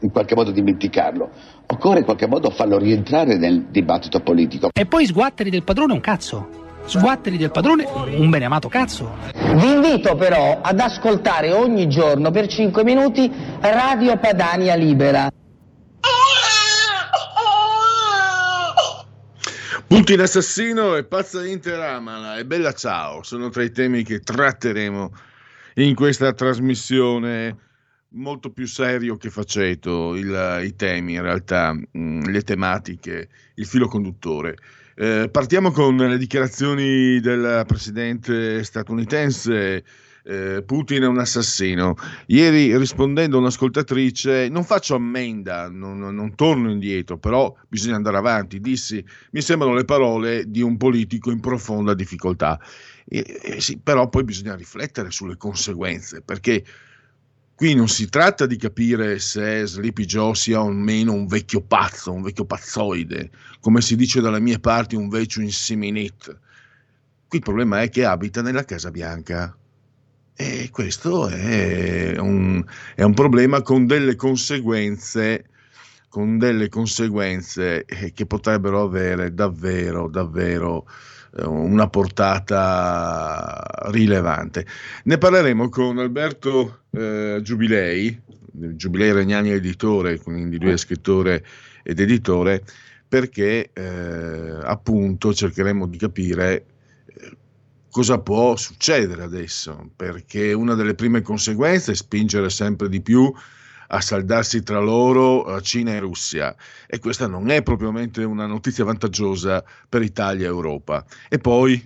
in qualche modo dimenticarlo. Occorre in qualche modo farlo rientrare nel dibattito politico. E poi sguatteri del padrone un cazzo. Sguatteri del padrone un beneamato cazzo. Vi invito però ad ascoltare ogni giorno per 5 minuti Radio Padania Libera. Putin assassino e pazza interamala e bella ciao sono tra i temi che tratteremo in questa trasmissione molto più serio che faceto il, i temi, in realtà, mh, mm, le tematiche, il filo conduttore. Eh, partiamo con le dichiarazioni del presidente statunitense. Eh, Putin è un assassino. Ieri rispondendo a un'ascoltatrice, non faccio ammenda, non, non, torno indietro, però bisogna andare avanti. Dissi, mi sembrano le parole di un politico in profonda difficoltà. E, e sì, però poi bisogna riflettere sulle conseguenze, perché Qui non si tratta di capire se Sleepy Joe sia o meno un vecchio pazzo, un vecchio pazzoide, come si dice dalle mie parti un vecchio inseminit. Qui il problema è che abita nella Casa Bianca. E questo è un, è un problema con delle conseguenze con delle conseguenze eh, che potrebbero avere davvero, davvero una portata rilevante. Ne parleremo con Alberto eh, Giubilei, Giubilei Regnani editore, quindi lui è scrittore ed editore, perché eh, appunto cercheremo di capire eh, cosa può succedere adesso, perché una delle prime conseguenze è spingere sempre di più a saldarsi tra loro eh, Cina e Russia e questa non è propriamente una notizia vantaggiosa per Italia e Europa. E poi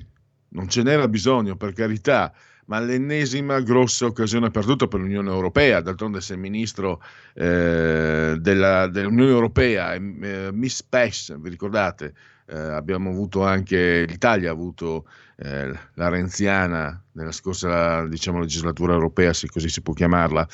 non ce n'era bisogno, per carità, ma l'ennesima grossa occasione perduta per l'Unione Europea. D'altronde, se ministro eh, della, dell'Unione Europea, eh, Miss Pesh, vi ricordate, eh, abbiamo avuto anche l'Italia ha avuto eh, la renziana nella scorsa diciamo, legislatura europea, se così si può chiamarla,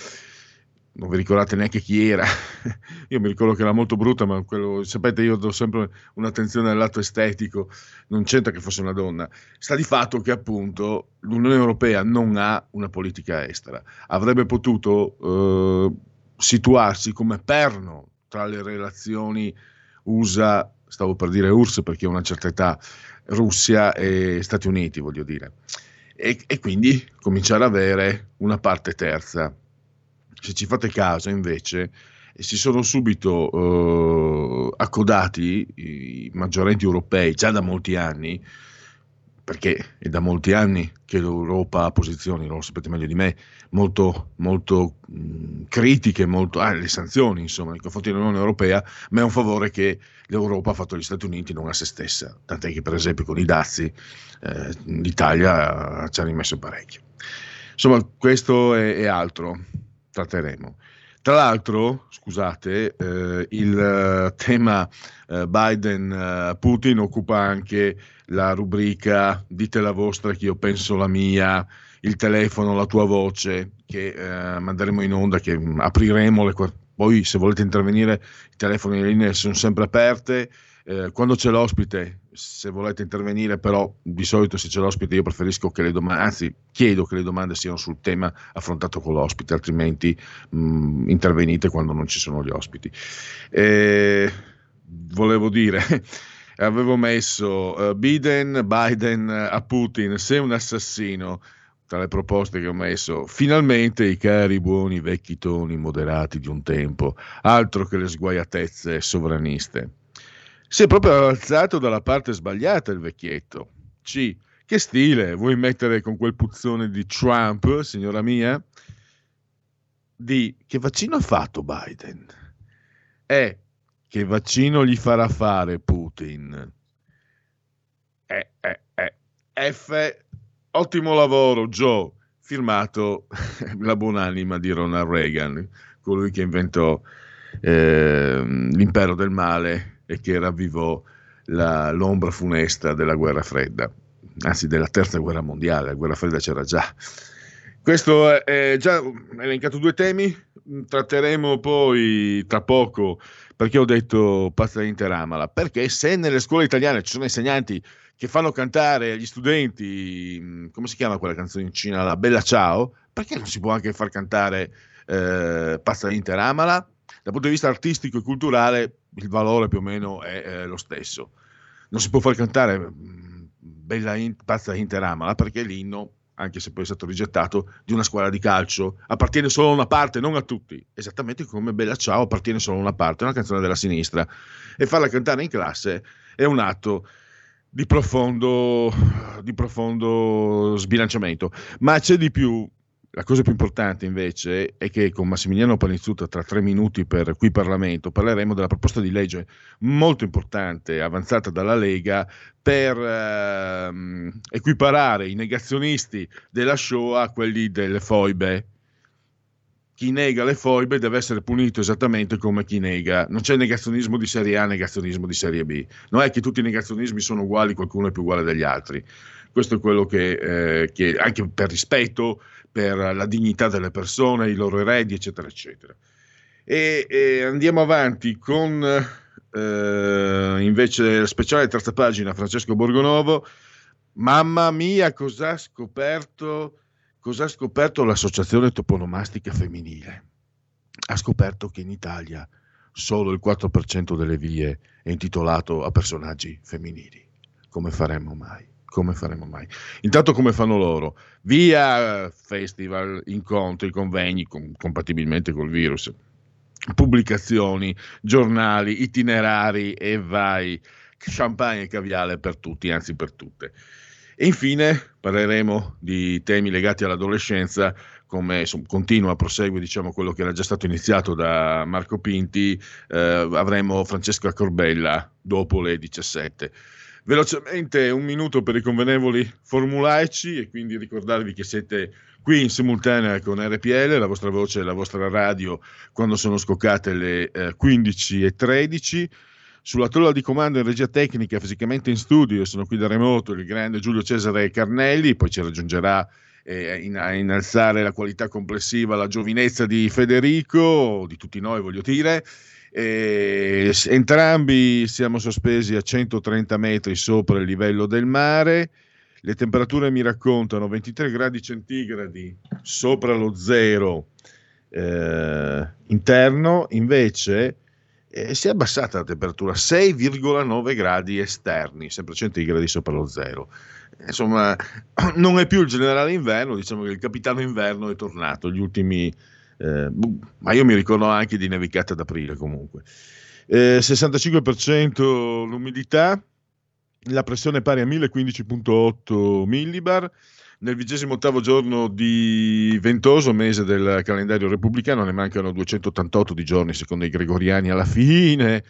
non vi ricordate neanche chi era. io mi ricordo che era molto brutta, ma quello, sapete, io do sempre un'attenzione al lato estetico, non c'entra che fosse una donna. Sta di fatto che appunto l'Unione Europea non ha una politica estera. Avrebbe potuto eh, situarsi come perno tra le relazioni USA, stavo per dire URSS perché ho una certa età, Russia e Stati Uniti, voglio dire. E, e quindi cominciare ad avere una parte terza se ci fate caso invece, si sono subito eh, accodati i maggiorenti europei già da molti anni, perché è da molti anni che l'Europa ha posizioni, lo sapete meglio di me, molto, molto mh, critiche, molto, ah, le sanzioni insomma nei confronti dell'Unione Europea, ma è un favore che l'Europa ha fatto agli Stati Uniti, non a se stessa, tant'è che per esempio con i dazi eh, l'Italia ci ha rimesso parecchio. Insomma, questo è, è altro tratteremo. Tra l'altro, scusate, eh, il uh, tema uh, Biden-Putin occupa anche la rubrica Dite la vostra che io penso la mia, il telefono, la tua voce, che uh, manderemo in onda, che apriremo le, poi se volete intervenire i telefoni e le linee sono sempre aperte. Eh, quando c'è l'ospite, se volete intervenire, però di solito se c'è l'ospite io preferisco che le domande, anzi chiedo che le domande siano sul tema affrontato con l'ospite, altrimenti mh, mm, intervenite quando non ci sono gli ospiti. Eh, volevo dire, avevo messo uh, Biden, Biden a Putin, se un assassino tra le proposte che ho messo, finalmente i cari buoni vecchi toni moderati di un tempo, altro che le sguaiatezze sovraniste. Si è proprio alzato dalla parte sbagliata il vecchietto. C. Che stile vuoi mettere con quel puzzone di Trump, signora mia? D. Che vaccino ha fatto Biden? E. Che vaccino gli farà fare Putin? Eh, eh, eh. F Ottimo lavoro, Joe, firmato la buonanima di Ronald Reagan, colui che inventò eh, l'impero del male e che ravvivò la, l'ombra funesta della guerra fredda, anzi della terza guerra mondiale, la guerra fredda c'era già. Questo è già elencato due temi, tratteremo poi tra poco perché ho detto pazza interamala, perché se nelle scuole italiane ci sono insegnanti che fanno cantare agli studenti, come si chiama quella canzoncina, la Bella Ciao, perché non si può anche far cantare eh, Pazza Interamala? Dal punto di vista artistico e culturale il valore più o meno è eh, lo stesso. Non si può far cantare mm, Bella in, Pazza Interamala perché l'inno, anche se poi è stato rigettato, di una squadra di calcio appartiene solo a una parte, non a tutti. Esattamente come Bella Ciao appartiene solo a una parte, è una canzone della sinistra. E farla cantare in classe è un atto di profondo, di profondo sbilanciamento. Ma c'è di più. La cosa più importante invece è che con Massimiliano Panizzuta tra tre minuti per qui Parlamento parleremo della proposta di legge molto importante avanzata dalla Lega per ehm, equiparare i negazionisti della Shoah a quelli delle foibe chi nega le foibe deve essere punito esattamente come chi nega. Non c'è negazionismo di serie A, negazionismo di serie B. Non è che tutti i negazionismi sono uguali, qualcuno è più uguale degli altri. Questo è quello che, eh, che anche per rispetto, per la dignità delle persone, i loro eredi, eccetera, eccetera. E, e andiamo avanti con eh, invece il speciale terza pagina, Francesco Borgonovo. Mamma mia, cosa scoperto Cosa ha scoperto l'associazione toponomastica femminile? Ha scoperto che in Italia solo il 4% delle vie è intitolato a personaggi femminili. Come faremmo mai? Come faremo mai? Intanto come fanno loro? Via festival, incontri, convegni com- compatibilmente col virus, pubblicazioni, giornali, itinerari e vai, champagne e caviale per tutti, anzi per tutte. E infine parleremo di temi legati all'adolescenza, come insomma, continua, prosegue diciamo, quello che era già stato iniziato da Marco Pinti, eh, avremo Francesca Corbella dopo le 17. Velocemente un minuto per i convenevoli formulaici e quindi ricordarvi che siete qui in simultanea con RPL, la vostra voce e la vostra radio quando sono scoccate le eh, 15 e 13 sulla tolla di comando in regia tecnica, fisicamente in studio, sono qui da remoto il grande Giulio Cesare Carnelli, poi ci raggiungerà eh, in, a innalzare la qualità complessiva, la giovinezza di Federico, di tutti noi voglio dire. E entrambi siamo sospesi a 130 metri sopra il livello del mare. Le temperature mi raccontano 23 gradi centigradi sopra lo zero eh, interno, invece eh, si è abbassata la temperatura 6,9 gradi esterni, sempre centigradi sopra lo zero. Insomma, non è più il generale inverno, diciamo che il capitano inverno è tornato, gli ultimi, eh, boh, ma io mi ricordo anche di nevicate d'aprile comunque. Eh, 65% l'umidità, la pressione pari a 1015.8 millibar, nel vigesimo ottavo giorno di ventoso mese del calendario repubblicano, ne mancano 288 di giorni secondo i gregoriani alla fine.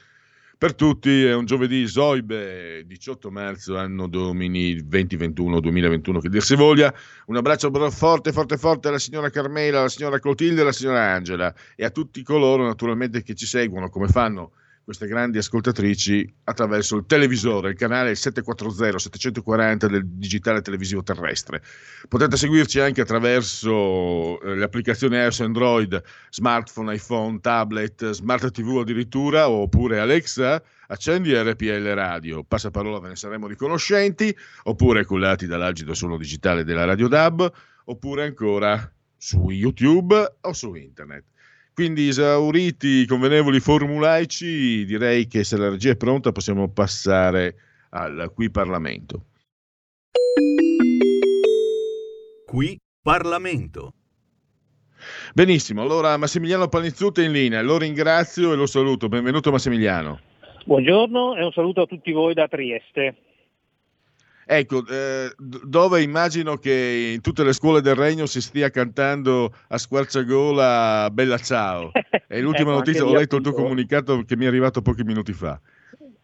Per tutti è un giovedì Zoibe, 18 marzo, anno domini 2021-2021, che dir si voglia. Un abbraccio forte, forte, forte alla signora Carmela, alla signora Clotilde alla signora Angela e a tutti coloro naturalmente che ci seguono, come fanno queste grandi ascoltatrici attraverso il televisore, il canale 740-740 del digitale televisivo terrestre. Potete seguirci anche attraverso eh, le iOS Android, smartphone, iPhone, tablet, smart TV addirittura, oppure Alexa, accendi RPL Radio, passaparola ve ne saremo riconoscenti, oppure cullati dall'agido suono digitale della Radio DAB, oppure ancora su YouTube o su internet. Quindi esauriti i convenevoli formulaici, direi che se la regia è pronta possiamo passare al qui Parlamento. Qui Parlamento. Benissimo, allora Massimiliano Panizzuto è in linea, lo ringrazio e lo saluto. Benvenuto Massimiliano. Buongiorno e un saluto a tutti voi da Trieste. Ecco, eh, dove immagino che in tutte le scuole del regno si stia cantando a squarciagola Bella Ciao. È l'ultima ecco, notizia, ho letto appunto... il tuo comunicato che mi è arrivato pochi minuti fa.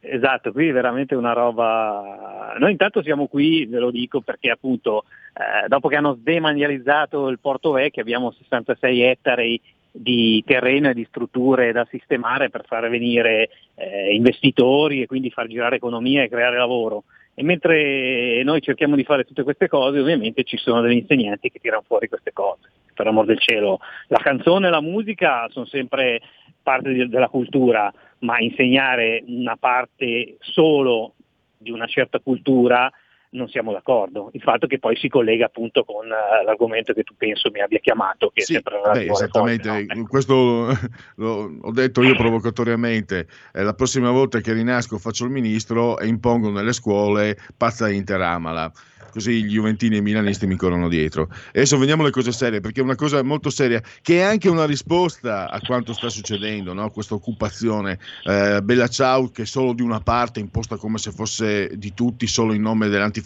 Esatto, qui è veramente una roba. Noi intanto siamo qui, ve lo dico, perché appunto eh, dopo che hanno demanializzato il Porto Vecchio abbiamo 66 ettari di terreno e di strutture da sistemare per far venire eh, investitori e quindi far girare economia e creare lavoro. E mentre noi cerchiamo di fare tutte queste cose, ovviamente ci sono degli insegnanti che tirano fuori queste cose. Per amor del cielo, la canzone e la musica sono sempre parte di, della cultura, ma insegnare una parte solo di una certa cultura non siamo d'accordo. Il fatto che poi si collega appunto con uh, l'argomento che tu penso mi abbia chiamato, che sì, è sempre beh, esattamente, forte, no? questo lo, ho detto io provocatoriamente, eh, la prossima volta che rinasco faccio il ministro e impongo nelle scuole pazza interamala così gli Juventini e i Milanisti mi corrono dietro. Adesso veniamo alle cose serie, perché è una cosa molto seria, che è anche una risposta a quanto sta succedendo, no? questa occupazione. Eh, Bella Ciao, che è solo di una parte, imposta come se fosse di tutti, solo in nome dell'antifascismo,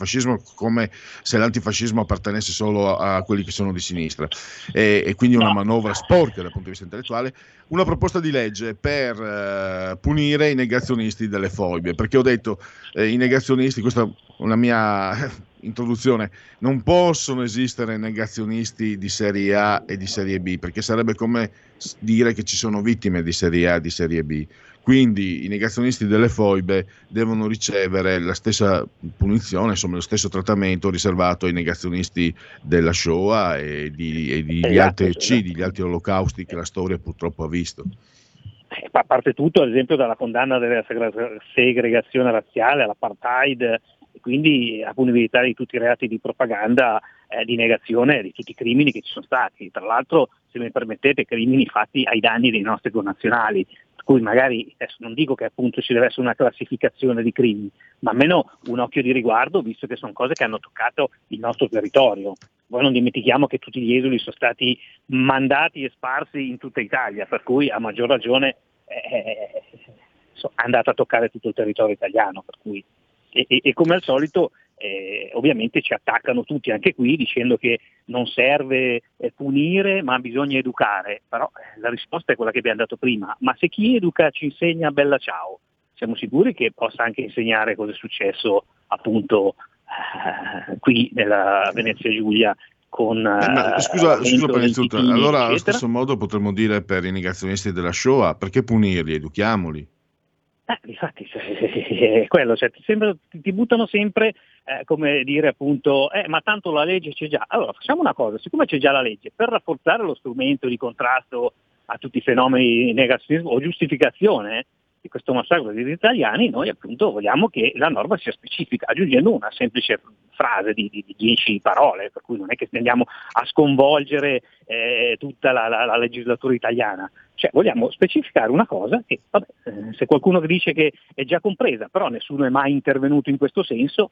come se l'antifascismo appartenesse solo a, a quelli che sono di sinistra. E, e quindi una manovra sporca dal punto di vista intellettuale. Una proposta di legge per eh, punire i negazionisti delle foibe, perché ho detto eh, i negazionisti, questa è una mia introduzione, non possono esistere negazionisti di serie A e di serie B, perché sarebbe come dire che ci sono vittime di serie A e di serie B. Quindi i negazionisti delle foibe devono ricevere la stessa punizione, insomma lo stesso trattamento riservato ai negazionisti della Shoah e, di, e di, esatto, altri eccidi, gli altri olocausti che la storia purtroppo ha visto. Eh, a parte tutto, ad esempio, dalla condanna della segregazione razziale, all'apartheid, e quindi la punibilità di tutti i reati di propaganda, eh, di negazione di tutti i crimini che ci sono stati. Tra l'altro, se mi permettete, crimini fatti ai danni dei nostri connazionali, cui magari non dico che appunto ci deve essere una classificazione di crimini, ma almeno un occhio di riguardo, visto che sono cose che hanno toccato il nostro territorio. Poi non dimentichiamo che tutti gli esuli sono stati mandati e sparsi in tutta Italia, per cui a maggior ragione eh, è andata a toccare tutto il territorio italiano, e, e, e come al solito eh, ovviamente ci attaccano tutti anche qui dicendo che non serve eh, punire ma bisogna educare, però eh, la risposta è quella che abbiamo dato prima, ma se chi educa ci insegna bella ciao, siamo sicuri che possa anche insegnare cosa è successo appunto eh, qui nella Venezia Giulia con eh, ma, scusa, scusa per allora allo stesso modo potremmo dire per i negazionisti della Shoah perché punirli? Educhiamoli eh, infatti, è quello, cioè, ti, sembra, ti, buttano sempre eh, come dire appunto, eh, ma tanto la legge c'è già. Allora facciamo una cosa, siccome c'è già la legge, per rafforzare lo strumento di contrasto a tutti i fenomeni di negazionismo o giustificazione di questo massacro degli italiani, noi appunto vogliamo che la norma sia specifica, aggiungendo una semplice frase di, di, di dieci parole, per cui non è che andiamo a sconvolgere eh, tutta la, la, la legislatura italiana. Cioè vogliamo specificare una cosa che, vabbè, eh, se qualcuno dice che è già compresa, però nessuno è mai intervenuto in questo senso,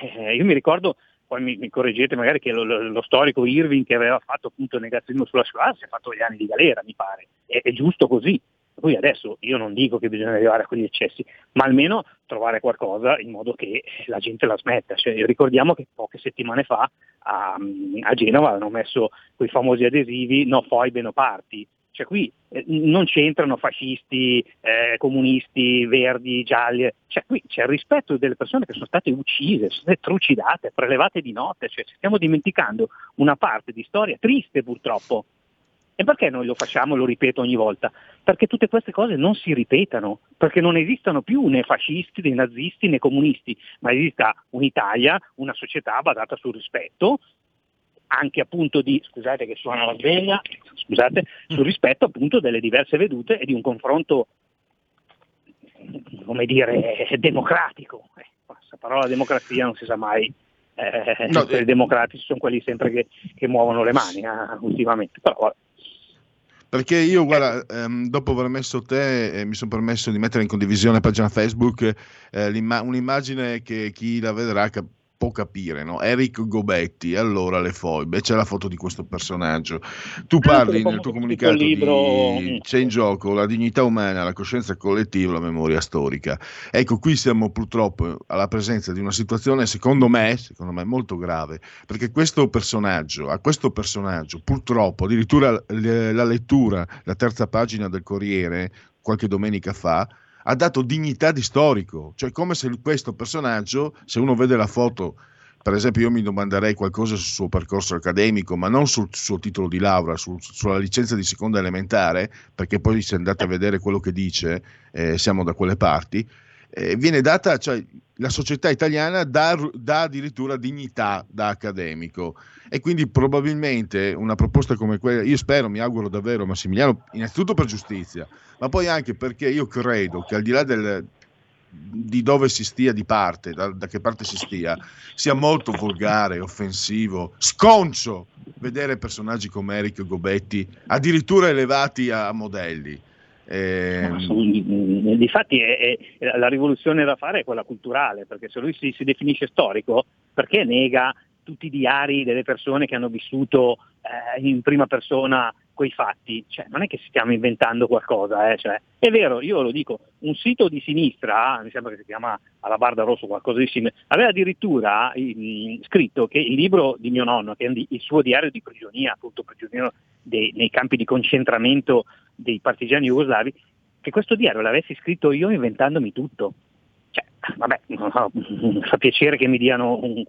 eh, io mi ricordo, poi mi, mi correggete magari che lo, lo, lo, storico Irving che aveva fatto appunto il negazionismo sulla Shoah si è fatto gli anni di galera, mi pare, è, è giusto così. Poi adesso io non dico che bisogna arrivare a quegli eccessi, ma almeno trovare qualcosa in modo che la gente la smetta. Cioè, ricordiamo che poche settimane fa a, a Genova hanno messo quei famosi adesivi no foibe no parti, cioè qui eh, non c'entrano fascisti, eh, comunisti, verdi, gialli, cioè qui c'è il rispetto delle persone che sono state uccise, sono state trucidate, prelevate di notte, cioè stiamo dimenticando una parte di storia triste purtroppo. E perché noi lo facciamo, lo ripeto ogni volta? Perché tutte queste cose non si ripetano, perché non esistono più né fascisti, né nazisti, né comunisti, ma esista un'Italia, una società basata sul rispetto, anche appunto di, scusate che suona la sveglia, scusate, sul rispetto appunto delle diverse vedute e di un confronto, come dire, democratico. Eh, questa parola democrazia non si sa mai, eh, no, i democratici sono quelli sempre che, che muovono le mani eh, ultimamente, però vabbè. Perché io, guarda, ehm, dopo aver messo te, eh, mi sono permesso di mettere in condivisione a pagina Facebook eh, un'immagine che chi la vedrà cap- può capire, no? Eric Gobetti, allora le foibe, c'è la foto di questo personaggio. Tu parli nel tuo comunicato libro... di c'è in gioco la dignità umana, la coscienza collettiva, la memoria storica. Ecco, qui siamo purtroppo alla presenza di una situazione, secondo me, secondo me molto grave, perché questo personaggio, a questo personaggio, purtroppo, addirittura la lettura, la terza pagina del Corriere, qualche domenica fa, ha dato dignità di storico, cioè come se questo personaggio, se uno vede la foto, per esempio io mi domanderei qualcosa sul suo percorso accademico, ma non sul suo titolo di laurea, sul, sulla licenza di seconda elementare, perché poi se andate a vedere quello che dice, eh, siamo da quelle parti, eh, viene data, cioè la società italiana dà, dà, addirittura dignità da accademico e quindi probabilmente una proposta come quella, io spero, mi auguro davvero Massimiliano, innanzitutto per giustizia, ma poi anche perché io credo che al di là del, di dove si stia di parte, da, da, che parte si stia, sia molto volgare, offensivo, sconcio vedere personaggi come Eric Gobetti addirittura elevati a modelli. Eh, Difatti è, è, la rivoluzione da fare è quella culturale, perché se lui si, si definisce storico, perché nega tutti i diari delle persone che hanno vissuto eh, in prima persona quei fatti, cioè, non è che stiamo inventando qualcosa, eh, cioè, è vero, io lo dico, un sito di sinistra, mi sembra che si chiama Alabarda Rosso, qualcosa di simile, aveva addirittura in, scritto che il libro di mio nonno, che è il suo diario di prigionia, appunto prigioniero dei, nei campi di concentramento dei partigiani jugoslavi, che questo diario l'avessi scritto io inventandomi tutto. Cioè, vabbè, no, fa piacere che mi diano un,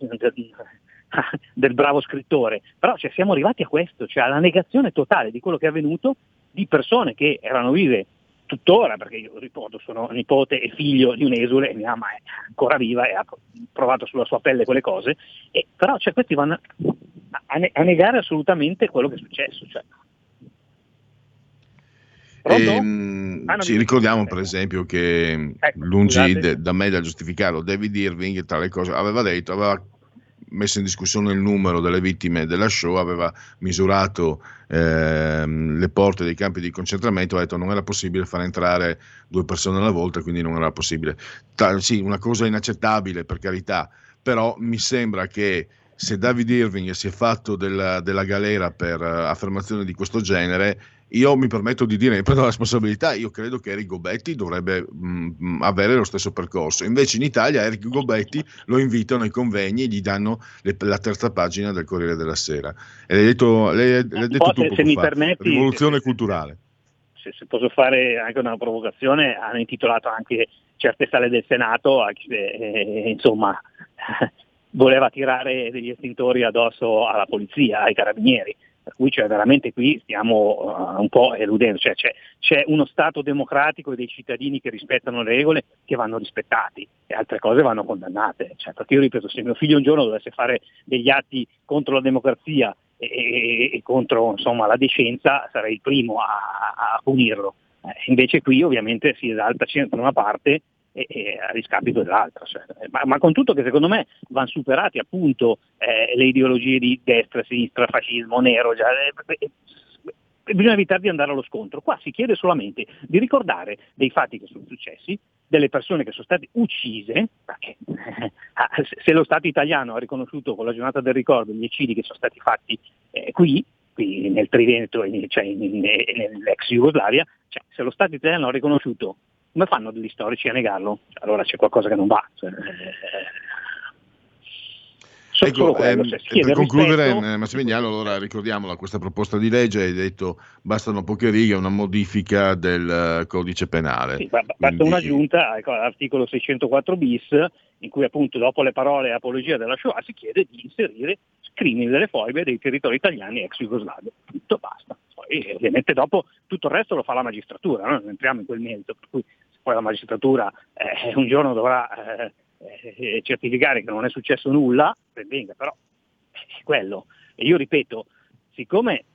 del bravo scrittore, però cioè, siamo arrivati a questo, cioè alla negazione totale di quello che è avvenuto di persone che erano vive tuttora, perché io ricordo sono nipote e figlio di un esule e mia mamma è ancora viva e ha provato sulla sua pelle quelle cose, e, però cioè, questi vanno a, a, negare assolutamente quello che è successo. Cioè. Ehm, ah, ci ricordiamo per esempio che ecco, lungi de, da me da giustificarlo, David Irving tra le cose aveva detto, aveva messo in discussione il numero delle vittime della show, aveva misurato ehm, le porte dei campi di concentramento, ha detto non era possibile far entrare due persone alla volta, quindi non era possibile. Ta- sì, una cosa inaccettabile per carità, però mi sembra che se David Irving si è fatto della, della galera per uh, affermazioni di questo genere, io mi permetto di dire, mi prendo la responsabilità, io credo che Eric Gobetti dovrebbe mh, mm, avere lo stesso percorso. Invece in Italia Eric Gobetti lo invitano ai convegni e gli danno le, la terza pagina del Corriere della Sera. E l'hai detto, l'hai, l'hai detto tu se, se mi permetti, rivoluzione culturale. Se, se, posso fare anche una provocazione, hanno intitolato anche certe sale del Senato, eh, insomma, voleva tirare degli estintori addosso alla polizia, ai carabinieri per cui cioè, veramente qui stiamo uh, un po' eludendo, cioè, c'è, c'è, uno Stato democratico e dei cittadini che rispettano le regole che vanno rispettati e altre cose vanno condannate. Cioè, perché io ripeto, se mio figlio un giorno dovesse fare degli atti contro la democrazia e, e, e contro insomma, la decenza, sarei il primo a, a punirlo. Eh, invece qui ovviamente si esalta da una parte e, e a riscapito dell'altra. Cioè, ma, ma, con tutto che secondo me vanno superati appunto eh, le ideologie di destra, sinistra, fascismo, nero, già, eh, eh, bisogna evitare di andare allo scontro. Qua si chiede solamente di ricordare dei fatti che sono successi, delle persone che sono state uccise, perché eh, se lo Stato italiano ha riconosciuto con la giornata del ricordo gli eccidi che sono stati fatti eh, qui, qui nel Triveneto, cioè nell'ex Jugoslavia, cioè, se lo Stato italiano ha riconosciuto come fanno degli storici a negarlo? Allora c'è qualcosa che non va. Cioè, eh, Ecco, quello, ehm, cioè, per concludere, rispetto... Eh, Massimiliano, allora ricordiamola, questa proposta di legge, hai detto bastano poche righe, una modifica del uh, codice penale. Sì, basta Quindi... un'aggiunta ecco, all'articolo 604 bis, in cui appunto dopo le parole apologia della Shoah si chiede di inserire crimini delle foibe dei territori italiani ex Jugoslavia. Tutto basta. Poi ovviamente dopo tutto il resto lo fa la magistratura, no? non entriamo in quel merito, per cui poi la magistratura eh, un giorno dovrà eh, eh, certificare che non è successo nulla, ben venga, però è quello. E io ripeto, siccome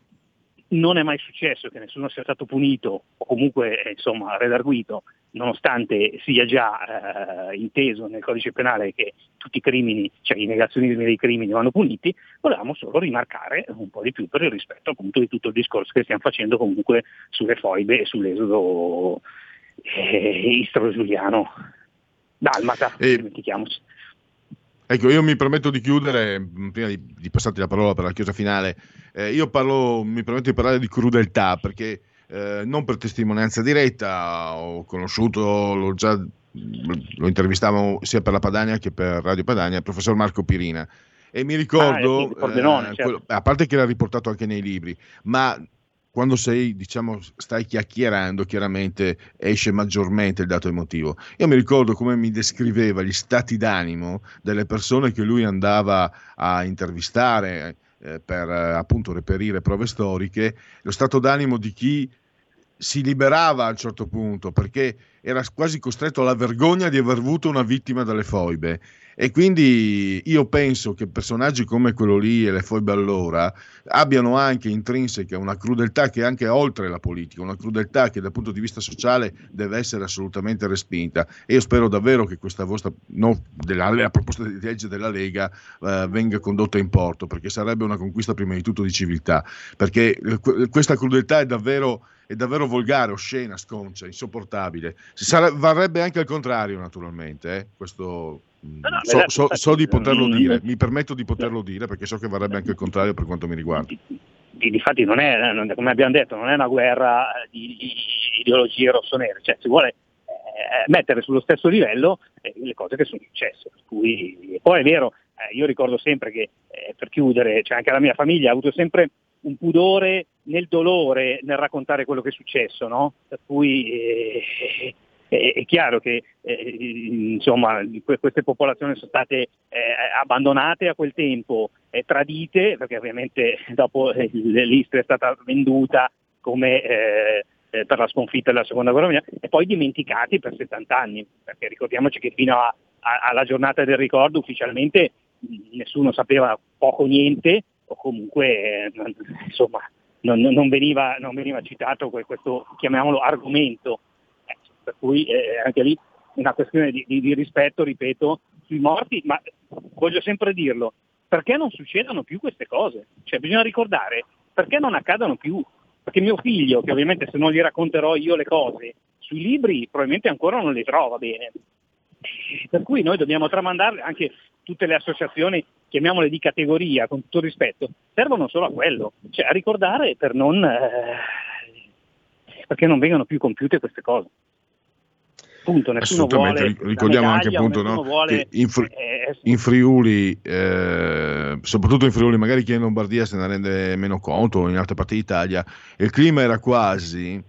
non è mai successo che nessuno sia stato punito o comunque eh, insomma, redarguito, nonostante sia già eh, inteso nel codice penale che tutti i crimini, cioè i negazionismi dei crimini vanno puniti, volevamo solo rimarcare un po' di più per il rispetto appunto di tutto il discorso che stiamo facendo comunque sulle foibe e sull'esodo eh, istro-giuliano. Dalmata, e, dimentichiamoci. Ecco, io mi permetto di chiudere, mm, prima di, di passarti la parola per la chiusa finale, eh, io parlo, mi permetto di parlare di crudeltà perché eh, non per testimonianza diretta, ho conosciuto, l'ho già, lo intervistavo sia per la Padania che per Radio Padania, il professor Marco Pirina. E mi ricordo, ah, eh, certo. a parte che l'ha riportato anche nei libri, ma quando sei, diciamo, stai chiacchierando, chiaramente esce maggiormente il dato emotivo. Io mi ricordo come mi descriveva gli stati d'animo delle persone che lui andava a intervistare eh, per appunto reperire prove storiche, lo stato d'animo di chi si liberava a un certo punto perché era quasi costretto alla vergogna di aver avuto una vittima dalle foibe e quindi io penso che personaggi come quello lì e le foibe allora abbiano anche intrinseca una crudeltà che è anche oltre la politica, una crudeltà che dal punto di vista sociale deve essere assolutamente respinta. E io spero davvero che questa vostra no, della, la proposta di legge della Lega eh, venga condotta in porto, perché sarebbe una conquista prima di tutto di civiltà, perché eh, questa crudeltà è davvero è davvero volgare, oscena, sconcia, insopportabile. Sare- varrebbe anche al contrario, naturalmente. Eh? Questo No, no, so, so, so, di poterlo dire, mi permetto di poterlo dire perché so che varrebbe anche il contrario per quanto mi riguarda. Difatti non è, come abbiamo detto, non è una guerra di, di ideologie rosso-nere, cioè si vuole eh, mettere sullo stesso livello eh, le cose che sono successe. Cui, poi è vero, eh, io ricordo sempre che eh, per chiudere, cioè anche la mia famiglia ha avuto sempre un pudore nel dolore nel raccontare quello che è successo, no? Per cui eh, è chiaro che eh, insomma, queste popolazioni sono state eh, abbandonate a quel tempo, eh, tradite, perché ovviamente dopo eh, l'Istria è stata venduta come eh, per la sconfitta della seconda guerra mondiale e poi dimenticati per 70 anni, perché ricordiamoci che fino a, a, alla giornata del ricordo ufficialmente nessuno sapeva poco o niente o comunque insomma, non, non, veniva, non, veniva, citato questo, chiamiamolo, argomento per cui eh, anche lì una questione di, di, di, rispetto, ripeto, sui morti, ma voglio sempre dirlo, perché non succedono più queste cose? Cioè bisogna ricordare perché non accadono più, perché mio figlio, che ovviamente se non gli racconterò io le cose, sui libri probabilmente ancora non le trova bene. Per cui noi dobbiamo tramandarle anche tutte le associazioni, chiamiamole di categoria, con tutto rispetto, servono solo a quello, cioè a ricordare per non, eh, perché non vengano più compiute queste cose. Nessuno vuole ricordiamo medaglia, anche appunto no, vuole, in, Fri- eh, eh in, Friuli eh, soprattutto in Friuli magari chi è in Lombardia se ne rende meno conto o in altre parti d'Italia il clima era quasi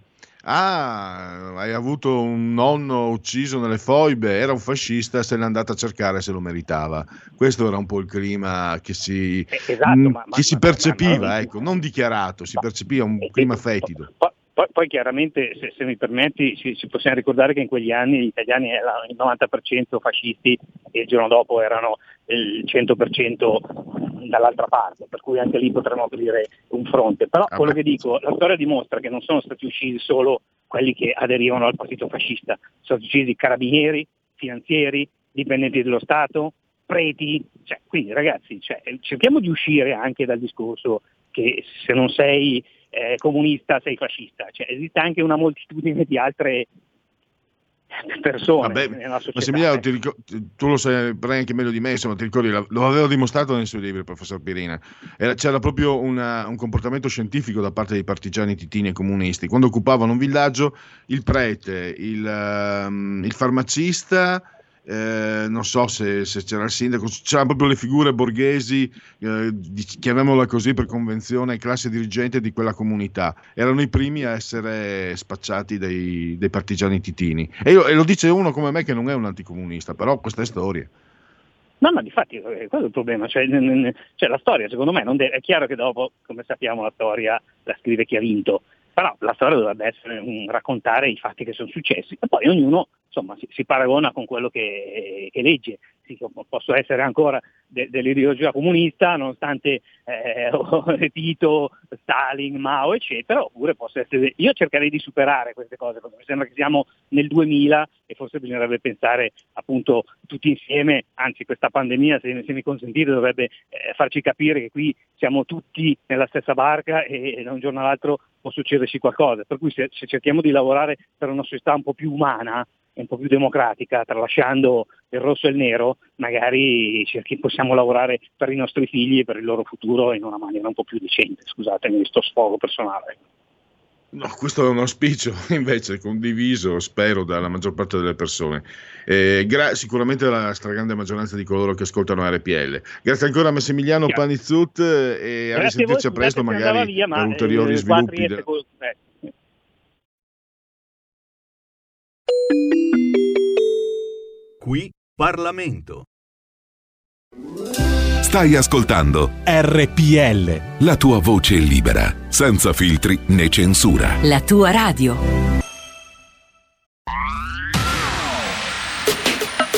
ah hai avuto un nonno ucciso nelle foibe era un fascista se l'è andato a cercare se lo meritava. Questo era un po' il clima che si, eh, esatto, mh, ma, che ma, si percepiva ma, ecco non dichiarato si percepiva un clima fetido. poi, poi chiaramente, se, se, mi permetti, ci, ci, possiamo ricordare che in quegli anni gli italiani erano il 90% fascisti e il giorno dopo erano il 100% dall'altra parte, per cui anche lì potremmo aprire un fronte. Però ah, quello che dico, la storia dimostra che non sono stati uccisi solo quelli che aderivano al partito fascista, sono stati uccisi carabinieri, finanzieri, dipendenti dello Stato, preti, cioè, quindi ragazzi cioè, cerchiamo di uscire anche dal discorso che se non sei eh, comunista sei fascista, cioè, esiste anche una moltitudine di altre persone Vabbè. Massimiliano, ricor- tu lo sai anche meglio di me, insomma, ti ricordi, lo aveva dimostrato nei suoi libri il professor Pirina, Era, c'era proprio una, un comportamento scientifico da parte dei partigiani titini e comunisti, quando occupavano un villaggio il prete, il, um, il farmacista, eh, non so se, se, c'era il sindaco, c'erano proprio le figure borghesi, eh, chiamiamola così per convenzione, classe dirigente di quella comunità. Erano i primi a essere spacciati dei, dei partigiani titini. E, io, e, lo dice uno come me che non è un anticomunista, però questa è storia. No, ma di fatti eh, quello è il problema, cioè, cioè la storia secondo me deve, è chiaro che dopo, come sappiamo, la storia la scrive chi ha vinto, però la storia dovrebbe essere un, raccontare i fatti che sono successi e poi ognuno insomma, si, si, paragona con quello che, che legge. Sì, posso essere ancora de, dell'ideologia comunista, nonostante eh, Tito, Stalin, Mao, eccetera, oppure posso essere... Io cercherei di superare queste cose, perché mi sembra che siamo nel 2000 e forse bisognerebbe pensare appunto tutti insieme, anzi questa pandemia, se, se mi consentite, dovrebbe eh, farci capire che qui siamo tutti nella stessa barca e, da un giorno all'altro può succederci qualcosa. Per cui se, se cerchiamo di lavorare per una società un po' più umana, un po' più democratica, tralasciando il rosso e il nero, magari cerchi, possiamo lavorare per i nostri figli e per il loro futuro in una maniera un po' più decente. Scusatemi questo sfogo personale. No, questo è un auspicio invece condiviso, spero, dalla maggior parte delle persone. Eh, gra- sicuramente dalla stragrande maggioranza di coloro che ascoltano RPL. Grazie ancora a Massimiliano yeah. Panizzut e a risentirci a presto magari via, per ulteriori eh, sviluppi. De- eh. Qui Parlamento. Stai ascoltando RPL. La tua voce libera, senza filtri né censura. La tua radio.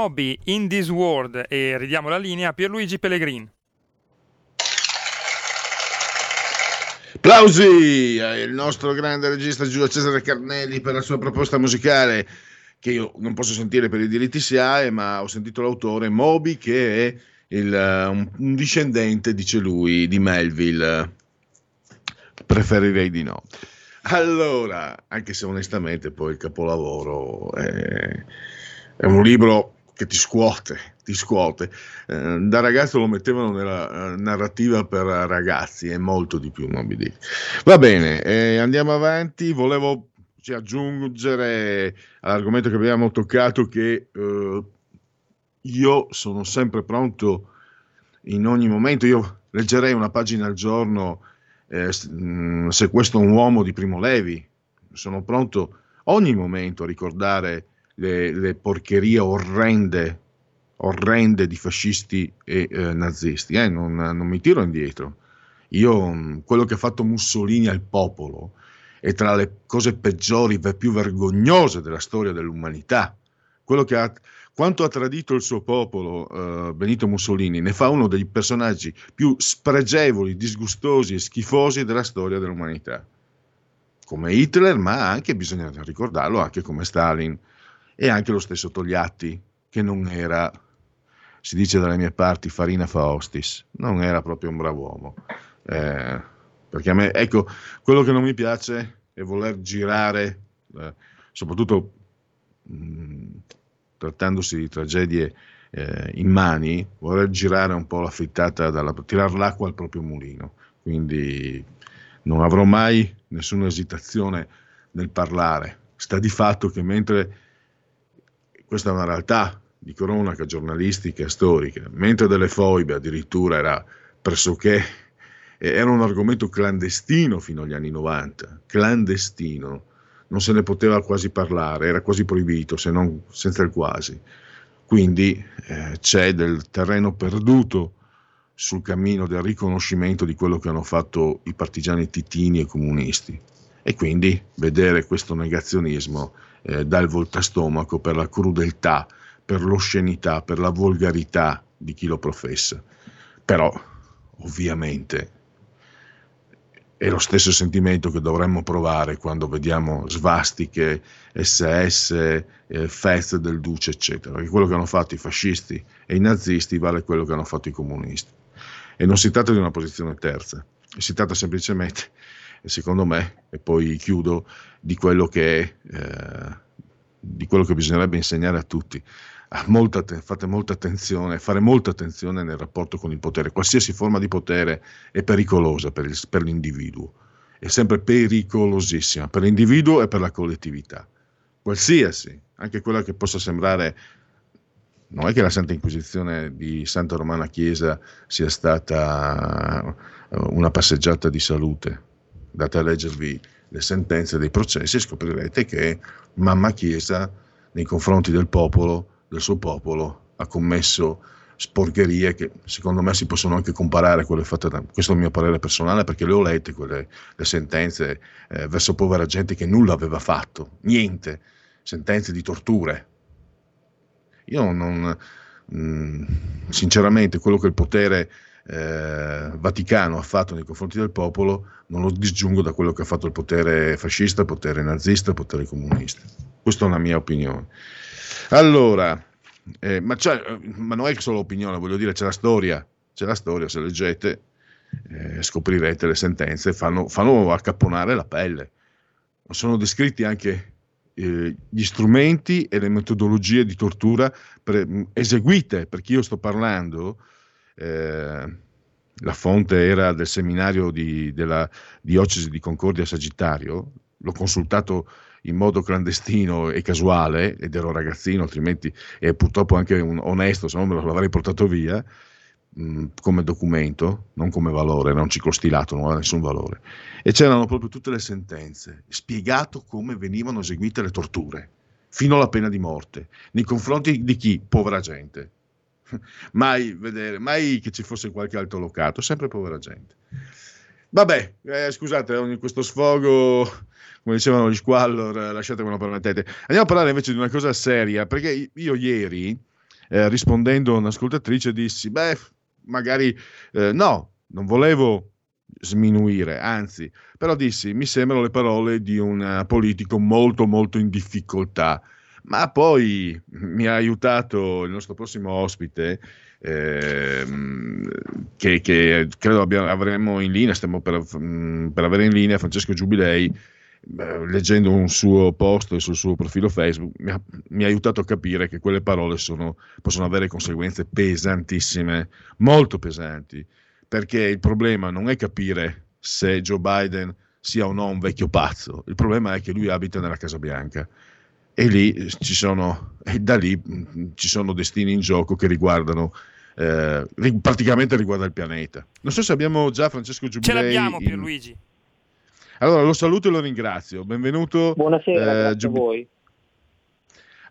Moby in This World e ridiamo la linea a Pierluigi Pellegrin. Applausi al nostro grande regista Giulio Cesare Carnelli per la sua proposta musicale che io non posso sentire per i diritti SIAE, ma ho sentito l'autore Moby che è il, un, un discendente, dice lui, di Melville. Preferirei di no. Allora, anche se onestamente poi il capolavoro è, è un libro che ti scuote, ti scuote. Eh, da ragazzo lo mettevano nella uh, narrativa per ragazzi, è molto di più Moby Dick. Va bene, eh, andiamo avanti. Volevo cioè, aggiungere all'argomento che abbiamo toccato che eh, io sono sempre pronto in ogni momento, io leggerei una pagina al giorno eh, mm, se questo è un uomo di Primo Levi, sono pronto ogni momento a ricordare le, le porcherie orrende, orrende di fascisti e eh, nazisti, eh, non, non, mi tiro indietro. Io, mm, quello che ha fatto Mussolini al popolo è tra le cose peggiori e più vergognose della storia dell'umanità. Ha, quanto ha tradito il suo popolo uh, Benito Mussolini ne fa uno dei personaggi più spregevoli, disgustosi e schifosi della storia dell'umanità. Come Hitler, ma anche, bisogna ricordarlo, anche come Stalin e anche lo stesso Togliatti, che non era, si dice dalle mie parti, farina faustis, non era proprio un bravo uomo. Eh, perché a me, ecco, quello che non mi piace è voler girare, eh, soprattutto mh, mm, trattandosi di tragedie eh, immani, voler girare un po' la frittata, dalla, tirare l'acqua al proprio mulino. Quindi non avrò mai nessuna esitazione nel parlare. Sta di fatto che mentre questa è una realtà di cronaca giornalistica storica, mentre delle foibe addirittura era pressoché era un argomento clandestino fino agli anni 90, clandestino, non se ne poteva quasi parlare, era quasi proibito, se non senza il quasi. Quindi eh, c'è del terreno perduto sul cammino del riconoscimento di quello che hanno fatto i partigiani titini e comunisti. E quindi vedere questo negazionismo eh, dà il voltastomaco per la crudeltà, per l'oscenità, per la volgarità di chi lo professa. Però, ovviamente, è lo stesso sentimento che dovremmo provare quando vediamo svastiche, SS, eh, fest del Duce, eccetera. Perché quello che hanno fatto i fascisti e i nazisti vale quello che hanno fatto i comunisti. E non si tratta di una posizione terza, si tratta semplicemente secondo me, e poi chiudo, di quello che, eh, di quello che bisognerebbe insegnare a tutti. Molta, fate molta attenzione, fare molta attenzione nel rapporto con il potere. Qualsiasi forma di potere è pericolosa per, il, per l'individuo, è sempre pericolosissima per l'individuo e per la collettività. Qualsiasi, anche quella che possa sembrare non è che la Santa Inquisizione di Santa Romana Chiesa sia stata una passeggiata di salute, andate a leggervi le sentenze dei processi e scoprirete che mamma Chiesa nei confronti del popolo, del suo popolo, ha commesso sporcherie che secondo me si possono anche comparare a quelle fatte da questo è il mio parere personale perché le ho lette quelle le sentenze eh, verso povera gente che nulla aveva fatto, niente, sentenze di torture. Io non, mh, mm, sinceramente quello che il potere eh, Vaticano ha fatto nei confronti del popolo non lo disgiungo da quello che ha fatto il potere fascista, il potere nazista, il potere comunista. Questa è una mia opinione. Allora, eh, ma, ma, non è solo opinione, voglio dire, c'è la storia, c'è la storia, se leggete eh, scoprirete le sentenze, fanno, fanno accapponare la pelle. Sono descritti anche eh, gli strumenti e le metodologie di tortura pre- eseguite, perché io sto parlando eh, la fonte era del seminario di, della diocesi di Concordia Sagittario, l'ho consultato in modo clandestino e casuale ed ero ragazzino, altrimenti è purtroppo anche un onesto, se no me lo avrei portato via mm, come documento, non come valore, era un ciclo stilato, non aveva nessun valore. E c'erano proprio tutte le sentenze, spiegato come venivano eseguite le torture, fino alla pena di morte, nei confronti di chi? Povera gente mai vedere, mai che ci fosse qualche altro locato, sempre povera gente. Vabbè, eh, scusate, questo sfogo, come dicevano gli squallor, lasciatemelo permettete. Andiamo a parlare invece di una cosa seria, perché io ieri eh, rispondendo a un'ascoltatrice dissi, beh, magari eh, no, non volevo sminuire, anzi, però dissi, mi sembrano le parole di un politico molto molto in difficoltà. Ma poi mi ha aiutato il nostro prossimo ospite, ehm, che, che, credo abbiamo, avremo in linea, stiamo per, per avere in linea Francesco Giubilei, leggendo un suo post sul suo profilo Facebook, mi ha, mi ha aiutato a capire che quelle parole sono, possono avere conseguenze pesantissime, molto pesanti, perché il problema non è capire se Joe Biden sia o no un vecchio pazzo, il problema è che lui abita nella Casa Bianca e lì ci sono, e da lì ci sono destini in gioco che riguardano eh, praticamente riguarda il pianeta. Non so se abbiamo già Francesco Giubilei. Ce l'abbiamo Pierluigi. In... Allora lo saluto e lo ringrazio. Benvenuto. Buonasera, eh, Giub... a voi.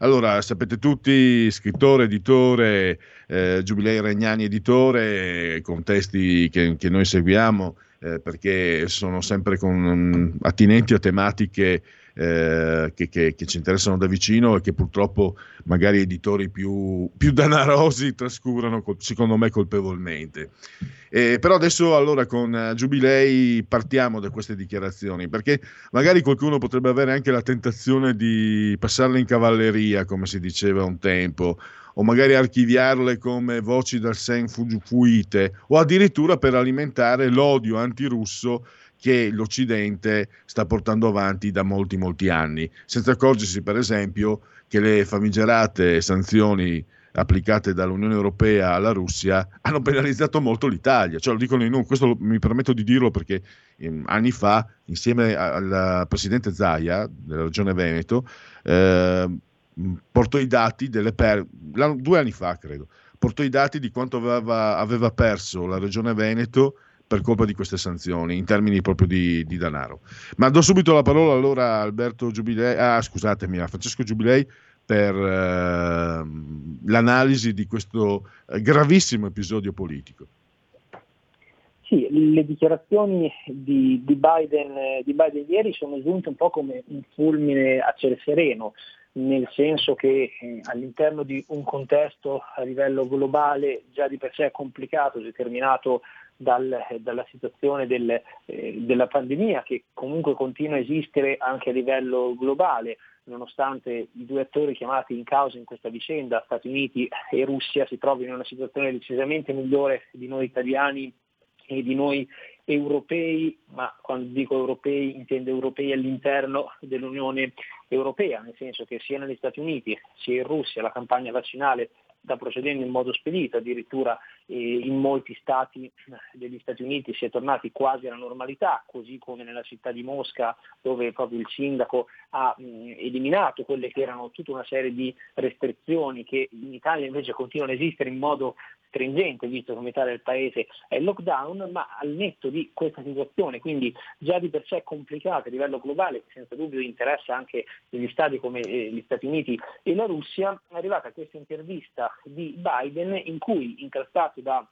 Allora, sapete tutti, scrittore, editore, eh, Giubilei Regnani editore, con testi che, che noi seguiamo eh, perché sono sempre con, um, attinenti a tematiche eh, che, che, che, ci interessano da vicino e che purtroppo magari editori più, più danarosi trascurano, secondo me, colpevolmente. Eh, però adesso allora con uh, Giubilei partiamo da queste dichiarazioni, perché magari qualcuno potrebbe avere anche la tentazione di passarle in cavalleria, come si diceva un tempo, o magari archiviarle come voci dal sen fuite, o addirittura per alimentare l'odio antirusso che l'Occidente sta portando avanti da molti, molti anni, senza accorgersi, per esempio, che le famigerate sanzioni applicate dall'Unione Europea alla Russia hanno penalizzato molto l'Italia. Cioè, lo dicono in un, questo mi permetto di dirlo perché eh, anni fa, insieme al presidente Zaia della regione Veneto, eh, portò i dati delle per- due anni fa, credo, portò i dati di quanto aveva, aveva perso la regione Veneto per colpa di queste sanzioni, in termini proprio di, di denaro. Ma do subito la parola allora a Giubilei, ah scusatemi, a Francesco Giubilei per eh, l'analisi di questo eh, gravissimo episodio politico. Sì, le dichiarazioni di, di, Biden, di, Biden, ieri sono giunte un po' come un fulmine a ciel sereno, nel senso che eh, all'interno di un contesto a livello globale già di per sé complicato, determinato dal, dalla situazione del, eh, della pandemia che comunque continua a esistere anche a livello globale, nonostante i due attori chiamati in causa in questa vicenda, Stati Uniti e Russia, si trovino in una situazione decisamente migliore di noi italiani e di noi europei, ma quando dico europei intendo europei all'interno dell'Unione Europea, nel senso che sia negli Stati Uniti sia in Russia la campagna vaccinale sta procedendo in modo spedito, addirittura eh, in molti stati degli Stati Uniti si è tornati quasi alla normalità, così come nella città di Mosca dove proprio il sindaco ha mh, eliminato quelle che erano tutta una serie di restrizioni che in Italia invece continuano a esistere in modo stringente, visto che metà del paese è in lockdown, ma al netto di questa situazione, quindi già di per sé complicata a livello globale, senza dubbio interessa anche degli stati come eh, gli Stati Uniti e la Russia, è arrivata questa intervista di Biden in cui, incalzato da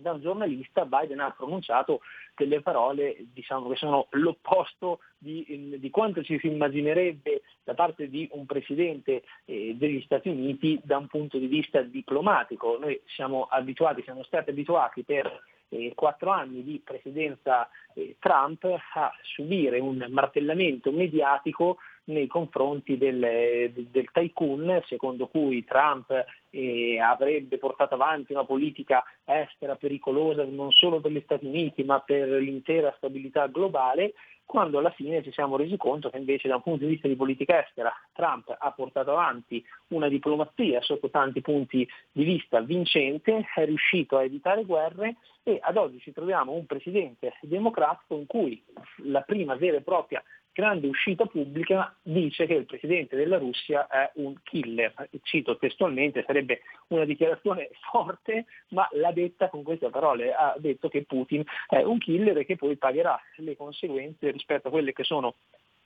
da un giornalista Biden ha pronunciato delle parole diciamo, che sono l'opposto di, di, quanto ci si immaginerebbe da parte di un presidente eh, degli Stati Uniti da un punto di vista diplomatico. Noi siamo abituati, siamo stati abituati per eh, quattro anni di presidenza eh, Trump a subire un martellamento mediatico nei confronti del, del tycoon, secondo cui Trump eh, avrebbe portato avanti una politica estera pericolosa non solo per gli Stati Uniti ma per l'intera stabilità globale, quando alla fine ci siamo resi conto che invece da un punto di vista di politica estera Trump ha portato avanti una diplomazia sotto tanti punti di vista. Vincente, è riuscito a evitare guerre e ad oggi ci troviamo un presidente democratico in cui la prima vera e propria grande uscita pubblica dice che il presidente della Russia è un killer. Cito testualmente, sarebbe una dichiarazione forte, ma l'ha detta con queste parole. Ha detto che Putin è un killer e che poi pagherà le conseguenze rispetto a quelle che sono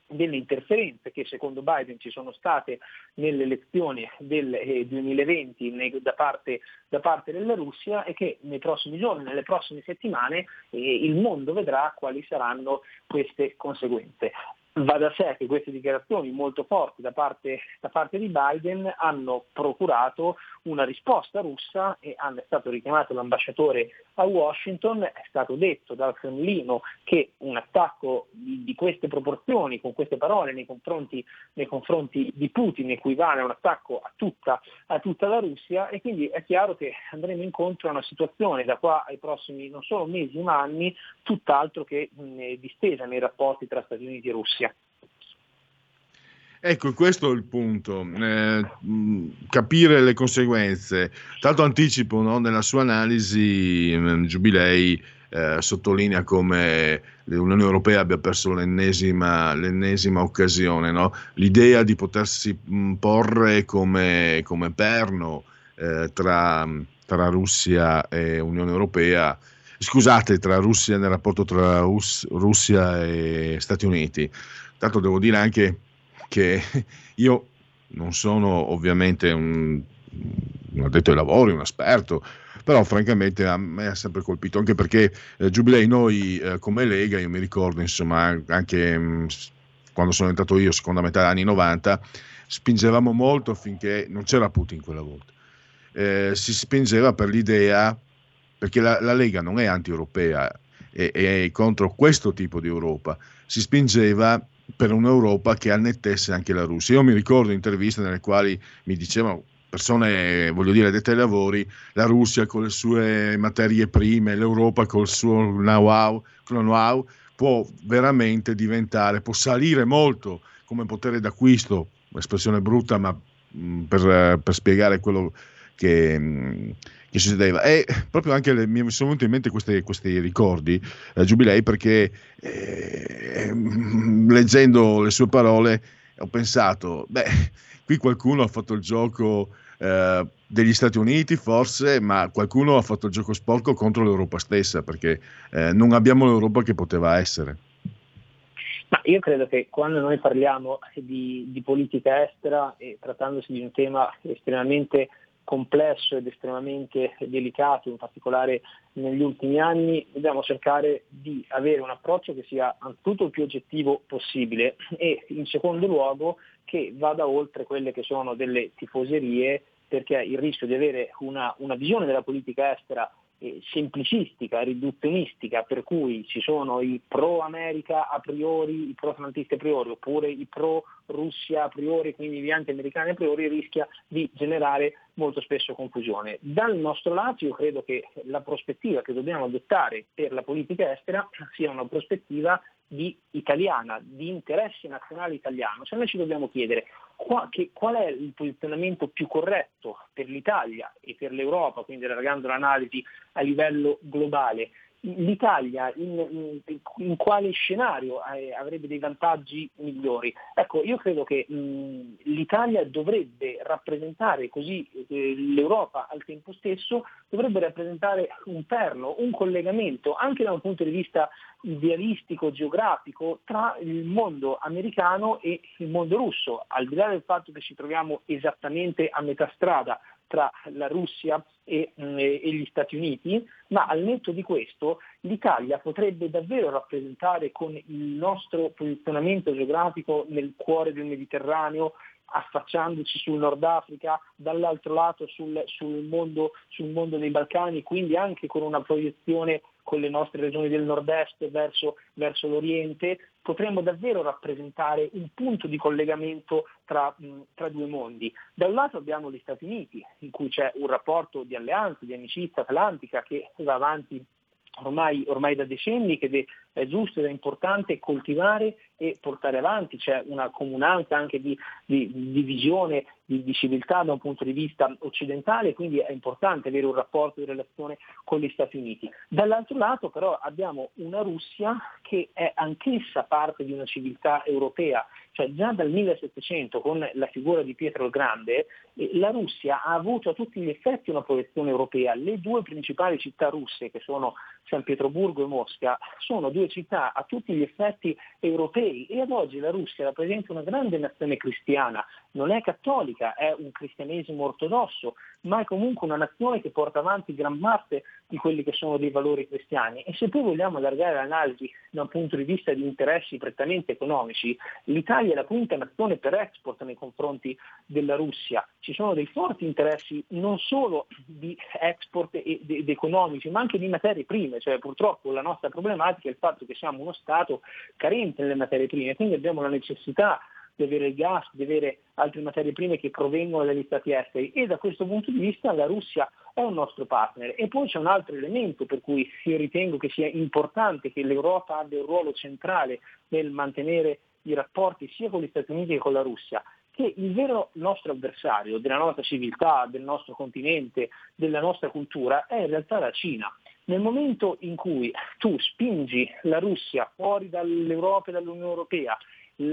delle interferenze che secondo Biden ci sono state nelle elezioni del 2020 eh, da, parte, da, parte, della Russia e che nei prossimi giorni, nelle prossime settimane eh, il mondo vedrà quali saranno queste conseguenze. Va da sé che queste dichiarazioni molto forti da parte, da parte, di Biden hanno procurato una risposta russa e è stato richiamato l'ambasciatore a Washington, è stato detto dal Cremlino che un attacco di, queste proporzioni, con queste parole nei confronti, nei confronti, di Putin equivale a un attacco a tutta, a tutta la Russia e quindi è chiaro che andremo incontro a una situazione da qua ai prossimi non solo mesi ma anni tutt'altro che mh, distesa nei rapporti tra Stati Uniti e Russia. Ecco, questo è il punto, eh, capire le conseguenze. Tanto anticipo, no? nella sua analisi Giubilei eh, sottolinea come l'Unione Europea abbia perso l'ennesima, l'ennesima occasione, no? l'idea di potersi porre come, come perno eh, tra, tra, Russia e Unione Europea, scusate, tra Russia nel rapporto tra Us- Russia e Stati Uniti. Tanto devo dire anche che io non sono ovviamente un, un addetto ai lavori, un esperto, però francamente a me ha sempre colpito, anche perché eh, Giubilei noi eh, come Lega, io mi ricordo insomma anche mh, mm, quando sono entrato io, seconda metà degli anni 90, spingevamo molto affinché non c'era Putin quella volta, eh, si spingeva per l'idea, perché la, la Lega non è anti-europea, è, è contro questo tipo di Europa, si spingeva per un'Europa che annettesse anche la Russia. Io mi ricordo interviste nelle quali mi dicevano persone, voglio dire, dette ai lavori, la Russia con le sue materie prime, l'Europa col suo know-how, know-how può veramente diventare, può salire molto come potere d'acquisto, espressione brutta, ma mh, per, per, spiegare quello che, mh, che succedeva. E proprio anche le, mi sono venuti in mente questi, questi ricordi, eh, Giubilei, perché eh, leggendo le sue parole ho pensato, beh, qui qualcuno ha fatto il gioco eh, degli Stati Uniti, forse, ma qualcuno ha fatto il gioco sporco contro l'Europa stessa, perché eh, non abbiamo l'Europa che poteva essere. Ma io credo che quando noi parliamo di, di politica estera e trattandosi di un tema estremamente complesso ed estremamente delicato, in particolare negli ultimi anni, dobbiamo cercare di avere un approccio che sia anzitutto il più oggettivo possibile e in secondo luogo che vada oltre quelle che sono delle tifoserie perché il rischio di avere una, una visione della politica estera semplicistica, riduzionistica, per cui ci sono i pro America a priori, i pro atlantisti a priori, oppure i pro Russia a priori, quindi gli anti-americani a priori, rischia di generare molto spesso confusione. Dal nostro lato io credo che la prospettiva che dobbiamo adottare per la politica estera sia una prospettiva di italiana, di interesse nazionale italiano. Se noi ci dobbiamo chiedere qua, che, qual è il posizionamento più corretto per l'Italia e per l'Europa, quindi allargando l'analisi a livello globale, l'Italia in, in, in, quale scenario avrebbe dei vantaggi migliori? Ecco, io credo che mh, l'Italia dovrebbe rappresentare così eh, l'Europa al tempo stesso, dovrebbe rappresentare un perno, un collegamento anche da un punto di vista idealistico, geografico tra il mondo americano e il mondo russo, al di là del fatto che ci troviamo esattamente a metà strada tra la Russia e, mm, e, gli Stati Uniti, ma al netto di questo l'Italia potrebbe davvero rappresentare con il nostro posizionamento geografico nel cuore del Mediterraneo affacciandoci sul Nord Africa, dall'altro lato sul, sul, mondo, sul mondo dei Balcani, quindi anche con una proiezione con le nostre regioni del nord-est verso, verso l'Oriente, potremmo davvero rappresentare un punto di collegamento tra, tra, due mondi. Da un lato abbiamo gli Stati Uniti, in cui c'è un rapporto di alleanza, di amicizia atlantica che va avanti ormai, ormai da decenni, che è giusto ed è importante coltivare e portare avanti, c'è una comunanza anche di, di, di visione, di, di, civiltà da un punto di vista occidentale, quindi è importante avere un rapporto di relazione con gli Stati Uniti. Dall'altro lato però abbiamo una Russia che è anch'essa parte di una civiltà europea, cioè già dal 1700 con la figura di Pietro il Grande, eh, la Russia ha avuto a tutti gli effetti una proiezione europea. Le due principali città russe, che sono San Pietroburgo e Mosca, sono due città a tutti gli effetti europei. E ad oggi la Russia rappresenta una grande nazione cristiana, non è cattolica è un cristianesimo ortodosso, ma è comunque una nazione che porta avanti gran parte di quelli che sono dei valori cristiani. E se poi vogliamo allargare l'analisi da un punto di vista di interessi prettamente economici, l'Italia è la quinta nazione per export nei confronti della Russia. Ci sono dei forti interessi non solo di export ed economici, ma anche di materie prime, cioè purtroppo la nostra problematica è il fatto che siamo uno Stato carente nelle materie prime, quindi abbiamo la necessità di avere il gas, di avere altre materie prime che provengono dagli stati esteri e da questo punto di vista la Russia è un nostro partner. E poi c'è un altro elemento per cui io ritengo che sia importante che l'Europa abbia un ruolo centrale nel mantenere i rapporti sia con gli Stati Uniti che con la Russia, che il vero nostro avversario della nostra civiltà, del nostro continente, della nostra cultura è in realtà la Cina. Nel momento in cui tu spingi la Russia fuori dall'Europa e dall'Unione Europea,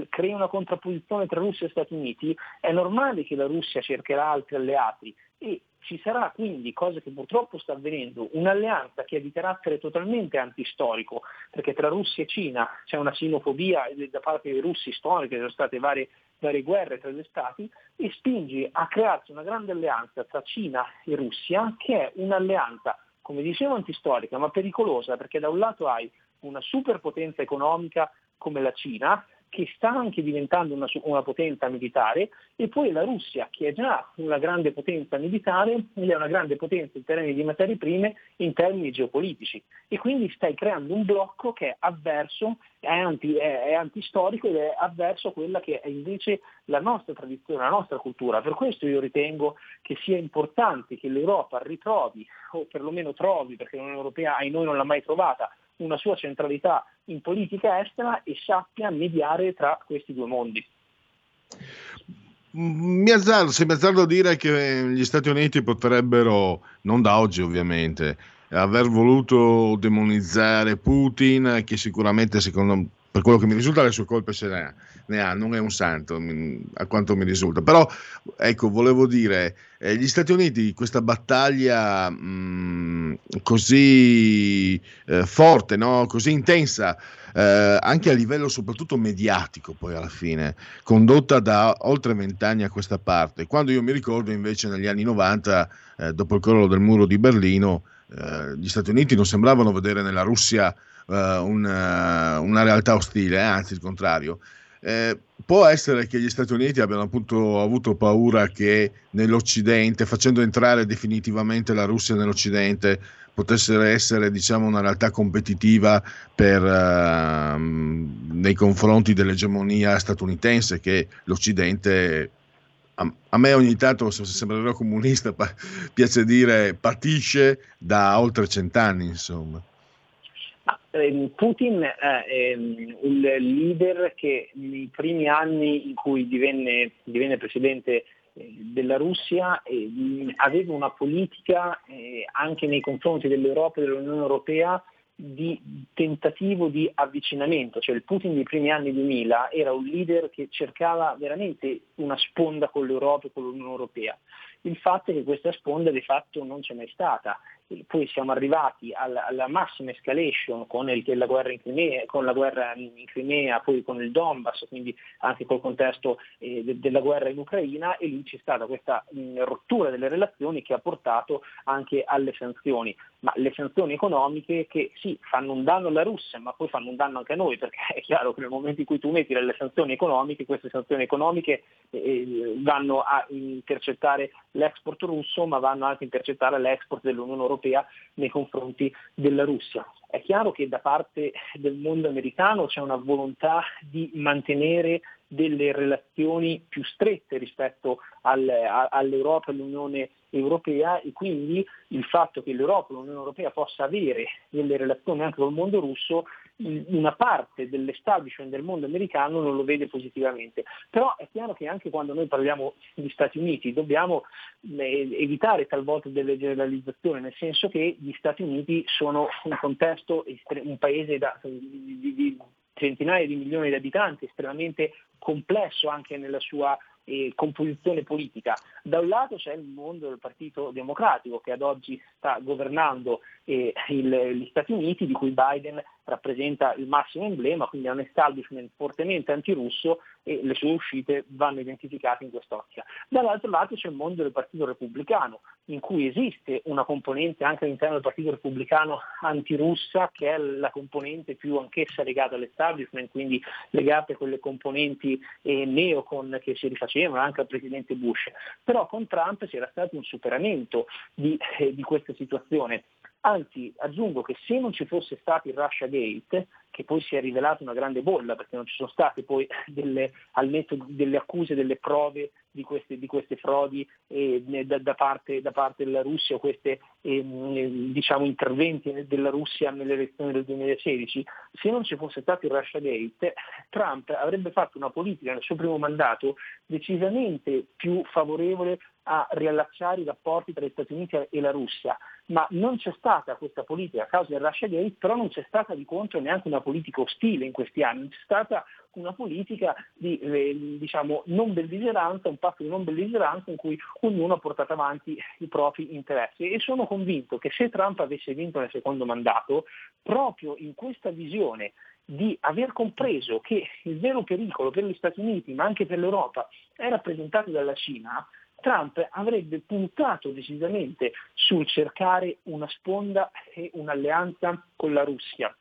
crei una contrapposizione tra Russia e Stati Uniti, è normale che la Russia cercherà altri alleati e ci sarà quindi, cosa che purtroppo sta avvenendo, un'alleanza che è di carattere totalmente antistorico, perché tra Russia e Cina c'è una sinofobia da parte dei russi storiche, ci sono state varie, varie guerre tra gli stati, e spingi a crearsi una grande alleanza tra Cina e Russia, che è un'alleanza come dicevo, antistorica, ma pericolosa, perché da un lato hai una superpotenza economica come la Cina, che sta anche diventando una, una, potenza militare, e poi la Russia, che è già una grande potenza militare, ed è una grande potenza in termini di materie prime, in termini geopolitici. E quindi stai creando un blocco che è avverso, è, anti, è, è antistorico ed è avverso a quella che è invece la nostra tradizione, la nostra cultura. Per questo io ritengo che sia importante che l'Europa ritrovi, o perlomeno trovi, perché l'Unione Europea ai noi non l'ha mai trovata, una sua centralità in politica estera e sappia mediare tra questi due mondi. Mi azzardo, se mi azzardo a dire che gli Stati Uniti potrebbero, non da oggi ovviamente, aver voluto demonizzare Putin, che sicuramente secondo per quello che mi risulta le sue colpe se ne ha, ne ha non è un santo a quanto mi risulta, però ecco volevo dire, eh, gli Stati Uniti questa battaglia mh, mm, così eh, forte, no? così intensa, eh, anche a livello soprattutto mediatico poi alla fine, condotta da oltre vent'anni a questa parte, quando io mi ricordo invece negli anni 90, eh, dopo il crollo del muro di Berlino, eh, gli Stati Uniti non sembravano vedere nella Russia uh, una, una, realtà ostile, eh, anzi il contrario. Eh, può essere che gli Stati Uniti abbiano appunto avuto paura che nell'Occidente, facendo entrare definitivamente la Russia nell'Occidente, potesse essere diciamo, una realtà competitiva per, uh, nei confronti dell'egemonia statunitense che l'Occidente a, me ogni tanto, se sembrerò comunista, piace dire patisce da oltre cent'anni insomma. Ehm, Putin è ehm, un leader che nei primi anni in cui divenne, divenne presidente eh, della Russia aveva una politica eh, anche nei confronti dell'Europa e dell'Unione Europea di tentativo di avvicinamento, cioè il Putin dei primi anni 2000 era un leader che cercava veramente una sponda con l'Europa e con l'Unione Europea. Il fatto è che questa sponda di fatto non c'è mai stata poi siamo arrivati alla, alla massima escalation con, il, la guerra in Crimea, con la guerra in Crimea, poi con il Donbass, quindi anche col contesto eh, de, della guerra in Ucraina e lì c'è stata questa mh, rottura delle relazioni che ha portato anche alle sanzioni, ma le sanzioni economiche che sì fanno un danno alla Russia ma poi fanno un danno anche a noi perché è chiaro che nel momento in cui tu metti delle sanzioni economiche, queste sanzioni economiche eh, vanno a intercettare l'export russo ma vanno anche a intercettare l'export dell'Unione Europea europea nei confronti della Russia. È chiaro che da parte del mondo americano c'è una volontà di mantenere delle relazioni più strette rispetto al, a, all'Europa e all'Unione Europea e quindi il fatto che l'Europa e l'Unione Europea possa avere delle relazioni anche col mondo russo una parte dell'establishment del mondo americano non lo vede positivamente. Però è chiaro che anche quando noi parliamo di Stati Uniti dobbiamo eh, evitare talvolta delle generalizzazioni, nel senso che gli Stati Uniti sono un contesto, un paese da, di, di centinaia di milioni di abitanti, estremamente complesso anche nella sua eh, composizione politica. Da un lato c'è il mondo del Partito Democratico che ad oggi sta governando eh, il, gli Stati Uniti, di cui Biden rappresenta il massimo emblema, quindi è un establishment fortemente antirusso e le sue uscite vanno identificate in quest'ottica. Dall'altro lato c'è il mondo del Partito Repubblicano, in cui esiste una componente anche all'interno del Partito Repubblicano antirussa, che è la componente più anch'essa legata all'establishment, quindi legata a quelle componenti eh, neocon che si rifacevano anche al Presidente Bush. Però con Trump c'era stato un superamento di, eh, di questa situazione. Anzi, aggiungo che se non ci fosse stato il Russia Gate, che poi si è rivelato una grande bolla perché non ci sono state poi delle, al netto delle accuse, delle prove di queste, di queste frodi eh, da, da, parte, da, parte, della Russia o questi eh, diciamo, interventi della Russia nelle elezioni del 2016, se non ci fosse stato il Russia Gate, Trump avrebbe fatto una politica nel suo primo mandato decisamente più favorevole a riallacciare i rapporti tra gli Stati Uniti e la Russia, ma non c'è stata questa politica a causa del Russia Gate, però non c'è stata di contro neanche una politica ostile in questi anni, c'è stata una politica di eh, diciamo, non belligeranza, un patto di non belligeranza in cui ognuno ha portato avanti i propri interessi. E sono convinto che se Trump avesse vinto nel secondo mandato, proprio in questa visione di aver compreso che il vero pericolo per gli Stati Uniti, ma anche per l'Europa, è rappresentato dalla Cina, Trump avrebbe puntato decisamente sul cercare una sponda e un'alleanza con la Russia,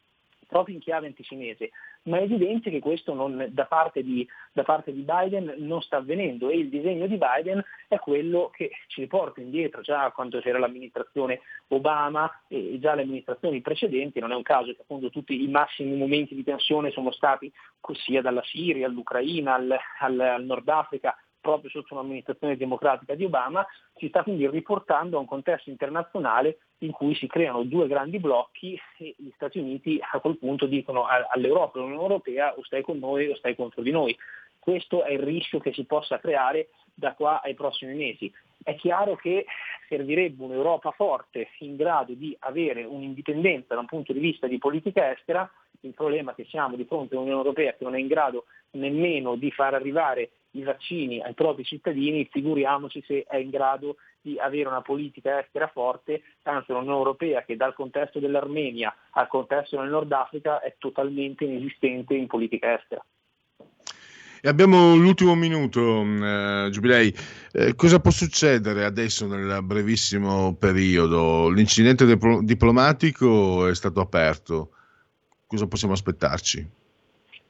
proprio in chiave anticinese, ma è evidente che questo non, da, parte di, da, parte di, Biden non sta avvenendo e il disegno di Biden è quello che ci riporta indietro. Già quando c'era l'amministrazione Obama e già le amministrazioni precedenti, non è un caso che appunto tutti i massimi momenti di tensione sono stati sia dalla Siria all'Ucraina al, al, al Nord Africa proprio sotto un'amministrazione democratica di Obama, si sta quindi riportando a un contesto internazionale in cui si creano due grandi blocchi e gli Stati Uniti a quel punto dicono all'Europa, all'Unione Europea o stai con noi o stai contro di noi. Questo è il rischio che si possa creare da qua ai prossimi mesi. È chiaro che servirebbe un'Europa forte in grado di avere un'indipendenza da un punto di vista di politica estera. Il problema è che siamo di fronte a un'Unione Europea che non è in grado nemmeno di far arrivare i vaccini ai propri cittadini, figuriamoci se è in grado di avere una politica estera forte, anzi l'Unione Europea che dal contesto dell'Armenia al contesto del Nord Africa è totalmente inesistente in politica estera. E abbiamo l'ultimo minuto, eh, Giubilei. Eh, cosa può succedere adesso nel brevissimo periodo? L'incidente dipl- diplomatico è stato aperto. Cosa possiamo aspettarci?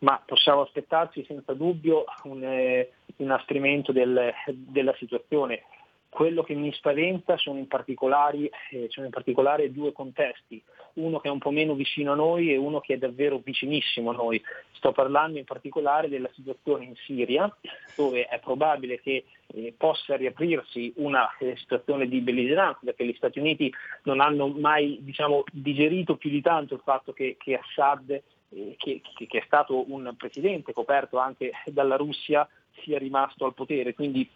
Ma possiamo aspettarci senza dubbio un eh, inasprimento del, della situazione. Quello che mi spaventa sono in, eh, sono in, particolare due contesti, uno che è un po' meno vicino a noi e uno che è davvero vicinissimo a noi. Sto parlando in particolare della situazione in Siria, dove è probabile che eh, possa riaprirsi una eh, situazione di belligeranza, perché gli Stati Uniti non hanno mai diciamo, digerito più di tanto il fatto che, che Assad eh, che, che, è stato un presidente coperto anche dalla Russia, sia rimasto al potere. Quindi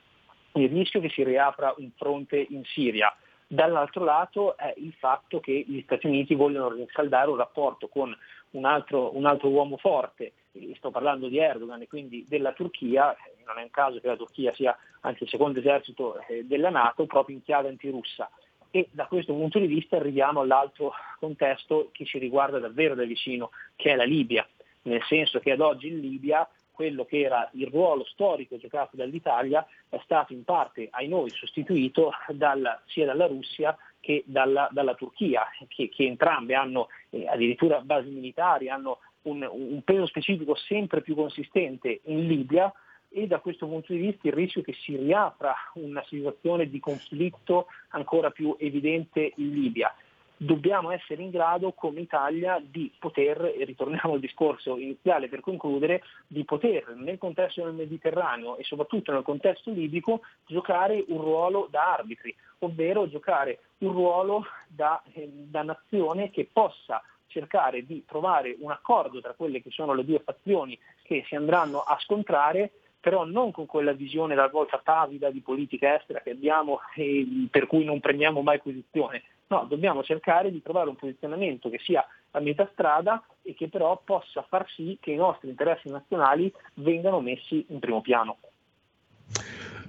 il rischio che si riapra un fronte in Siria. Dall'altro lato è il fatto che gli Stati Uniti vogliono rinsaldare un rapporto con un altro, un altro uomo forte, sto parlando di Erdogan e quindi della Turchia, non è un caso che la Turchia sia anche il secondo esercito eh, della Nato, proprio in chiave antirussa e da questo punto di vista arriviamo all'altro contesto che ci riguarda davvero da vicino, che è la Libia, nel senso che ad oggi in Libia quello che era il ruolo storico giocato dall'Italia è stato in parte ai noi sostituito dalla, sia dalla Russia che dalla, dalla Turchia, che, che, entrambe hanno eh, addirittura basi militari, hanno un, un peso specifico sempre più consistente in Libia e da questo punto di vista il rischio che si riapra una situazione di conflitto ancora più evidente in Libia. Dobbiamo essere in grado come Italia di poter, e ritorniamo al discorso iniziale per concludere, di poter nel contesto del Mediterraneo e soprattutto nel contesto libico giocare un ruolo da arbitri, ovvero giocare un ruolo da, eh, da nazione che possa cercare di trovare un accordo tra quelle che sono le due fazioni che si andranno a scontrare però non con quella visione talvolta pavida di politica estera che abbiamo e per cui non prendiamo mai posizione. No, dobbiamo cercare di trovare un posizionamento che sia a metà strada e che però possa far sì che i nostri interessi nazionali vengano messi in primo piano.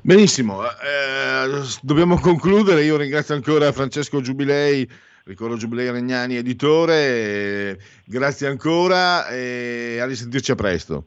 Benissimo, eh, dobbiamo concludere. Io ringrazio ancora Francesco Giubilei Ricordo Giubilei Regnani, editore, eh, grazie ancora e a risentirci a presto.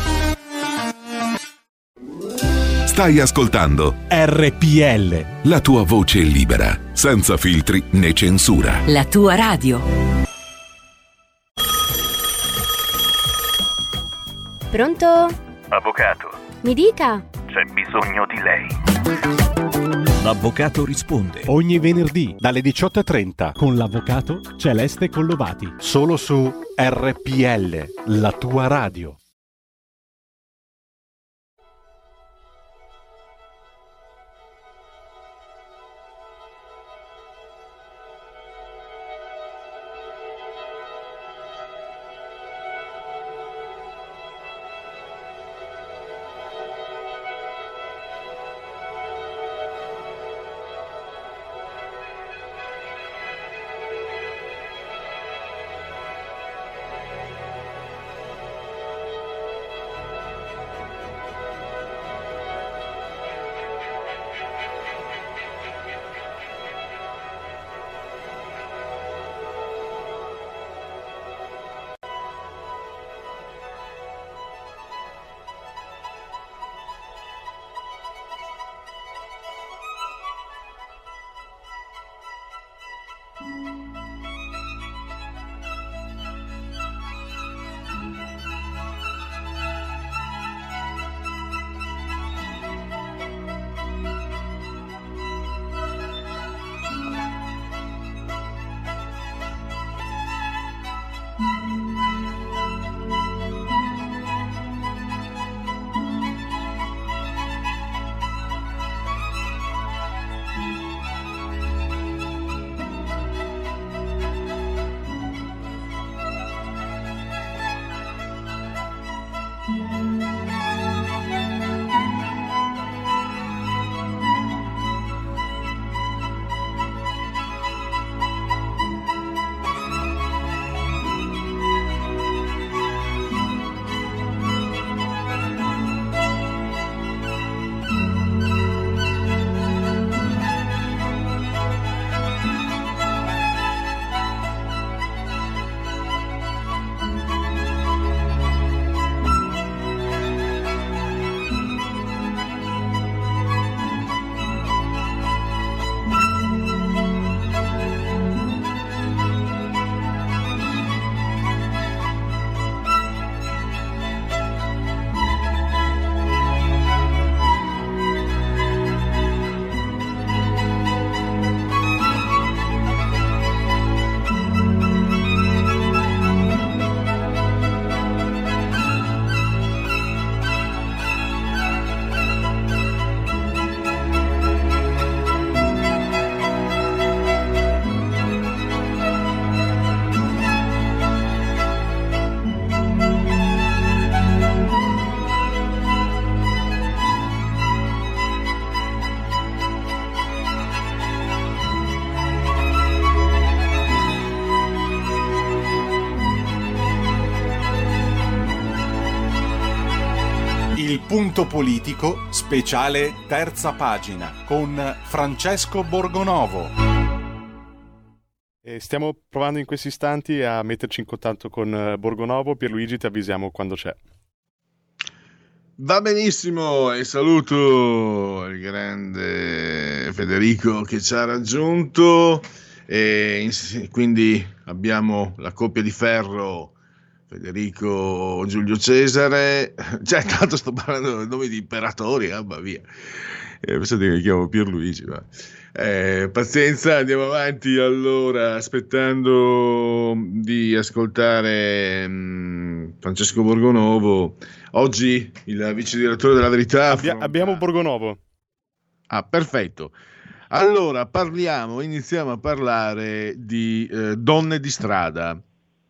Stai ascoltando RPL. la tua voce libera, senza filtri né censura. La tua radio. Pronto? Avvocato, Mi dica. c'è bisogno di lei. L'avvocato risponde ogni venerdì dalle 18.30 con l'avvocato Celeste Collovati. Solo su RPL, la tua radio. Punto politico, speciale terza pagina, con Francesco Borgonovo. E stiamo provando in questi istanti a metterci in contatto con eh, Borgonovo. Pierluigi, ti avvisiamo quando c'è. Va benissimo e saluto il grande Federico che ci ha raggiunto e quindi abbiamo la coppia di ferro Federico Giulio Cesare, cioè tanto sto parlando del nome di imperatori, ah, ma via. Eh, pensate che mi chiamo Pierluigi, ma... Eh, pazienza, andiamo avanti allora, aspettando di ascoltare mm, Francesco Borgonovo. Oggi il vice direttore della Verità. Abbia- abbiamo Borgonovo. Ah, perfetto. Allora parliamo, iniziamo a parlare di eh, donne di strada.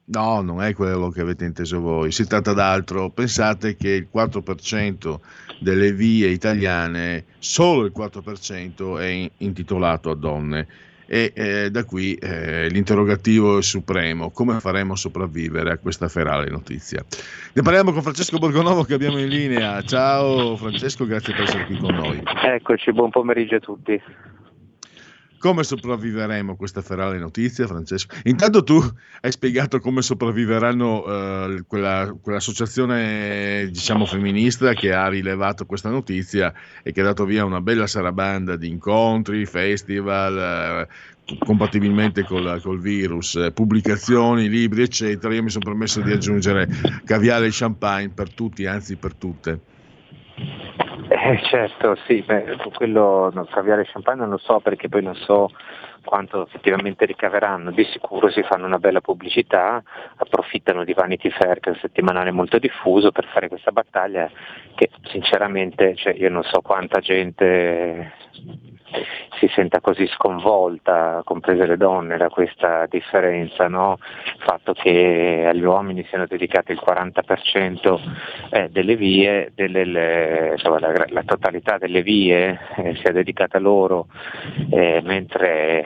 No, non è quello che avete inteso voi, si tratta d'altro. Pensate che il 4% delle vie italiane, solo il 4% è intitolato a donne e eh, da qui eh, l'interrogativo è supremo, come faremo a sopravvivere a questa ferale notizia? Ne parliamo con Francesco Borgonovo che abbiamo in linea. Ciao Francesco, grazie per essere qui con noi. Eccoci, buon pomeriggio a tutti. Come sopravviveremo a questa ferale notizia, Francesco? Intanto tu hai spiegato come sopravviveranno eh, quella, quell'associazione, diciamo, femminista che ha rilevato questa notizia e che ha dato via una bella sarabanda di incontri, festival, eh, compatibilmente col, col virus, eh, pubblicazioni, libri, eccetera. Io mi sono permesso di aggiungere caviale e champagne per tutti, anzi per tutte. Eh, certo, sì, beh, quello no, caviare champagne non lo so perché poi non so quanto effettivamente ricaveranno, di sicuro si fanno una bella pubblicità, approfittano di Vanity Fair che è un settimanale molto diffuso per fare questa battaglia che sinceramente cioè, io non so quanta gente si senta così sconvolta, comprese le donne, da questa differenza, no? il fatto che agli uomini siano dedicate il 40% eh, delle vie, delle, le, insomma, la, la, totalità delle vie eh, sia dedicata a loro, eh, mentre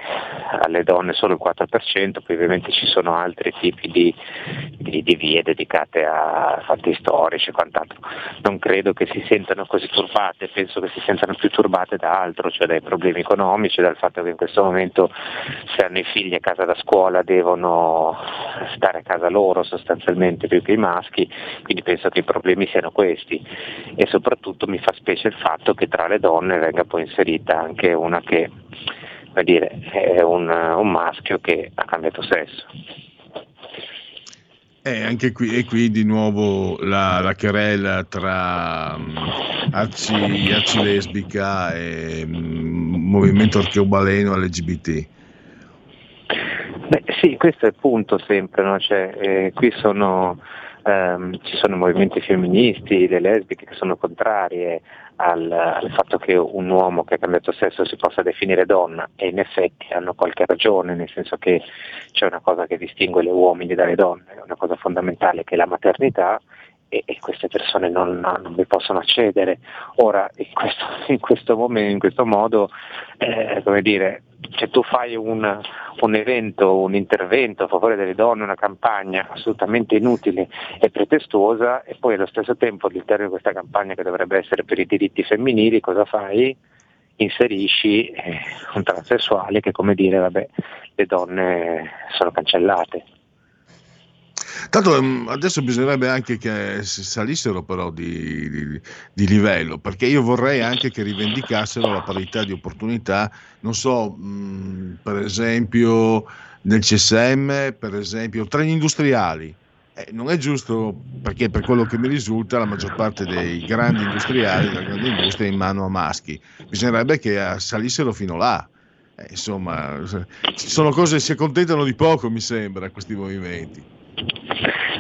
alle donne solo il 4%, poi ovviamente ci sono altri tipi di, di, di vie dedicate a fatti storici e quant'altro. Non credo che si sentano così turbate, penso che si sentano più turbate da altro, cioè dai problemi economici, dal fatto che in questo momento se hanno i figli a casa da scuola devono stare a casa loro sostanzialmente più che i maschi, quindi penso che i problemi siano questi e soprattutto mi fa specie il fatto che tra le donne venga poi inserita anche una che dire, è un, un maschio che ha cambiato sesso. E anche qui, e qui di nuovo la, la querela tra um, arci, arci lesbica e um, movimento archeobaleno LGBT. Beh, sì, questo è il punto sempre, no? cioè, eh, qui sono, ehm, ci sono movimenti femministi, le lesbiche che sono contrarie al, al, fatto che un uomo che ha cambiato sesso si possa definire donna e in effetti hanno qualche ragione, nel senso che c'è una cosa che distingue gli uomini dalle donne, una cosa fondamentale che è la maternità e, e queste persone non, non, vi possono accedere. Ora, in questo, in questo, momento, in questo modo, eh, come dire, cioè tu fai un, un, evento, un intervento a favore delle donne, una campagna assolutamente inutile e pretestuosa e poi allo stesso tempo all'interno di questa campagna che dovrebbe essere per i diritti femminili cosa fai? Inserisci eh, un transessuale che come dire vabbè le donne sono cancellate. Tanto ehm, adesso bisognerebbe anche che salissero però di, di, di, livello, perché io vorrei anche che rivendicassero la parità di opportunità, non so, mh, per esempio nel CSM, per esempio tra gli industriali. Eh, non è giusto perché per quello che mi risulta la maggior parte dei grandi industriali, della grande industria è in mano a maschi. Bisognerebbe che salissero fino là. Eh, insomma, sono cose, si accontentano di poco, mi sembra, questi movimenti.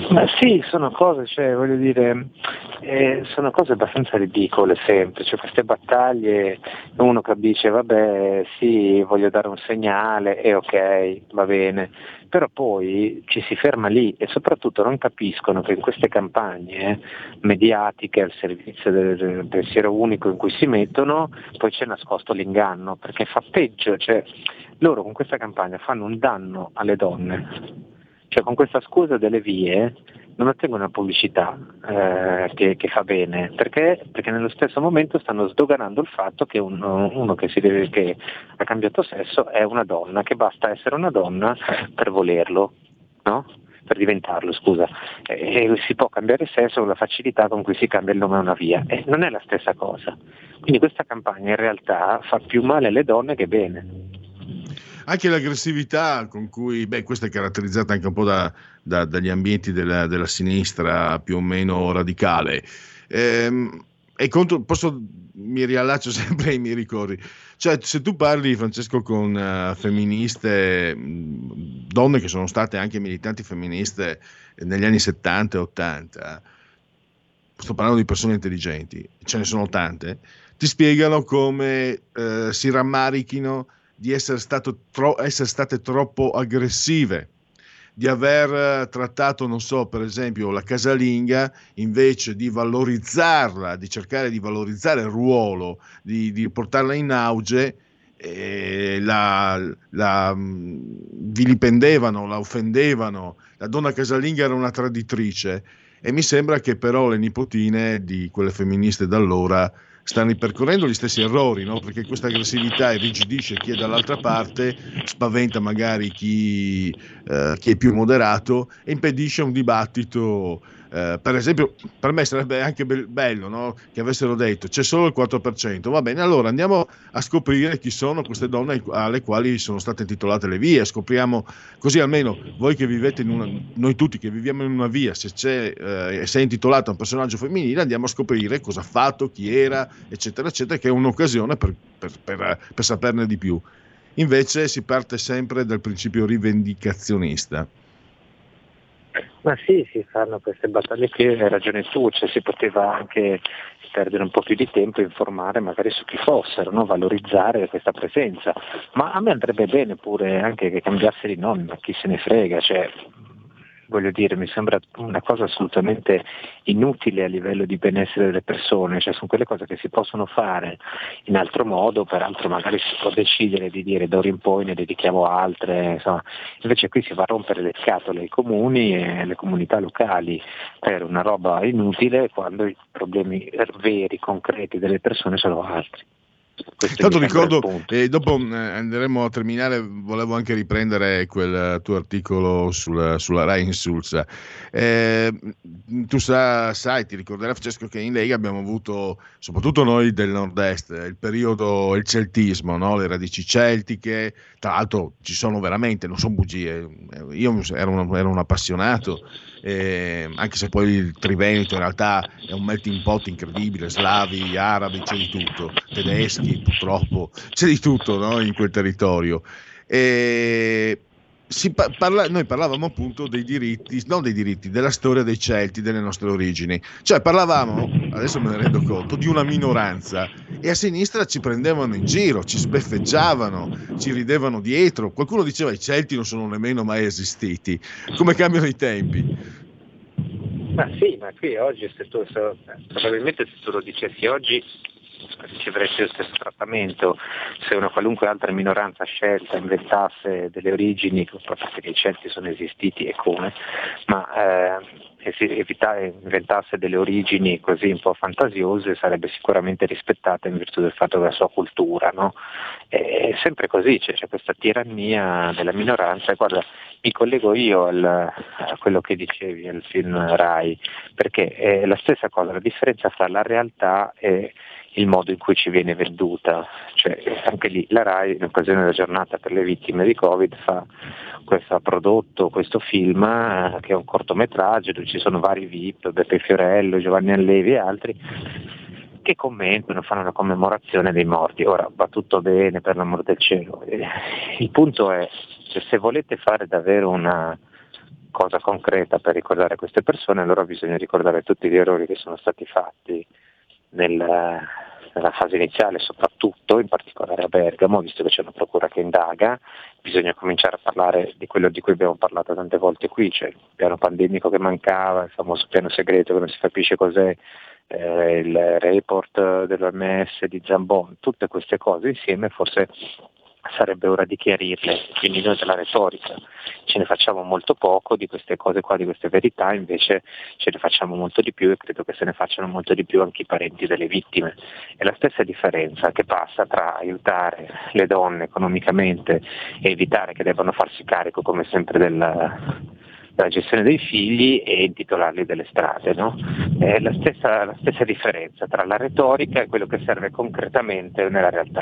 Ma sì, sono cose, cioè, voglio dire, eh, sono cose abbastanza ridicole sempre, cioè, queste battaglie, uno dice vabbè sì, voglio dare un segnale e ok, va bene, però poi ci si ferma lì e soprattutto non capiscono che in queste campagne mediatiche al servizio del, del pensiero unico in cui si mettono, poi c'è nascosto l'inganno, perché fa peggio, cioè, loro con questa campagna fanno un danno alle donne cioè con questa scusa delle vie non ottengono una pubblicità eh, che, che, fa bene, perché? perché? nello stesso momento stanno sdoganando il fatto che uno, uno che, deve, che, ha cambiato sesso è una donna, che basta essere una donna per volerlo, no? per diventarlo, scusa. E si può cambiare sesso con la facilità con cui si cambia il nome a una via. E non è la stessa cosa. Quindi questa campagna in realtà fa più male alle donne che bene anche l'aggressività con cui, beh, questa è caratterizzata anche un po' da, da, dagli ambienti della, della, sinistra più o meno radicale. Ehm, e contro, posso, mi riallaccio sempre ai miei ricordi. Cioè, se tu parli, Francesco, con uh, femministe, mh, donne che sono state anche militanti femministe negli anni 70 e 80, sto parlando di persone intelligenti, ce ne sono tante, ti spiegano come uh, si rammarichino di essere, tro- essere state troppo aggressive di aver trattato, non so, per esempio la casalinga, invece di valorizzarla, di cercare di valorizzare il ruolo, di, di portarla in auge, eh, la, la mh, vilipendevano, la offendevano, la donna casalinga era una traditrice e mi sembra che però le nipotine di quelle femministe d'allora stanno ripercorrendo gli stessi errori, no? perché questa aggressività irrigidisce chi è dall'altra parte, spaventa magari chi, eh, chi è più moderato e impedisce un dibattito eh, per esempio, per me sarebbe anche be- bello no? che avessero detto c'è solo il 4%. Va bene, allora andiamo a scoprire chi sono queste donne alle quali sono state intitolate le vie. Scopriamo così almeno voi che vivete in una, noi tutti che viviamo in una via, se, c'è, eh, se è intitolato a un personaggio femminile, andiamo a scoprire cosa ha fatto, chi era, eccetera, eccetera, che è un'occasione per, per, per, per saperne di più. Invece si parte sempre dal principio rivendicazionista. Ma sì, si fanno queste battaglie qui, hai ragione tu, cioè si poteva anche perdere un po' più di tempo e informare magari su chi fossero, no? valorizzare questa presenza. Ma a me andrebbe bene pure anche che cambiasse di nome, chi se ne frega, cioè, voglio dire, mi sembra una cosa assolutamente inutile a livello di benessere delle persone, cioè sono quelle cose che si possono fare in altro modo, peraltro magari si può decidere di dire d'ora in poi ne dedichiamo altre, insomma. invece qui si va a rompere le scatole ai comuni e alle comunità locali per una roba inutile quando i problemi veri, concreti delle persone sono altri. Tanto ricordo, e dopo eh, andremo a terminare, volevo anche riprendere quel tuo articolo sul, sulla Rai Insulsa. Eh, tu sa, sai, ti ricorderai Francesco che in Lega abbiamo avuto, soprattutto noi del nord-est, il periodo, il celtismo, no? le radici celtiche, tra l'altro ci sono veramente, non sono bugie, io ero un, ero un appassionato eh, anche se poi il Triveneto in realtà è un melting pot incredibile, slavi, arabi, c'è di tutto, tedeschi purtroppo, c'è di tutto no? in quel territorio. E Parla, noi parlavamo appunto dei diritti, non dei diritti, della storia dei Celti, delle nostre origini. Cioè parlavamo, adesso me ne rendo conto, di una minoranza e a sinistra ci prendevano in giro, ci sbeffeggiavano, ci ridevano dietro. Qualcuno diceva i Celti non sono nemmeno mai esistiti. Come cambiano i tempi? Ma sì, ma qui oggi, se tu, se, probabilmente se tu lo dicessi oggi riceveresti lo stesso trattamento se una qualunque altra minoranza scelta inventasse delle origini, perché i Celti sono esistiti e come, ma eh, evitare, inventasse delle origini così un po' fantasiose sarebbe sicuramente rispettata in virtù del fatto della sua cultura. No? È sempre così, cioè, c'è questa tirannia della minoranza e guarda, mi collego io al, a quello che dicevi al film Rai, perché è la stessa cosa, la differenza tra la realtà e il modo in cui ci viene venduta. Cioè, anche lì la RAI in occasione della giornata per le vittime di Covid fa questo prodotto, questo film eh, che è un cortometraggio dove ci sono vari VIP, Beppe Fiorello, Giovanni Allevi e altri che commentano, fanno una commemorazione dei morti. Ora va tutto bene per l'amor del cielo. Il punto è, cioè, se volete fare davvero una cosa concreta per ricordare queste persone, allora bisogna ricordare tutti gli errori che sono stati fatti nel, nella fase iniziale soprattutto, in particolare a Bergamo, visto che c'è una procura che indaga, bisogna cominciare a parlare di quello di cui abbiamo parlato tante volte qui, cioè il piano pandemico che mancava, il famoso piano segreto che non si capisce cos'è, eh, il report dell'OMS di Zambon, tutte queste cose insieme forse sarebbe ora di chiarirle, quindi noi della retorica ce ne facciamo molto poco di queste cose qua, di queste verità, invece ce ne facciamo molto di più e credo che se ne facciano molto di più anche i parenti delle vittime. È la stessa differenza che passa tra aiutare le donne economicamente e evitare che debbano farsi carico come sempre della, della gestione dei figli e intitolarli delle strade. No? È la stessa, la stessa differenza tra la retorica e quello che serve concretamente nella realtà.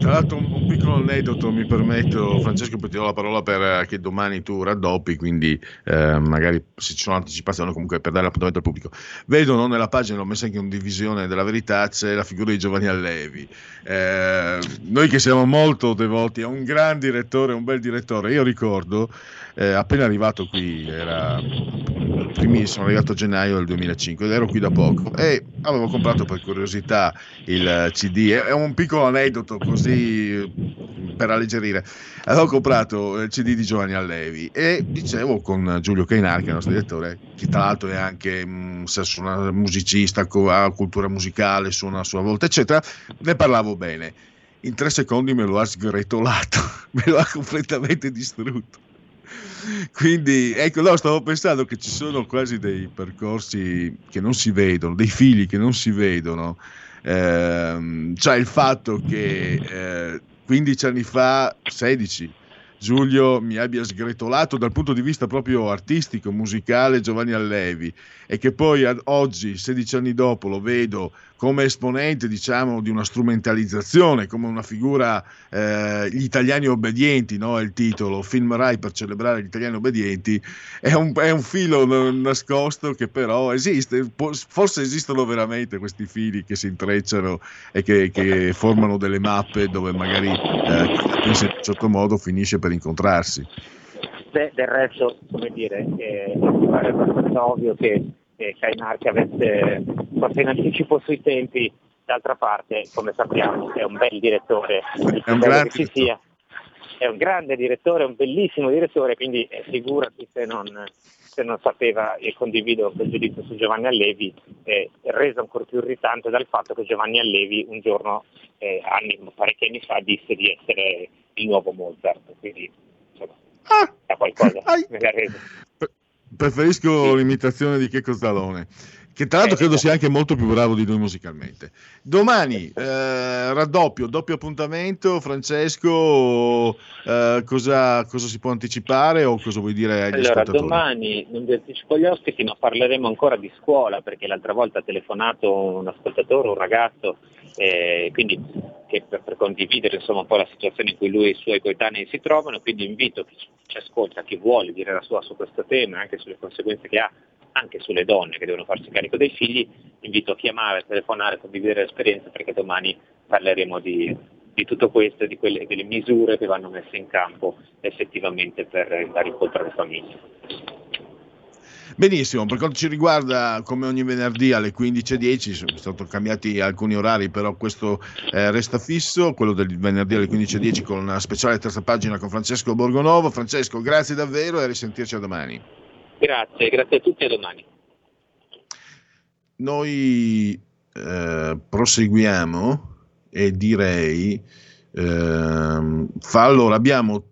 Tra l'altro un, un, piccolo aneddoto mi permetto, Francesco, poi ti do la parola per eh, che domani tu raddoppi, quindi eh, magari se ci sono anticipazioni comunque per dare l'appuntamento al pubblico. Vedo no, nella pagina, l'ho messa anche in divisione della verità, c'è la figura di Giovanni Allevi. Eh, noi che siamo molto devoti a un gran direttore, un bel direttore, io ricordo eh, appena arrivato qui, era primi, sono arrivato a gennaio del 2005 ed ero qui da poco e avevo comprato per curiosità il CD, è un piccolo aneddoto così per alleggerire, avevo comprato il CD di Giovanni Allevi e dicevo con Giulio Cainar, che è il nostro direttore, che tra l'altro è anche mh, suona, musicista, ha cultura musicale, suona a sua volta, eccetera, ne parlavo bene. In tre secondi me lo ha sgretolato, me lo ha completamente distrutto. Quindi, ecco, no, stavo pensando che ci sono quasi dei percorsi che non si vedono, dei fili che non si vedono. Cioè il fatto che eh, 15 anni fa, 16, Giulio mi abbia sgretolato dal punto di vista proprio artistico, musicale Giovanni Allevi e che poi ad oggi, 16 anni dopo, lo vedo come esponente diciamo di una strumentalizzazione, come una figura eh, gli italiani obbedienti, no? è il titolo, film Rai per celebrare gli italiani obbedienti, è un, è un filo nascosto che però esiste, forse esistono veramente questi fili che si intrecciano e che, che formano delle mappe dove magari eh, in un certo modo finisce per incontrarsi. Beh, del resto, come dire, è abbastanza ovvio che che Kainark avesse forse in anticipo sui tempi, d'altra parte, come sappiamo, è un bel direttore, è un grande ci sia. È un grande direttore, un bellissimo direttore, quindi eh, figurati se non, se non sapeva e condivido quel giudizio su Giovanni Allevi, eh, reso ancora più irritante dal fatto che Giovanni Allevi un giorno, eh, anni, parecchi anni fa, disse di essere il nuovo Mozart. Quindi insomma, ah, qualcosa me l'ha reso. Preferisco l'imitazione di Checco Zalone, che tra l'altro credo sia anche molto più bravo di noi musicalmente. Domani eh, raddoppio, doppio appuntamento. Francesco, eh, cosa, cosa, si può anticipare o cosa vuoi dire agli allora? Domani non vi anticipo gli ospiti, ma parleremo ancora di scuola perché l'altra volta ha telefonato un ascoltatore, un ragazzo, eh, quindi che per, per condividere insomma, un po' la situazione in cui lui e i suoi coetanei si trovano, quindi invito chi ci ascolta, chi vuole dire la sua su questo tema e anche sulle conseguenze che ha anche sulle donne che devono farsi carico dei figli, invito a chiamare, a telefonare, a condividere l'esperienza perché domani parleremo di, di tutto questo e di quelle, delle misure che vanno messe in campo effettivamente per dare incontro alle famiglie. Benissimo, per quanto ci riguarda, come ogni venerdì alle 15.10, sono stati cambiati alcuni orari, però questo eh, resta fisso, quello del venerdì alle 15.10 con una speciale terza pagina con Francesco Borgonovo. Francesco, grazie davvero e risentirci a domani. Grazie, grazie a tutti e a domani. Noi eh, proseguiamo e direi, eh, fa, allora abbiamo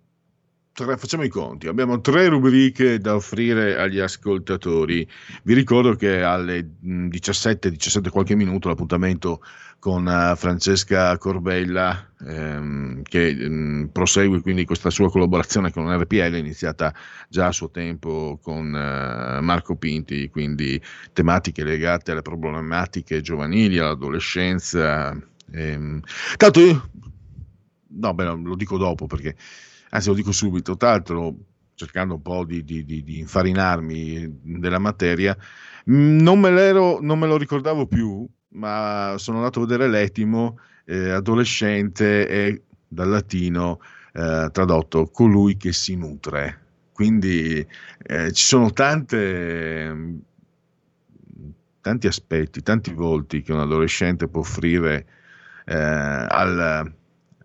tre, facciamo i conti, abbiamo tre rubriche da offrire agli ascoltatori. Vi ricordo che alle 17, 17 qualche minuto l'appuntamento con uh, Francesca Corbella ehm, che mh, mm, prosegue quindi questa sua collaborazione con RPL iniziata già a suo tempo con uh, Marco Pinti, quindi tematiche legate alle problematiche giovanili, all'adolescenza. Ehm. Tanto io, no, beh, lo dico dopo perché anzi lo dico subito, tra l'altro cercando un po' di, di, di, di infarinarmi della materia, mm, non me, non me, lo ricordavo più, ma sono andato a vedere l'etimo, eh, adolescente e dal latino eh, tradotto colui che si nutre. Quindi eh, ci sono tante, tanti aspetti, tanti volti che un adolescente può offrire eh, al,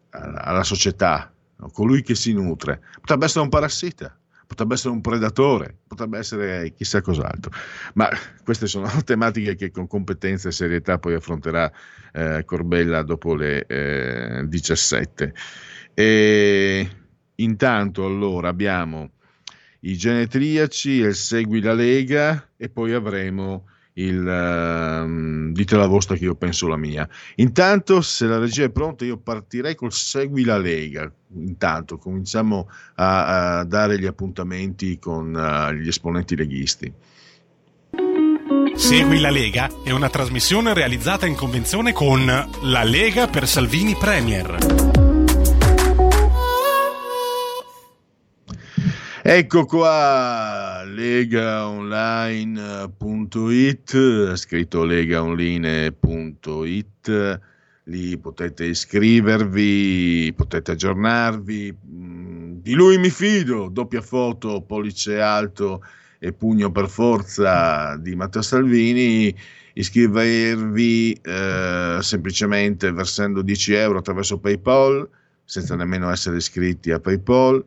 alla società, colui che si nutre. Potrebbe essere un parassita, potrebbe essere un predatore, potrebbe essere chissà cos'altro. Ma queste sono tematiche che con competenza e serietà poi affronterà eh, Corbella dopo le eh, 17. E intanto allora abbiamo i genetriaci, il Segui la Lega e poi avremo il uh, dite la vostra che io penso la mia. Intanto, se la regia è pronta, io partirei col Segui la Lega. Intanto cominciamo a, a dare gli appuntamenti con uh, gli esponenti leghisti. Segui la Lega è una trasmissione realizzata in convenzione con La Lega per Salvini Premier. Ecco qua, legaonline.it, scritto legaonline.it, lì potete iscrivervi, potete aggiornarvi. Mm, di lui mi fido, doppia foto, pollice alto e pugno per forza di Matteo Salvini. Iscrivervi eh, semplicemente versando 10 euro attraverso PayPal senza nemmeno essere iscritti a PayPal,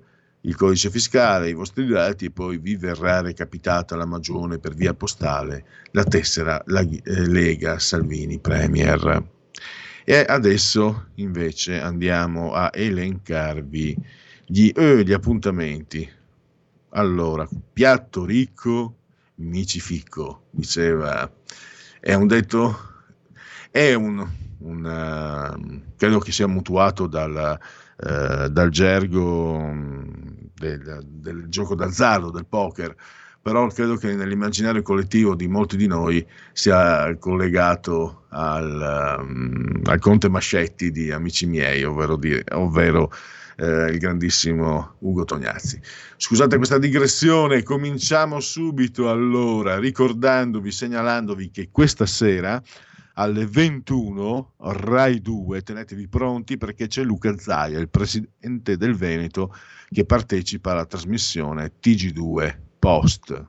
il codice fiscale, i vostri dati e poi vi verrà recapitata la magione per via postale la tessera la, eh, Lega Salvini Premier. E adesso invece andiamo a elencarvi gli, eh, gli appuntamenti. Allora, piatto ricco, micifico, diceva, è un detto, è un, un uh, credo che sia mutuato dal, uh, dal gergo mm, del, del, gioco d'azzardo, del poker, però credo che nell'immaginario collettivo di molti di noi sia collegato al, um, al Conte Mascetti di Amici miei, ovvero, di, ovvero eh, il grandissimo Ugo Tognazzi. Scusate questa digressione, cominciamo subito allora ricordandovi, segnalandovi che questa sera alle 21 Rai 2, tenetevi pronti perché c'è Luca Zaia, il presidente del Veneto, che partecipa alla trasmissione TG2 Post.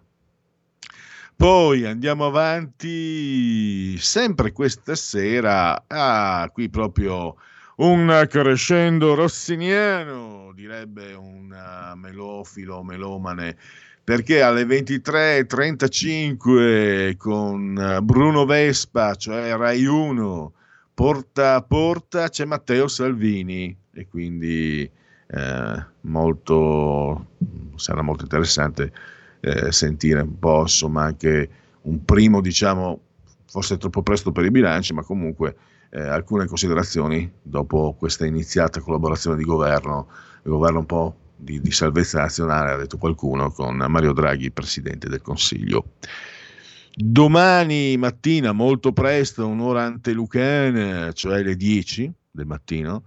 Poi andiamo avanti, sempre questa sera, ah, qui proprio un crescendo rossiniano, direbbe un uh, melofilo, melomane, perché alle 23.35 con eh, Bruno Vespa, cioè Rai 1, porta a porta c'è Matteo Salvini e quindi eh, molto, sarà molto interessante eh, sentire un po' insomma anche un primo diciamo forse troppo presto per i bilanci ma comunque eh, alcune considerazioni dopo questa iniziata collaborazione di governo, il governo un po' di, di salvezza nazionale, ha detto qualcuno, con Mario Draghi, Presidente del Consiglio. Domani mattina, molto presto, un'ora ante Lucan, cioè le 10 del mattino,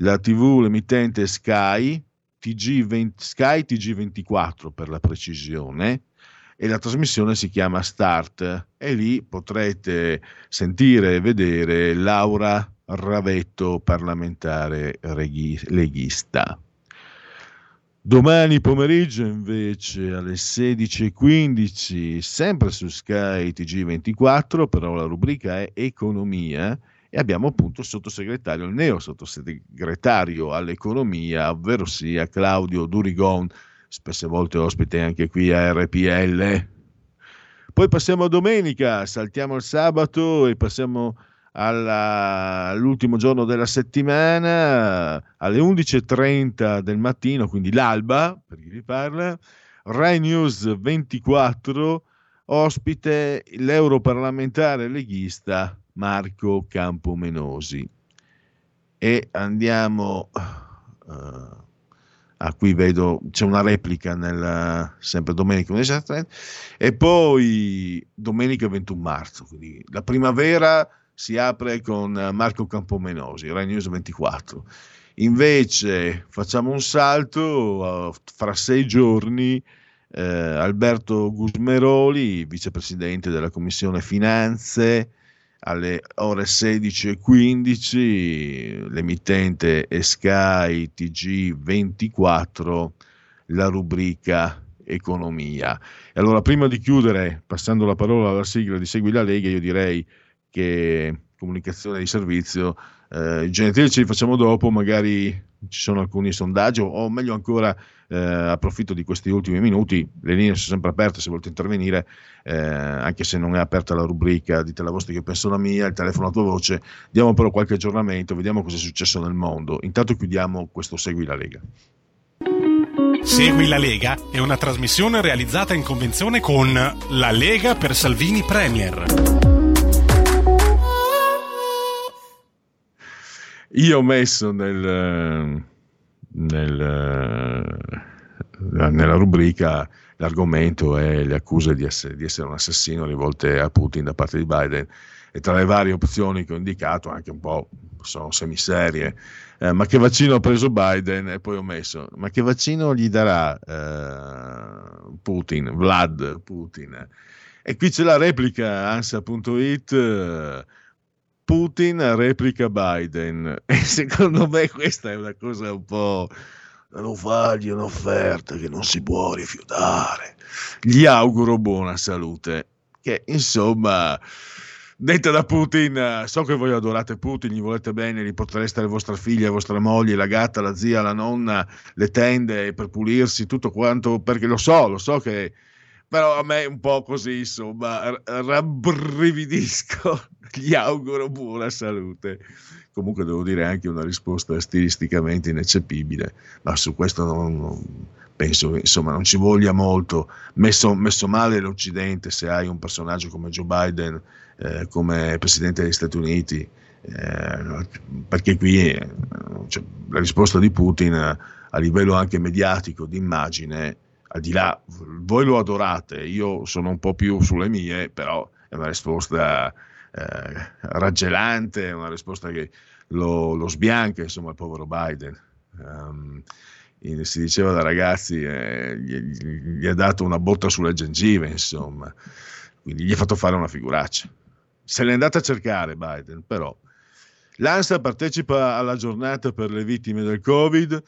la TV, l'emittente Sky, TG20, Sky TG24 per la precisione, e la trasmissione si chiama Start e lì potrete sentire e vedere Laura Ravetto, parlamentare leghista. Domani pomeriggio invece alle 16.15, sempre su Sky TG24, però la rubrica è Economia e abbiamo appunto il sottosegretario, il neo sottosegretario all'economia, ovvero sia Claudio Durigon, spesse volte ospite anche qui a RPL. Poi passiamo a domenica, saltiamo il sabato e passiamo alla, all'ultimo giorno della settimana, alle 11.30 del mattino, quindi l'alba, per chi vi parla, Rai News 24, ospite l'europarlamentare leghista Marco Campomenosi. E andiamo... Uh, a cui vedo c'è una replica nel, sempre domenica 11.30 e poi domenica 21 marzo quindi la primavera si apre con Marco Campomenosi Rai News 24 invece facciamo un salto uh, fra sei giorni eh, Alberto Gusmeroli vicepresidente della commissione finanze alle ore 16.15 l'emittente è Sky TG24 la rubrica economia. E allora prima di chiudere passando la parola alla sigla di Segui la Lega io direi che comunicazione di servizio eh, i ce li facciamo dopo magari ci sono alcuni sondaggi o meglio ancora eh, approfitto di questi ultimi minuti, le linee sono sempre aperte se volete intervenire, eh, anche se non è aperta la rubrica, dite la vostra che penso la mia, il telefono a tua voce, diamo però qualche aggiornamento, vediamo cosa è successo nel mondo. Intanto chiudiamo questo Segui la Lega. Segui la Lega è una trasmissione realizzata in convenzione con La Lega per Salvini Premier. Io ho messo nel, nel, nella rubrica l'argomento è le accuse di essere, di essere, un assassino rivolte a Putin da parte di Biden. E tra le varie opzioni che ho indicato anche un po' sono semiserie eh, ma che vaccino ha preso Biden? E poi ho messo ma che vaccino gli darà eh, Putin Vlad Putin? E qui c'è la replica ansa.it Putin replica Biden. E secondo me questa è una cosa un po' non fargli un'offerta che non si può rifiutare gli auguro buona salute. Che insomma detta da Putin, so che voi adorate Putin, gli volete bene, gli potreste la vostra figlia, la vostra moglie, la gatta, la zia, la nonna, le tende per pulirsi, tutto quanto, perché lo so, lo so che... Però a me un po' così, insomma, rabbrividisco, gli auguro buona salute. Comunque devo dire anche una risposta stilisticamente ineccepibile, ma su questo non, non penso insomma non ci voglia molto. Messo, messo, male l'Occidente se hai un personaggio come Joe Biden eh, come Presidente degli Stati Uniti, eh, perché qui eh, cioè, la risposta di Putin a livello anche mediatico, di immagine, al di là, voi lo adorate, io sono un po' più sulle mie, però è una risposta eh, raggelante, una risposta che lo, lo, sbianca, insomma, il povero Biden. Um, si diceva da ragazzi, eh, gli, gli, ha dato una botta sulle gengive, insomma, quindi gli ha fatto fare una figuraccia. Se l'è andata a cercare Biden, però. L'ANSA partecipa alla giornata per le vittime del Covid.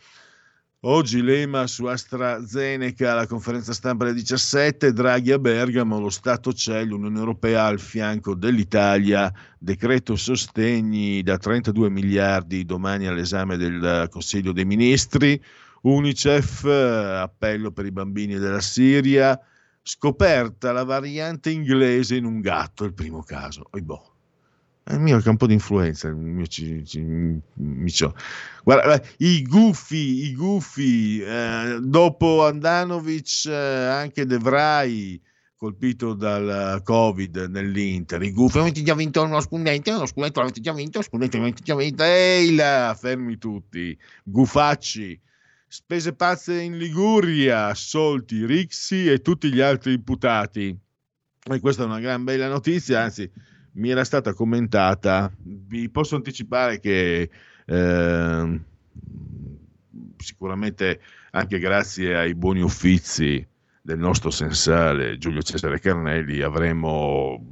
Oggi l'EMA su AstraZeneca, la conferenza stampa alle 17, Draghi a Bergamo, lo Stato c'è, l'Unione Europea al fianco dell'Italia, decreto sostegni da 32 miliardi domani all'esame del Consiglio dei Ministri, Unicef, appello per i bambini della Siria, scoperta la variante inglese in un gatto, il primo caso. Oh, boh il mio campo di influenza, il mio ci, ci, micio. Guarda, i gufi, i gufi, eh, dopo Andanovic eh, anche De Vrij colpito dal Covid nell'Inter, i gufi, avete già vinto uno scudetto, uno scudetto l'avete già vinto, uno scudetto l'avete già vinto, ehi là, fermi tutti, gufacci, spese pazze in Liguria, assolti, Rixi e tutti gli altri imputati. E questa è una gran bella notizia, anzi mi era stata commentata, vi posso anticipare che eh, sicuramente anche grazie ai buoni uffizi del nostro sensale Giulio Cesare Carnelli avremo,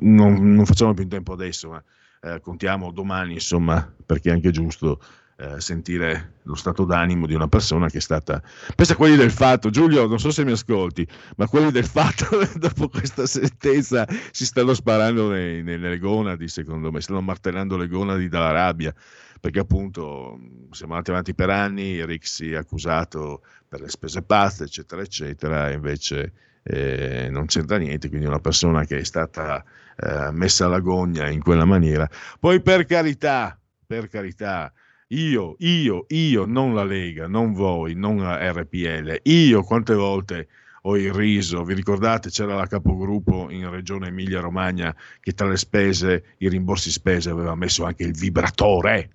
non, non facciamo più in tempo adesso, ma eh, contiamo domani, insomma, perché è anche giusto eh, sentire lo stato d'animo di una persona che è stata... Pensa a quelli del fatto, Giulio, non so se mi ascolti, ma quelli del fatto dopo questa sentenza si stanno sparando nei, nelle gonadi, secondo me, stanno martellando le gonadi dalla rabbia, perché appunto siamo andati avanti per anni, Rixi è accusato per le spese pazze, eccetera, eccetera, e invece... Eh, non c'entra niente, quindi una persona che è stata eh, messa alla gogna in quella maniera. Poi per carità, per carità, io, io, io, non la Lega, non voi, non la RPL, io quante volte ho irriso, vi ricordate c'era la capogruppo in regione Emilia Romagna che tra le spese, i rimborsi spese aveva messo anche il vibratore,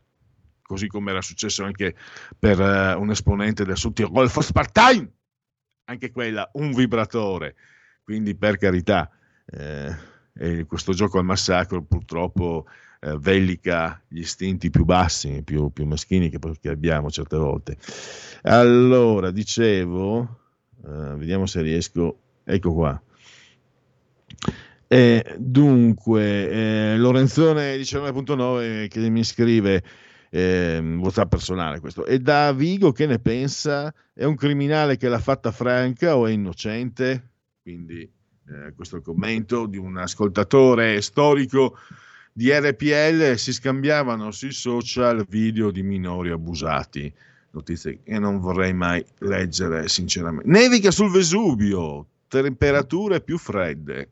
così come era successo anche per uh, un esponente del Sud Tirol Volkspartei, anche quella un vibratore, quindi per carità, eh, questo gioco al massacro purtroppo eh, vellica gli istinti più bassi, più, più meschini che, che, abbiamo certe volte. Allora, dicevo, eh, vediamo se riesco, ecco qua. Eh, dunque, eh, Lorenzone 19.9 che mi scrive eh, WhatsApp personale questo. E da Vigo che ne pensa? È un criminale che l'ha fatta franca o è innocente? Quindi eh, questo è il commento di un ascoltatore storico di RPL si scambiavano sui social video di minori abusati. Notizie che non vorrei mai leggere, sinceramente. Nevica sul Vesuvio, temperature più fredde.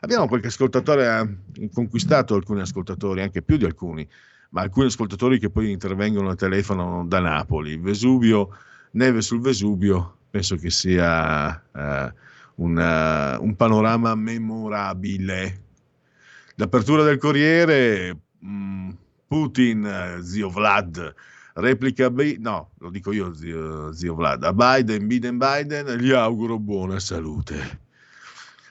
Abbiamo qualche ascoltatore, ha conquistato alcuni ascoltatori, anche più di alcuni, ma alcuni ascoltatori che poi intervengono al telefono da Napoli. Vesuvio, neve sul Vesuvio, penso che sia uh, una, un panorama memorabile L'apertura del Corriere, mm, Putin, zio Vlad, replica, no, lo dico io, zio, zio Vlad, a Biden, Biden, Biden, gli auguro buona salute.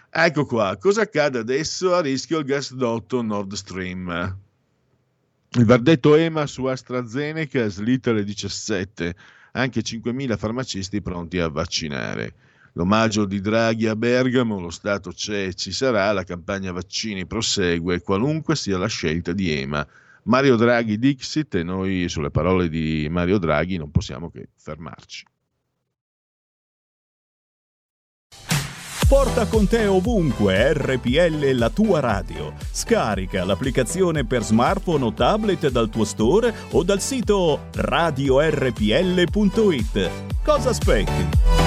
Ecco qua, cosa accade adesso? A rischio il gasdotto Nord Stream. Il verdetto EMA su AstraZeneca slitta alle 17, anche 5.000 farmacisti pronti a vaccinare. L'omaggio di Draghi a Bergamo, lo Stato c'è e ci sarà, la campagna vaccini prosegue, qualunque sia la scelta di EMA. Mario Draghi Dixit e noi sulle parole di Mario Draghi non possiamo che fermarci. Porta con te ovunque RPL la tua radio. Scarica l'applicazione per smartphone o tablet dal tuo store o dal sito radiorpl.it. Cosa aspetti?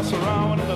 us around.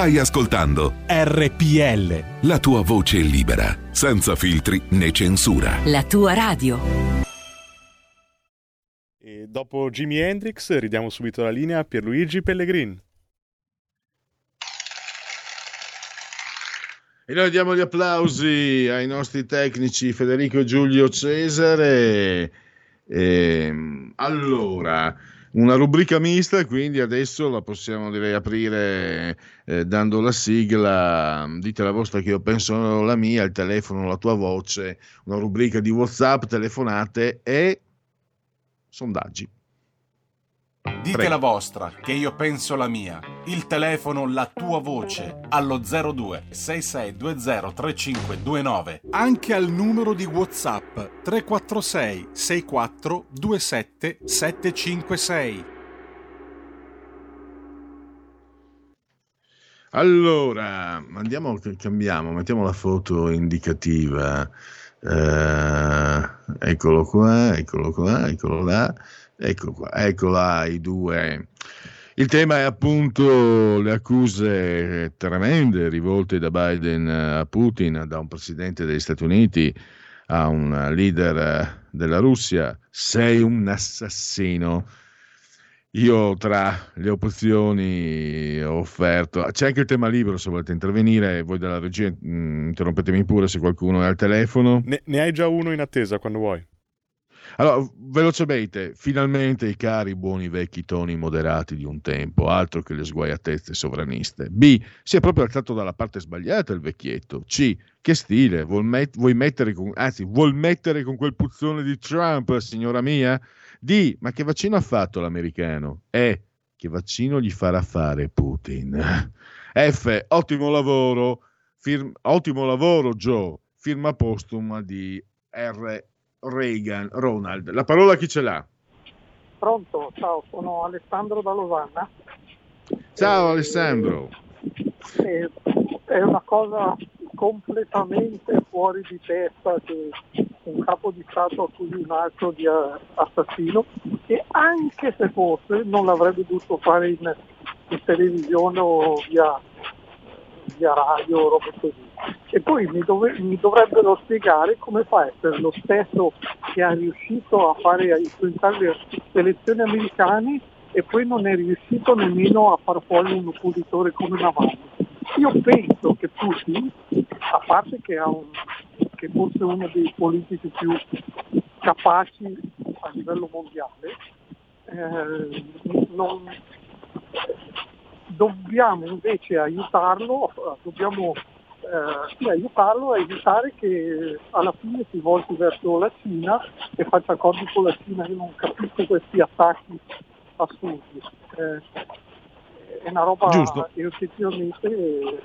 Stai ascoltando RPL. la tua voce libera, senza filtri né censura. La tua radio. E dopo Jimi Hendrix ridiamo subito la linea a Pierluigi Pellegrin. E noi diamo gli applausi ai nostri tecnici Federico e Giulio Cesare. Ehm, allora, una rubrica mista, quindi adesso la possiamo direi aprire eh, dando la sigla. Dite la vostra che io penso la mia, il telefono, la tua voce, una rubrica di WhatsApp, telefonate e sondaggi. Dite Prego. la vostra, che io penso la mia. Il telefono, la tua voce, allo 02 6620 3529. Anche al numero di WhatsApp 346 64 27 756. Allora, andiamo, cambiamo, mettiamo la foto indicativa. Eh, eccolo qua, eccolo qua, eccolo là, ecco qua, ecco i due. Il tema è appunto le accuse tremende rivolte da Biden a Putin, da un presidente degli Stati Uniti a un leader della Russia. Sei un assassino. Io tra le opzioni ho offerto, c'è anche il tema libero se volete intervenire, voi dalla regia mh, interrompetemi pure se qualcuno è al telefono. Ne, ne hai già uno in attesa quando vuoi. Allora, velocemente, finalmente i cari buoni vecchi toni moderati di un tempo, altro che le sguaiatezze sovraniste. B, si è proprio alzato dalla parte sbagliata il vecchietto. C, che stile, vuol met- vuoi mettere con, anzi, vuol mettere con quel puzzone di Trump, signora mia? D, ma che vaccino ha fatto l'americano? E, che vaccino gli farà fare Putin? F, ottimo lavoro, firm- ottimo lavoro Joe, firma postuma di R. Reagan, Ronald. La parola chi ce l'ha? Pronto, ciao, sono Alessandro da Losanna. Ciao Alessandro. Eh, è una cosa completamente fuori di testa che un capo di Stato accusi un altro di eh, assassino e anche se fosse non l'avrebbe dovuto fare in, in televisione o via, via radio o robe così. E poi mi, dove- mi dovrebbero spiegare come fa a essere lo stesso che è riuscito a fare a influenzare le elezioni americane e poi non è riuscito nemmeno a far fuori un oppositore come Navalny. Io penso che Putin, a parte che, ha un, che forse uno dei politici più capaci a livello mondiale, eh, non, dobbiamo invece aiutarlo, eh, dobbiamo eh, sì, aiutarlo a evitare che alla fine si volti verso la Cina e faccia accordi con la Cina. Io non capisco questi attacchi assurdi. Eh, è una roba Giusto. che effettivamente eh,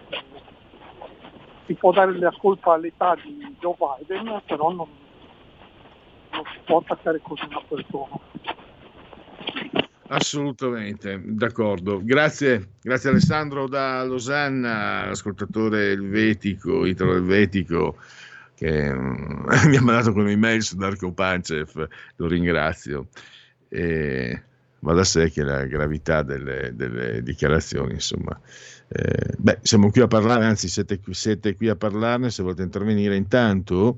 si può dare la colpa all'età di Joe Biden, però non, non si può attaccare così una persona. Assolutamente, d'accordo. Grazie, grazie Alessandro da Losanna, ascoltatore elvetico, italo-elvetico, che mm, mi ha mandato un'email su Darko Pancev, lo ringrazio. E va da sé che la gravità delle, delle dichiarazioni, insomma. eh, beh, siamo qui a parlare, anzi siete, siete qui a parlarne, se volete intervenire. Intanto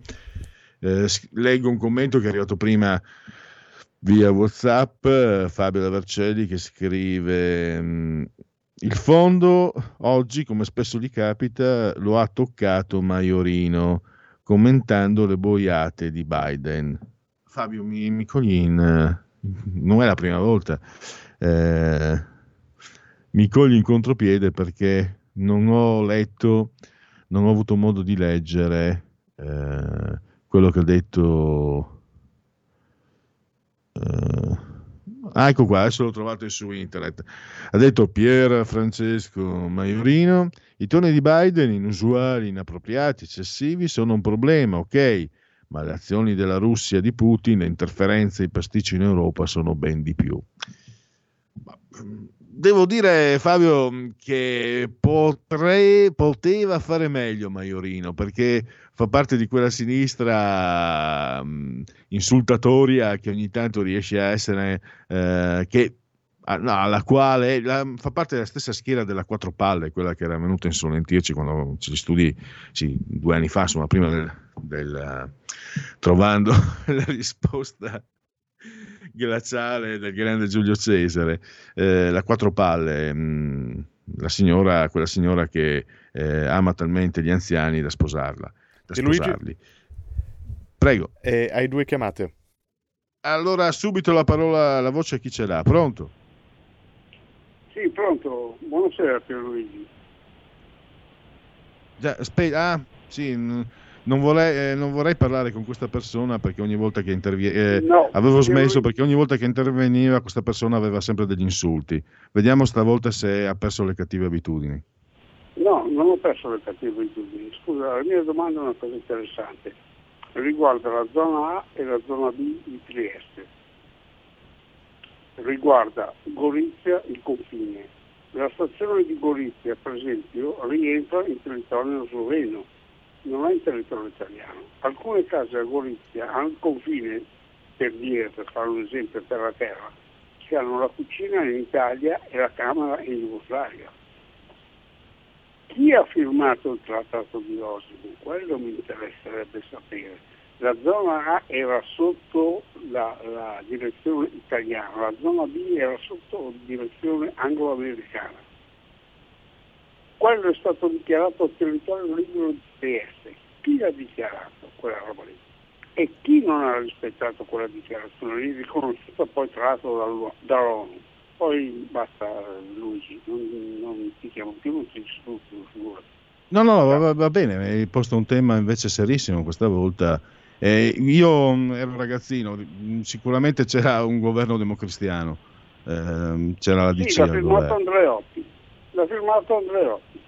eh, leggo un commento che è arrivato prima via WhatsApp, Fabio da Vercelli che scrive mm, il fondo oggi, come spesso gli capita, lo ha toccato Maiorino commentando le boiate di Biden. Fabio, mi, mi cogli in... eh, non è la prima volta. eh, mi cogli in contropiede perché non ho letto, non ho avuto modo di leggere eh, quello che ha detto ah, ecco qua, adesso l'ho trovato su internet. Ha detto Pier Francesco Maiorino: i toni di Biden, inusuali, inappropriati, eccessivi, sono un problema, ok, ma le azioni della Russia di Putin, le interferenze e i pasticci in Europa sono ben di più. Devo dire, Fabio, che potrei, poteva fare meglio Maiorino perché fa parte di quella sinistra mh, insultatoria che ogni tanto riesce a essere, eh, che, ah, no, alla quale la- fa parte della stessa schiera della quattro palle, quella che era venuta a insolentirci quando ci studi sì, due anni fa, insomma, prima del, del, eh, trovando la risposta glaciale del grande Giulio Cesare, eh, la quattro palle, mh, la signora, quella signora che eh, ama talmente gli anziani da sposarla, da Luigi? sposarli. Prego. Eh, hai due chiamate. Allora, subito la parola, la voce a chi ce l'ha. Pronto? Sì, pronto. Buonasera Pierluigi. Già, aspe- ah, sì, mh, non vorrei, eh, non vorrei parlare con questa persona perché ogni volta che interviene... No, avevo smesso lui- perché ogni volta che interveniva questa persona aveva sempre degli insulti. Vediamo stavolta se ha perso le cattive abitudini. No, non ho perso le cattive abitudini. Scusa, la mia domanda è una cosa interessante. Riguarda la zona A e la zona B di Trieste. Riguarda Gorizia, il confine. La stazione di Gorizia, per esempio, rientra in territorio sloveno, non è in territorio italiano. Alcune case a Gorizia hanno il confine, per dire, per fare un esempio terra terra, che hanno la cucina in Italia e la camera in Jugoslavia. Chi ha firmato il trattato di Osimo? Quello mi interesserebbe sapere. La zona A era sotto la, la direzione italiana, la zona B era sotto direzione anglo-americana. Quello è stato dichiarato territorio libero di Trieste. Chi l'ha dichiarato quella roba lì? E chi non ha rispettato quella dichiarazione lì, riconosciuta poi tra l'altro dall'ONU? Poi basta Luigi, non, non ti chiamo più, non ti disturbo, figurati. No, no, va, va- bene, hai posto un tema invece serissimo questa volta. Eh, io mh, ero ragazzino, mh, sicuramente c'era un governo democristiano, ehm, c'era la Sì, DC l'ha al firmato. Andreotti. L'ha firmato Andreotti.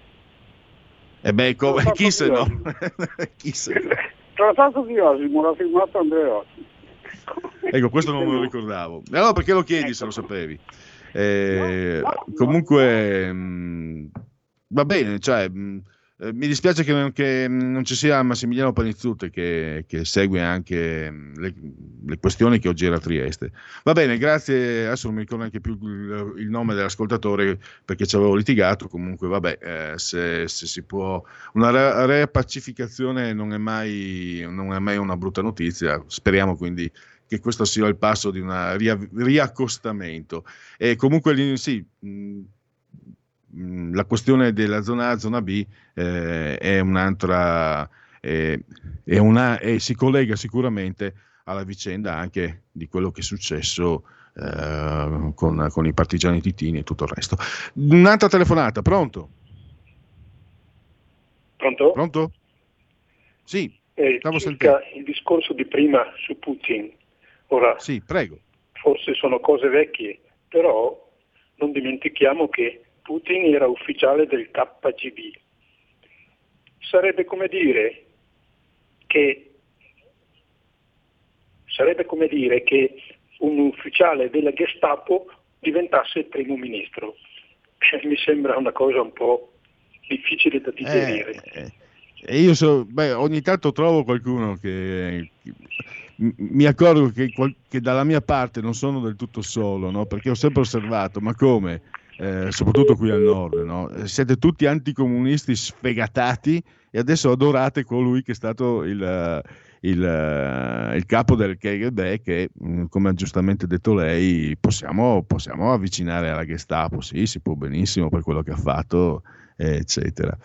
E beh, come, L'ha chi se no? chi se no? Trattato di Osimo l'ha firmato Andreotti. Ecco, questo non me lo ricordavo. Allora perché lo chiedi se lo sapevi? Eh, comunque, mh, va bene, cioè, mh, eh, mi dispiace che non, che non ci sia Massimiliano Panizzutte che, che segue anche le, le questioni che oggi era a Trieste. Va bene, grazie. Adesso non mi ricordo neanche più il, il nome dell'ascoltatore perché ci avevo litigato. Comunque, vabbè, eh, se, se si può. Una re- repacificazione non non è mai una brutta notizia. Speriamo quindi che questo sia il passo di un riaccostamento. E comunque sì, mh, mh, la questione della zona A, zona B eh, è un'altra, eh, è una, e si collega sicuramente alla vicenda anche di quello che è successo eh, con, con i partigiani titini e tutto il resto. Un'altra telefonata, pronto? Pronto? Pronto? Sì, Eh, circa il discorso di prima su Putin. Ora, sì, prego. forse sono cose vecchie, però non dimentichiamo che Putin era ufficiale del KGB. Sarebbe come dire che sarebbe come dire che un ufficiale della Gestapo diventasse il primo ministro. Eh, Mi sembra una cosa un po' difficile da digerire. Eh, E io so, beh, ogni tanto trovo qualcuno che, mi accorgo che, che dalla mia parte non sono del tutto solo, no? perché ho sempre osservato, ma come? Eh, soprattutto qui al nord, no? Eh, siete tutti anticomunisti sfegatati e adesso adorate colui che è stato il, il, il capo del KGB che, mh, come ha giustamente detto lei, possiamo, possiamo avvicinare alla Gestapo, sì, si può benissimo per quello che ha fatto, eccetera.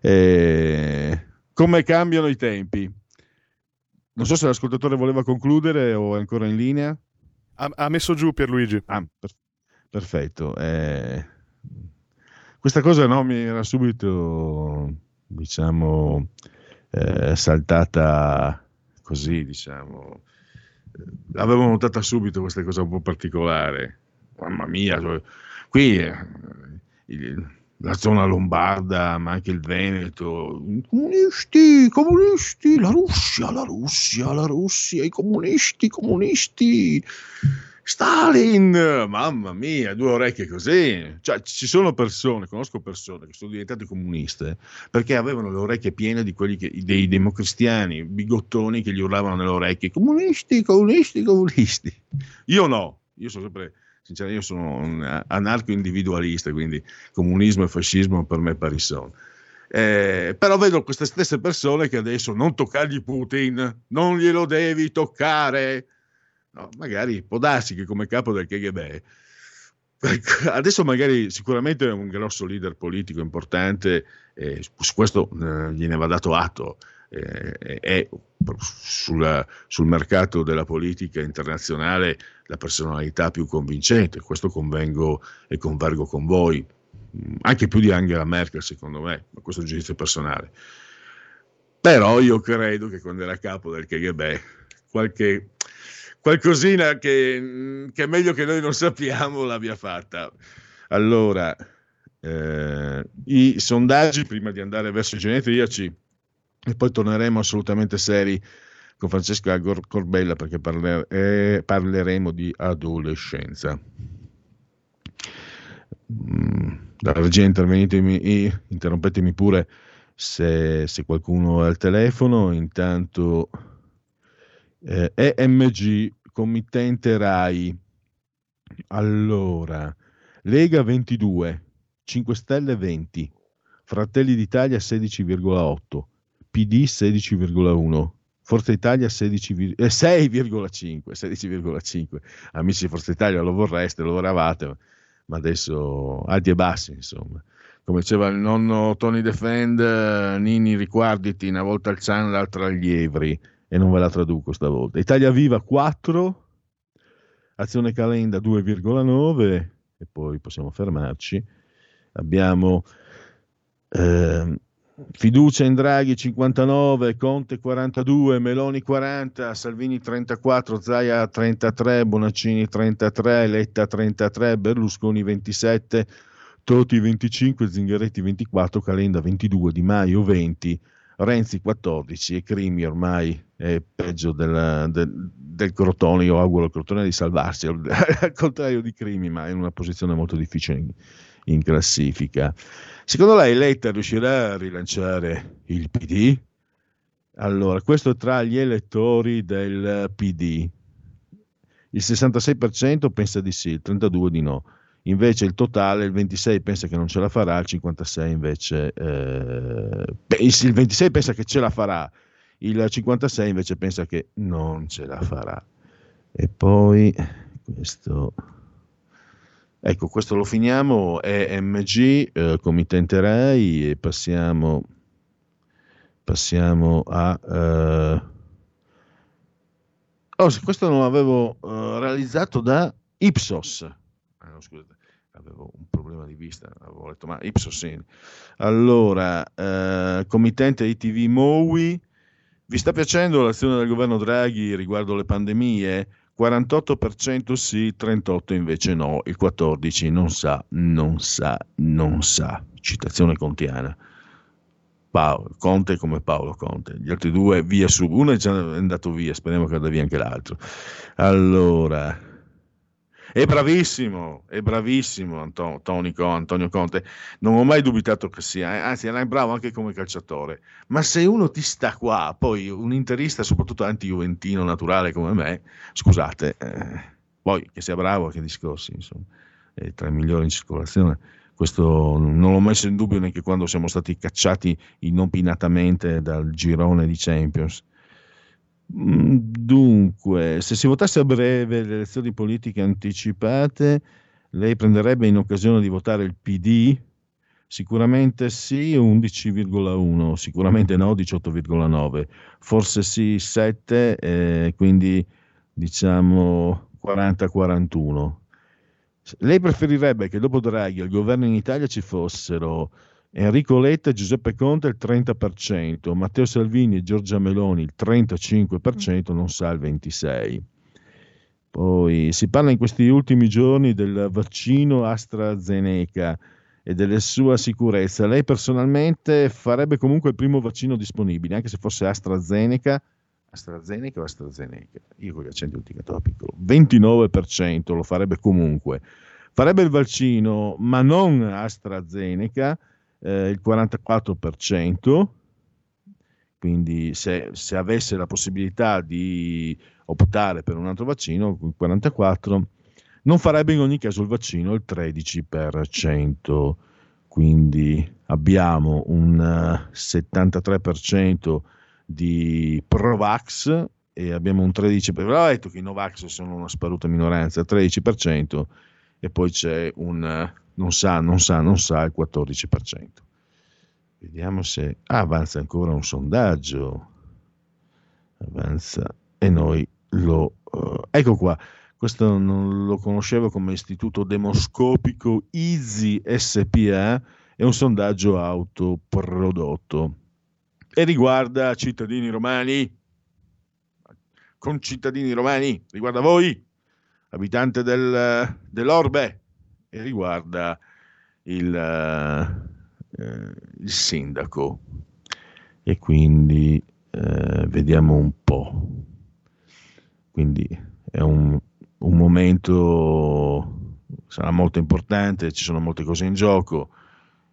Eh, come cambiano i tempi? Non so se l'ascoltatore voleva concludere o è ancora in linea. Ha, ha messo giù Pierluigi. Ah, per- perfetto. Eh, questa cosa no, mi era subito, diciamo, eh, saltata così, diciamo. L'avevo notata subito questa cosa un po' particolare. Mamma mia, cioè, qui eh, il- la zona lombarda, ma anche il Veneto, i comunisti, i comunisti, la Russia, la Russia, la Russia, i comunisti, i comunisti. Stalin, mamma mia, due orecchie così. Cioè, ci sono persone, conosco persone che sono diventate comuniste perché avevano le orecchie piene di quelli che, dei democristiani, bigottoni che gli urlavano nelle orecchie: comunisti, comunisti, comunisti. Io no, io sono sempre, sinceramente, io sono un anarco-individualista, quindi comunismo e fascismo per me pari sono. Eh, però vedo queste stesse persone che adesso non toccargli Putin, non glielo devi toccare. No, magari può darsi che come capo del KGB ecco, adesso magari sicuramente è un grosso leader politico importante eh, su questo eh, gliene va dato atto eh, è sul, sul mercato della politica internazionale la personalità più convincente questo convengo e convergo con voi anche più di Angela Merkel secondo me ma questo è un giudizio personale Però io credo che quando era capo del KGB qualche qualcosina che, che, è meglio che noi non sappiamo l'abbia fatta. Allora, eh, i sondaggi prima di andare verso i genetriaci e poi torneremo assolutamente seri con Francesca Corbella perché parler- eh, parleremo di adolescenza. Mm, la regia intervenitemi, interrompetemi pure se, se, qualcuno ha il telefono, intanto eh, EMG, committente RAI, allora, Lega 22, 5 Stelle 20, Fratelli d'Italia 16,8, PD 16,1, Forza Italia 16, eh, 6,5, 16,5. Amici di Forza Italia lo vorreste, lo voravate, ma adesso alti e bassi, insomma. Come diceva il nonno Tony Defend, Nini riguarditi, una volta il San, l'altra al Lievri, e non ve la traduco stavolta. Italia Viva 4, Azione Calenda 2,9, e poi possiamo fermarci. Abbiamo... Eh, Fiducia in Draghi 59, Conte 42, Meloni 40, Salvini 34, Zaia 33, Bonaccini 33, Letta 33, Berlusconi 27, Toti 25, Zingaretti 24, Calenda 22, Di Maio 20, Renzi 14 e Crimi ormai è peggio del, del, del Crotone, io auguro al Crotone di salvarsi, al contrario di Crimi, ma è in una posizione molto difficile. in, in classifica. Secondo lei Letta riuscirà a rilanciare il PD? Allora, questo tra gli elettori del PD. Il 66% pensa di sì, il 32% di no. Invece il totale, il 26 pensa che non ce la farà, il 56 invece... Eh, il 26 pensa che ce la farà, il 56 invece pensa che non ce la farà. E poi questo... Ecco, questo lo finiamo, è MG, eh, committente RAI, e passiamo, passiamo a... Eh... Oh, questo non l'avevo uh, realizzato da Ipsos. Ah, no, scusate, avevo un problema di vista, avevo detto, ma Ipsos sì. Allora, eh, committente ITV Mowi, vi sta piacendo l'azione del governo Draghi riguardo le pandemie? 48% sì, 38% invece no, il 14% non sa, non sa, non sa. Citazione contiana. Paolo, Conte come Paolo Conte, gli altri due via su, uno è già andato via, speriamo che vada via anche l'altro. Allora, è bravissimo, è bravissimo Antonio, Antonio Conte, non ho mai dubitato che sia, eh, anzi è bravo anche come calciatore, ma se uno ti sta qua, poi un interista, soprattutto anti-juventino naturale come me, scusate, eh, poi che sia bravo, che discorsi, insomma, è tra i migliori in circolazione, questo non l'ho messo in dubbio neanche quando siamo stati cacciati inopinatamente dal girone di Champions. Mm, dunque, se si votasse a breve le elezioni politiche anticipate, lei prenderebbe in occasione di votare il PD? Sicuramente sì, 11,1, sicuramente no, 18,9, forse sì, 7, eh, quindi diciamo 40-41. Lei preferirebbe che dopo Draghi al governo in Italia ci fossero Enrico Letta e Giuseppe Conte il 30%, Matteo Salvini e Giorgia Meloni il 35%, non sa il 26%. Poi si parla in questi ultimi giorni del vaccino AstraZeneca e della sua sicurezza. Lei personalmente farebbe comunque il primo vaccino disponibile, anche se fosse AstraZeneca. AstraZeneca o AstraZeneca? Io con gli accenti ho indicato da piccolo. 29% lo farebbe comunque. Farebbe il vaccino, ma non AstraZeneca, eh, il 44%, quindi se, se, avesse la possibilità di optare per un altro vaccino, il 44%, non farebbe in ogni caso il vaccino il 13%, quindi abbiamo un 73% eh, di Provax e abbiamo un 13%, avevo detto che i Novax sono una sparuta minoranza, 13%, e poi c'è un non sa, non sa, non sa il 14%. Vediamo se ah, avanza ancora un sondaggio. Avanza e noi lo... Uh, ecco qua, questo non lo conoscevo come istituto demoscopico Easy SPA, è un sondaggio autoprodotto. e riguarda cittadini romani, concittadini romani, riguarda voi, abitante del, dell'Orbe, riguarda il, eh, il sindaco. E quindi eh, vediamo un po'. Quindi è un, un momento, sarà molto importante, ci sono molte cose in gioco.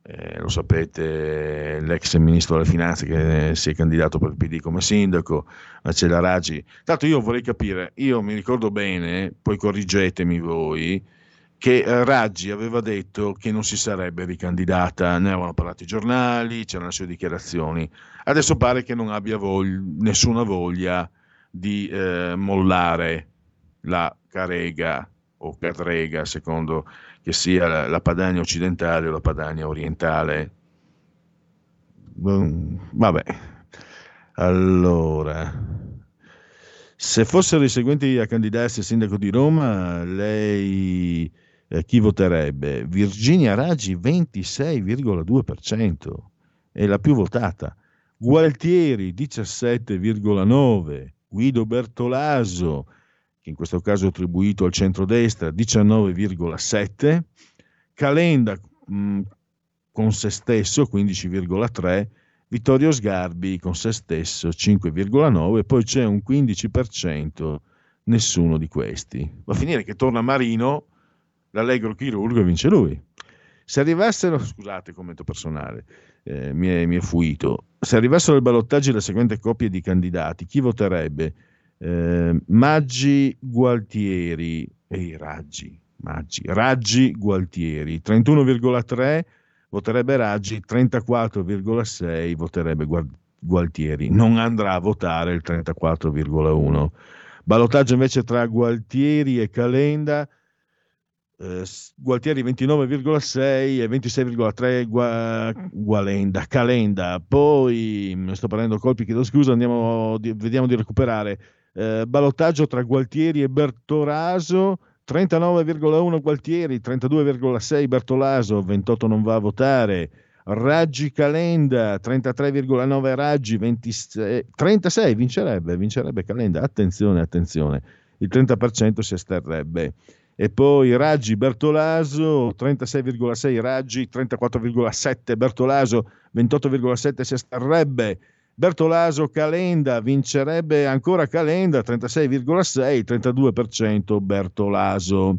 Eh, lo sapete, l'ex ministro delle finanze che si è candidato per il PD come sindaco, Marcella Raggi. Tanto io vorrei capire, io mi ricordo bene, poi corrigetemi voi, che eh, Raggi aveva detto che non si sarebbe ricandidata, ne avevano parlato i giornali, c'erano le sue dichiarazioni. Adesso pare che non abbia voglia, nessuna voglia di eh, mollare la Carega o Cadrega, secondo che sia la, la Padania occidentale o la Padania orientale. Mm, Vabbè, allora, se fossero i seguenti a candidarsi a sindaco di Roma, lei eh, chi voterebbe? Virginia Raggi 26,2%, è la più votata. Gualtieri 17,9%, Guido Bertolaso che in questo caso è attribuito al centrodestra, 19,7, Calenda mh, con se stesso 15,3, Vittorio Sgarbi con se stesso 5,9, poi c'è un 15%, nessuno di questi. Va a finire che torna Marino, l'allegro chirurgo e vince lui. Se arrivassero, scusate, commento personale, eh, mi, è, mi è fuito, se arrivassero al ballottaggio le seguenti coppie di candidati, chi voterebbe? Eh, Maggi Gualtieri. E i Raggi, Maggi, Raggi Gualtieri 31,3 voterebbe Raggi 34,6 voterebbe Gualtieri. Non andrà a votare il 34,1 ballottaggio invece tra Gualtieri e Calenda eh, Gualtieri 29,6 e 26,3 Gua, Gualenda, Calenda poi sto prendendo colpi chiedo scusa andiamo, vediamo di recuperare eh, ballottaggio tra Gualtieri e Bertoraso, 39,1 Gualtieri, 32,6 Bertolaso, 28 non va a votare. Raggi Calenda, 33,9 Raggi, 26, 36 vincerebbe, vincerebbe Calenda, attenzione, attenzione, il 30% si esterrebbe. E poi Raggi Bertolaso, 36,6 Raggi, 34,7 Bertolaso, 28,7 si esterrebbe. Bertolaso Calenda vincerebbe ancora Calenda 36,6, 32% Bertolaso.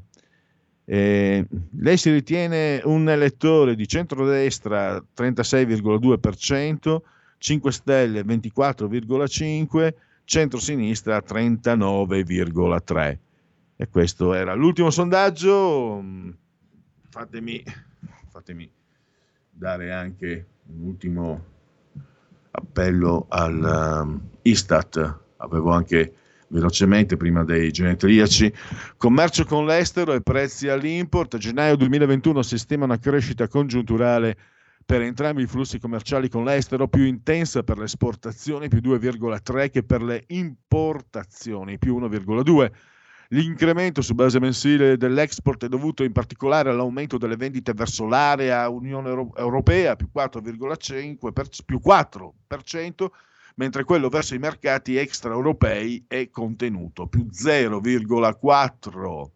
Eh, lei si ritiene un elettore di centrodestra 36,2%, 5 Stelle 24,5%, centrosinistra 39,3%. E questo era l'ultimo sondaggio. Fatemi, fatemi dare anche un ultimo appello all'Istat, um, avevo anche velocemente prima dei genetriaci. Commercio con l'estero e prezzi all'import. A gennaio 2021 si stima una crescita congiunturale per entrambi i flussi commerciali con l'estero più intensa per le esportazioni, più 2,3 che per le importazioni, più 1,2 L'incremento su base mensile dell'export è dovuto in particolare all'aumento delle vendite verso l'area Unione Europea, più 4,5%, per, più 4% mentre quello verso i mercati extraeuropei è contenuto, più 0,4%.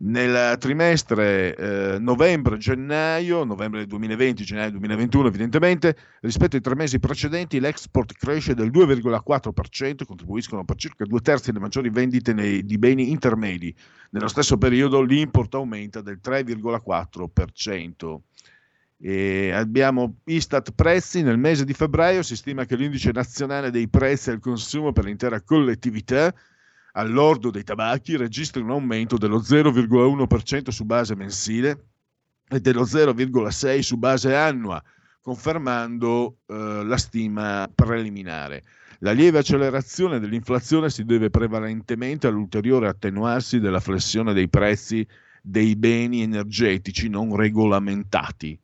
Nel trimestre eh, novembre-gennaio, novembre 2020, gennaio 2021 evidentemente, rispetto ai tre mesi precedenti l'export cresce del 2,4%, contribuiscono per circa due terzi delle maggiori vendite nei, di beni intermedi. Nello stesso periodo l'import aumenta del 3,4%. E abbiamo Istat prezzi, nel mese di febbraio si stima che l'indice nazionale dei prezzi al consumo per l'intera collettività all'ordo dei tabacchi registra un aumento dello 0,1% su base mensile e dello 0,6% su base annua, confermando eh, la stima preliminare. La lieve accelerazione dell'inflazione si deve prevalentemente all'ulteriore attenuarsi della flessione dei prezzi dei beni energetici non regolamentati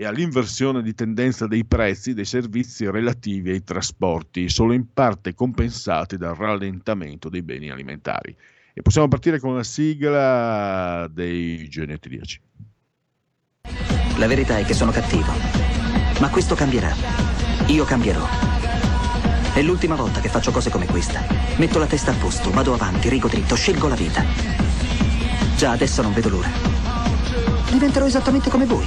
e all'inversione di tendenza dei prezzi dei servizi relativi ai trasporti, solo in parte compensati dal rallentamento dei beni alimentari. E possiamo partire con la sigla dei genetriaci. La verità è che sono cattivo, ma questo cambierà. Io cambierò. È l'ultima volta che faccio cose come questa. Metto la testa a posto, vado avanti, rigo dritto, scelgo la vita. Già adesso non vedo l'ora. Diventerò esattamente come voi.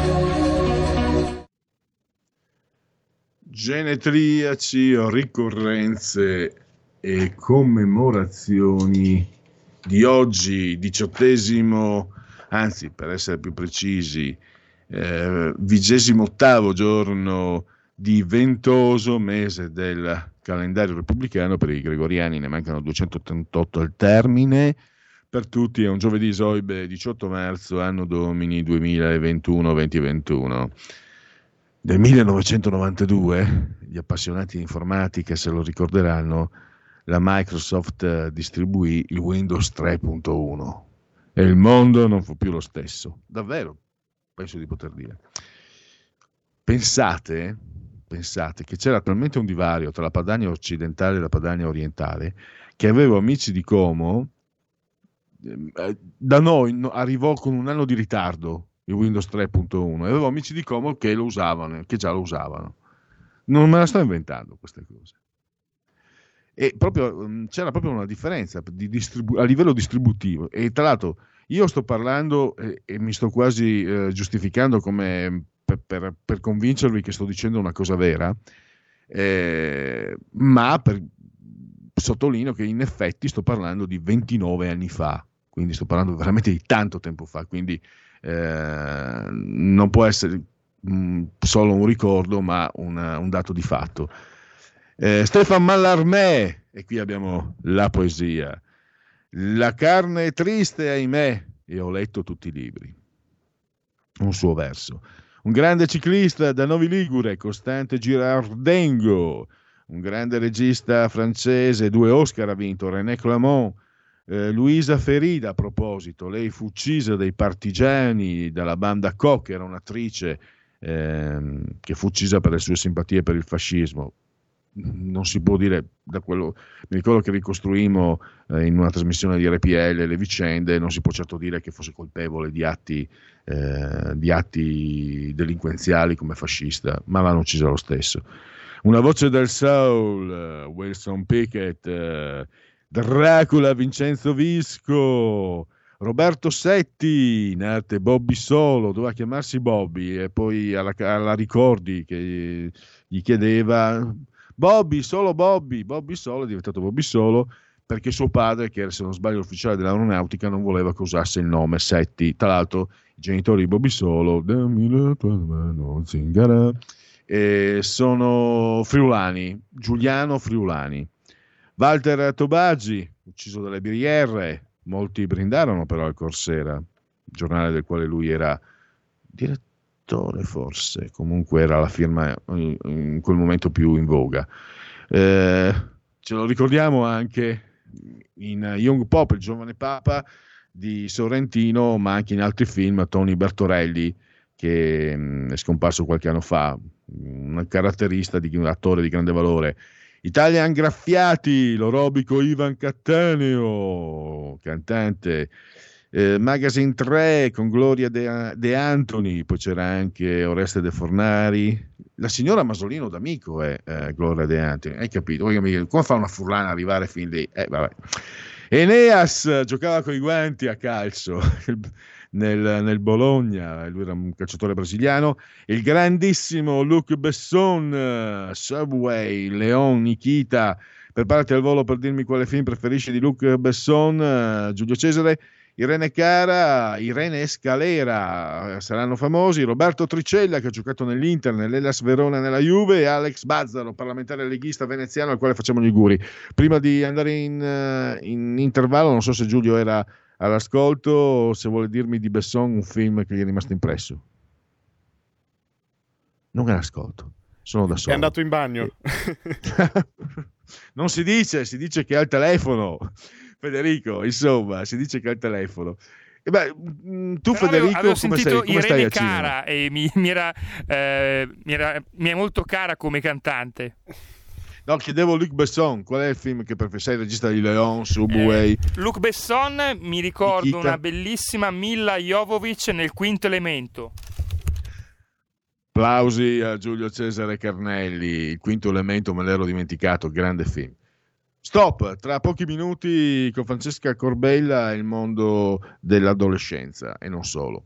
Genetriaci, ricorrenze e commemorazioni di oggi, diciottesimo, anzi per essere più precisi, eh, vigesimo ottavo giorno di ventoso mese del calendario repubblicano, per i gregoriani ne mancano 288 al termine, per tutti è un giovedì esoibe 18 marzo, anno domini 2021-2021 del 1992, gli appassionati di informatica se lo ricorderanno, la Microsoft eh, distribuì il Windows 3.1 e il mondo non fu più lo stesso. Davvero, penso di poter dire. Pensate, pensate che c'era talmente un divario tra la Padania occidentale e la Padania orientale che avevo amici di Como, eh, da noi no, arrivò con un anno di ritardo il Windows 3.1 e avevo amici di Como che lo usavano, che già lo usavano. Non me la sto inventando queste cose. E proprio, mm, c'era proprio una differenza di distribu- a livello distributivo. E tra l'altro io sto parlando eh, e mi sto quasi eh, giustificando come per, per, per, convincervi che sto dicendo una cosa vera, eh, ma per, sottolineo che in effetti sto parlando di 29 anni fa, quindi sto parlando veramente di tanto tempo fa, quindi eh, non può essere mh, mm, solo un ricordo, ma una, un dato di fatto. Eh, Stefan Mallarmé, e qui abbiamo la poesia. La carne è triste, ahimè, e ho letto tutti i libri. Un suo verso. Un grande ciclista da Novi Ligure, Costante Girardengo, un grande regista francese, due Oscar ha vinto, René Clamont, eh, Luisa Ferida, a proposito, lei fu uccisa dai partigiani dalla banda Koch, era un'attrice ehm, che fu uccisa per le sue simpatie per il fascismo. Non si può dire, da quello, mi ricordo che ricostruimmo eh, in una trasmissione di RPL le vicende, non si può certo dire che fosse colpevole di atti, eh, di atti delinquenziali come fascista, ma l'hanno uccisa lo stesso. Una voce del soul, eh, Wilson Pickett, eh, Dracula, Vincenzo Visco, Roberto Setti, in arte Bobby Solo, doveva chiamarsi Bobby e poi alla, alla Ricordi che gli chiedeva Bobby, solo Bobby, Bobby Solo è diventato Bobby Solo perché suo padre, che era se non sbaglio ufficiale dell'aeronautica, non voleva che usasse il nome Setti. Tra l'altro i genitori di Bobby Solo eh, sono friulani, Giuliano Friulani. Walter Tobagi, ucciso dalle BR, molti brindarono però al Corsera, giornale del quale lui era direttore forse, comunque era la firma in quel momento più in voga. Eh, ce lo ricordiamo anche in Young Pop, il giovane Papa di Sorrentino, ma anche in altri film, Tony Bertorelli, che mh, è scomparso qualche anno fa, un caratterista di un attore di grande valore Italian Graffiati, l'orobico Ivan Cattaneo, cantante. Eh, Magazine 3 con Gloria De, De, Antoni, poi c'era anche Oreste De Fornari. La signora Masolino d'amico è eh, Gloria De Antoni, hai capito? Come fa una furlana arrivare fin lì? Eh, Eneas giocava con i guanti a calcio. nel, nel, Bologna, lui era un calciatore brasiliano, il grandissimo Luc Besson, Subway, Leon, Nikita, preparati al volo per dirmi quale film preferisci di Luc Besson, Giulio Cesare, Irene Cara, Irene Scalera saranno famosi, Roberto Tricella che ha giocato nell'Inter, nell'Elas Verona nella Juve e Alex Bazzaro, parlamentare leghista veneziano al quale facciamo gli auguri. Prima di andare in, in intervallo, non so se Giulio era all'ascolto se vuole dirmi di Besson un film che gli è rimasto impresso. Non è all'ascolto, sono da solo. È andato in bagno. Non si dice, si dice che è al telefono. Federico, insomma, si dice che è al telefono. E beh, mm, tu Però Federico, avevo, come, sei, sentito come stai Irene? Cara e mi, mi era, eh, mi era- mi è molto cara come cantante. No, chiedevo Luc Besson, qual è il film che preferisci? Sei il regista di Leon, Subway? Luc Besson mi ricordo Nikita. una bellissima Milla Jovovic nel quinto elemento. Applausi a Giulio Cesare Carnelli, il quinto elemento me l'ero dimenticato, grande film. Stop, tra pochi minuti con Francesca Corbella il mondo dell'adolescenza e non solo.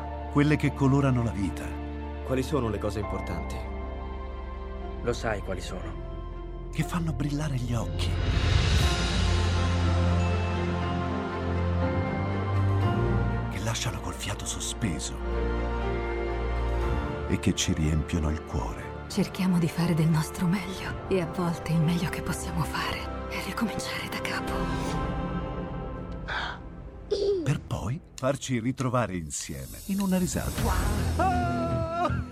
Quelle che colorano la vita. Quali sono le cose importanti? Lo sai quali sono. Che fanno brillare gli occhi. Che lasciano col fiato sospeso. E che ci riempiono il cuore. Cerchiamo di fare del nostro meglio e a volte il meglio che possiamo fare è ricominciare da capo. Per poi farci ritrovare insieme in una risata.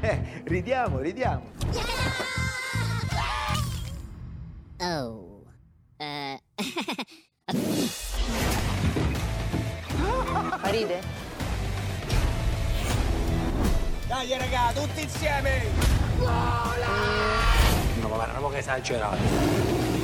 Eh, ridiamo, ridiamo. Oh. Eh. Ride? Dai raga, tutti insieme! No, guarda, non che esagerato.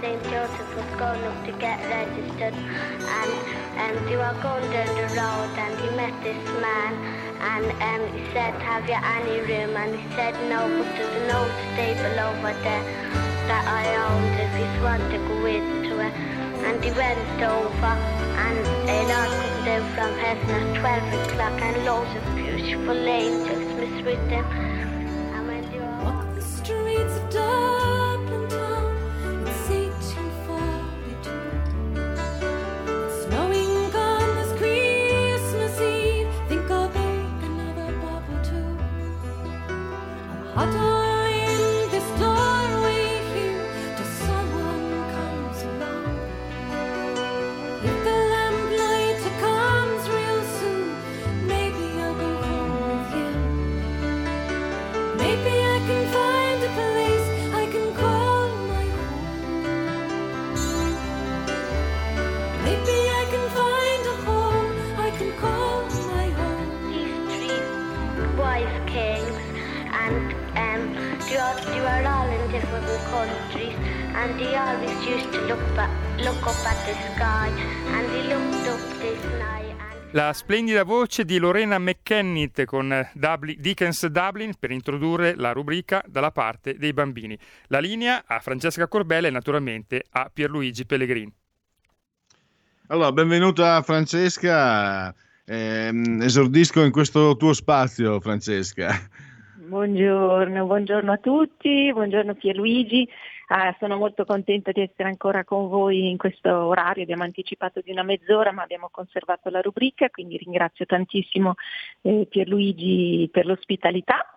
St. Joseph was going up to get registered, and um, they were going down the road, and he met this man, and um, he said, "Have you any room?" And he said, "No, but there's an old stable over there that I owned. If you want to go into it." And he went over, and a Lord come down from heaven at twelve o'clock, and loads of beautiful angels was with them. And when they were The streets of Dublin and they always used to look, ba- look up at the sky and they looked up this night La splendida voce di Lorena McKennitt con Dubli- Dickens Dublin per introdurre la rubrica dalla parte dei bambini. La linea a Francesca Corbella e naturalmente a Pierluigi Pellegrini. Allora, benvenuta Francesca. Eh, esordisco in questo tuo spazio, Francesca. Buongiorno, buongiorno a tutti, buongiorno Pierluigi. Ah, sono molto contenta di essere ancora con voi in questo orario, abbiamo anticipato di una mezz'ora ma abbiamo conservato la rubrica, quindi ringrazio tantissimo eh, Pierluigi per l'ospitalità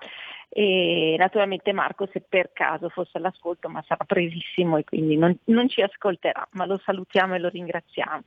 e naturalmente Marco se per caso fosse all'ascolto ma sarà presissimo e quindi non, non ci ascolterà ma lo salutiamo e lo ringraziamo.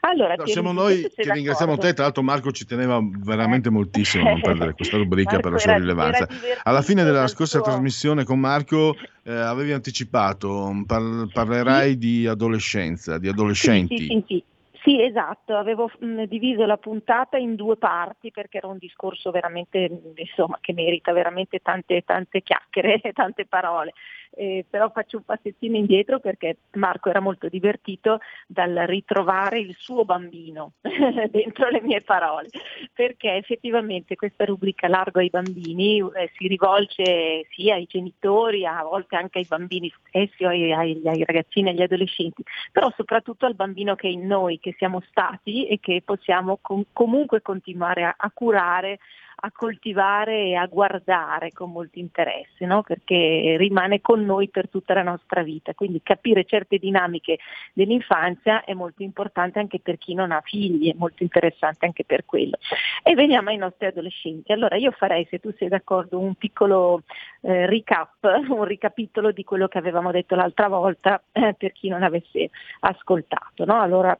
Allora no, siamo noi che ringraziamo te tra l'altro Marco ci teneva veramente eh. moltissimo a non perdere questa rubrica per la sua era, rilevanza. era alla fine della scorsa suo... trasmissione con Marco eh, avevi anticipato par- parlerai sì. di adolescenza di adolescenti. sì, sì, sì, esatto, avevo mh, diviso la puntata in due parti perché era un discorso veramente, insomma, che merita veramente tante, tante chiacchiere e tante parole eh, però faccio un passettino indietro perché Marco era molto divertito dal ritrovare il suo bambino dentro le mie parole, perché effettivamente questa rubrica Largo ai bambini eh, si rivolge sia ai genitori, a volte anche ai bambini stessi, ai, ai, ai ragazzini agli adolescenti, però soprattutto al bambino che è in noi, che siamo stati e che possiamo com- comunque continuare a, a curare a coltivare e a guardare con molto interesse, no? perché rimane con noi per tutta la nostra vita. Quindi capire certe dinamiche dell'infanzia è molto importante anche per chi non ha figli, è molto interessante anche per quello. E veniamo ai nostri adolescenti. Allora io farei, se tu sei d'accordo, un piccolo eh, recap, un ricapitolo di quello che avevamo detto l'altra volta eh, per chi non avesse ascoltato. No? Allora,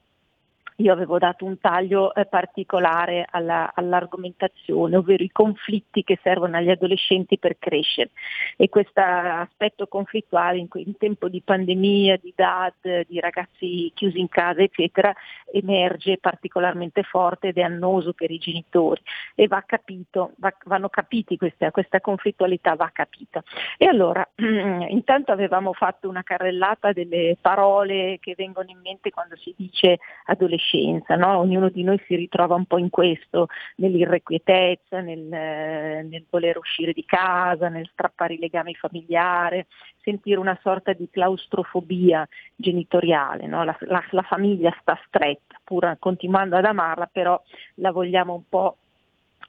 io avevo dato un taglio eh, particolare alla, all'argomentazione, ovvero i conflitti che servono agli adolescenti per crescere e questo aspetto conflittuale in, in, tempo di pandemia, di DAD, di ragazzi chiusi in casa, eccetera, emerge particolarmente forte ed è annoso per i genitori e va capito, va, vanno capiti questa, questa conflittualità, va capita. E allora, intanto avevamo fatto una carrellata delle parole che vengono in mente quando si dice adolescente adolescenza, no? ognuno di noi si ritrova un po' in questo, nell'irrequietezza, nel, nel voler uscire di casa, nel strappare i legami familiari, sentire una sorta di claustrofobia genitoriale, no? la, la, la famiglia sta stretta, pur continuando ad amarla, però la vogliamo un po'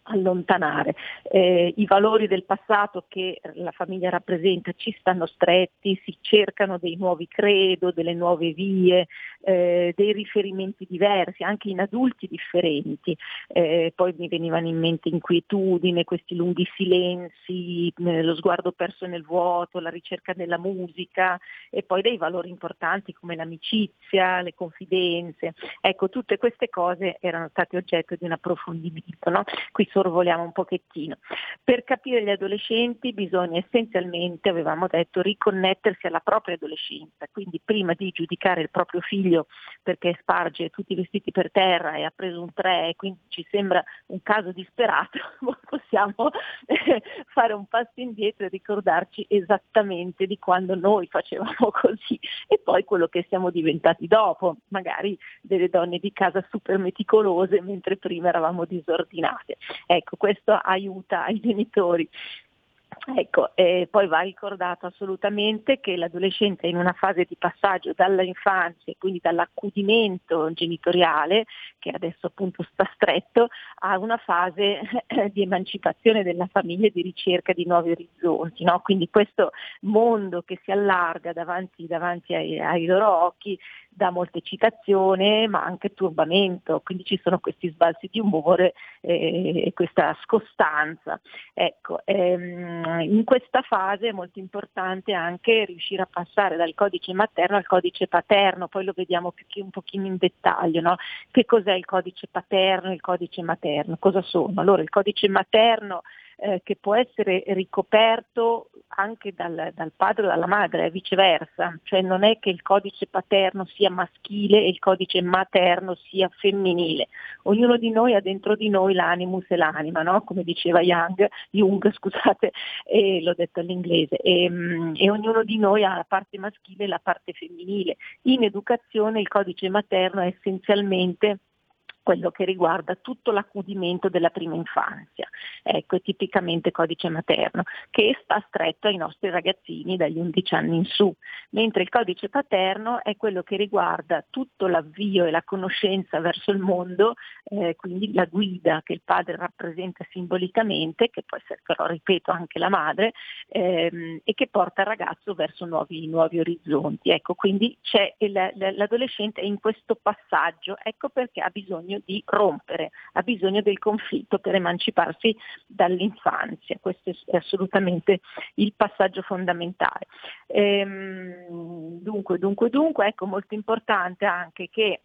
allontanare. Eh, I valori del passato che la famiglia rappresenta ci stanno stretti, si cercano dei nuovi credo, delle nuove vie, eh, dei riferimenti diversi, anche in adulti differenti. Eh, poi mi venivano in mente inquietudine, questi lunghi silenzi, eh, lo sguardo perso nel vuoto, la ricerca della musica e poi dei valori importanti come l'amicizia, le confidenze. Ecco, tutte queste cose erano state oggetto di un approfondimento. No? Qui sorvoliamo un pochettino. Per capire gli adolescenti bisogna essenzialmente, avevamo detto, riconnettersi alla propria adolescenza, quindi prima di giudicare il proprio figlio perché sparge tutti i vestiti per terra e ha preso un 3 e quindi ci sembra un caso disperato, possiamo fare un passo indietro e ricordarci esattamente di quando noi facevamo così e poi quello che siamo diventati dopo, magari delle donne di casa super meticolose mentre prima eravamo disordinate. Ecco, questo aiuta i genitori. Ecco, e poi va ricordato assolutamente che l'adolescente è in una fase di passaggio dall'infanzia, quindi dall'accudimento genitoriale, che adesso appunto sta stretto, a una fase di emancipazione della famiglia e di ricerca di nuovi orizzonti. No? Quindi questo mondo che si allarga davanti, davanti ai, ai loro occhi dà molta eccitazione ma anche turbamento, quindi ci sono questi sbalzi di umore eh, e questa scostanza. Ecco, ehm, in questa fase è molto importante anche riuscire a passare dal codice materno al codice paterno, poi lo vediamo un pochino in dettaglio, no? che cos'è il codice paterno e il codice materno, cosa sono? Allora il codice materno eh, che può essere ricoperto anche dal, dal padre o dalla madre, e viceversa, cioè non è che il codice paterno sia maschile e il codice materno sia femminile. Ognuno di noi ha dentro di noi l'animus e l'anima, no? come diceva Young, Jung, scusate, e l'ho detto all'inglese, e, mm, e ognuno di noi ha la parte maschile e la parte femminile. In educazione il codice materno è essenzialmente quello che riguarda tutto l'accudimento della prima infanzia, ecco, tipicamente codice materno, che sta stretto ai nostri ragazzini dagli 11 anni in su, mentre il codice paterno è quello che riguarda tutto l'avvio e la conoscenza verso il mondo, eh, quindi la guida che il padre rappresenta simbolicamente, che può essere però, ripeto, anche la madre, ehm, e che porta il ragazzo verso nuovi, nuovi orizzonti. Ecco, quindi l'adolescente è in questo passaggio, ecco perché ha bisogno di rompere, ha bisogno del conflitto per emanciparsi dall'infanzia. Questo è assolutamente il passaggio fondamentale. Ehm, dunque, dunque, dunque, ecco molto importante anche che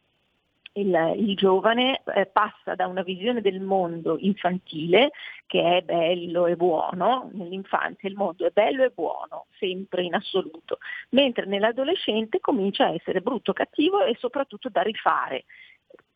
il, il, giovane eh, passa da una visione del mondo infantile che è bello e buono, nell'infanzia il mondo è bello e buono, sempre in assoluto, mentre nell'adolescente comincia a essere brutto, cattivo e soprattutto da rifare.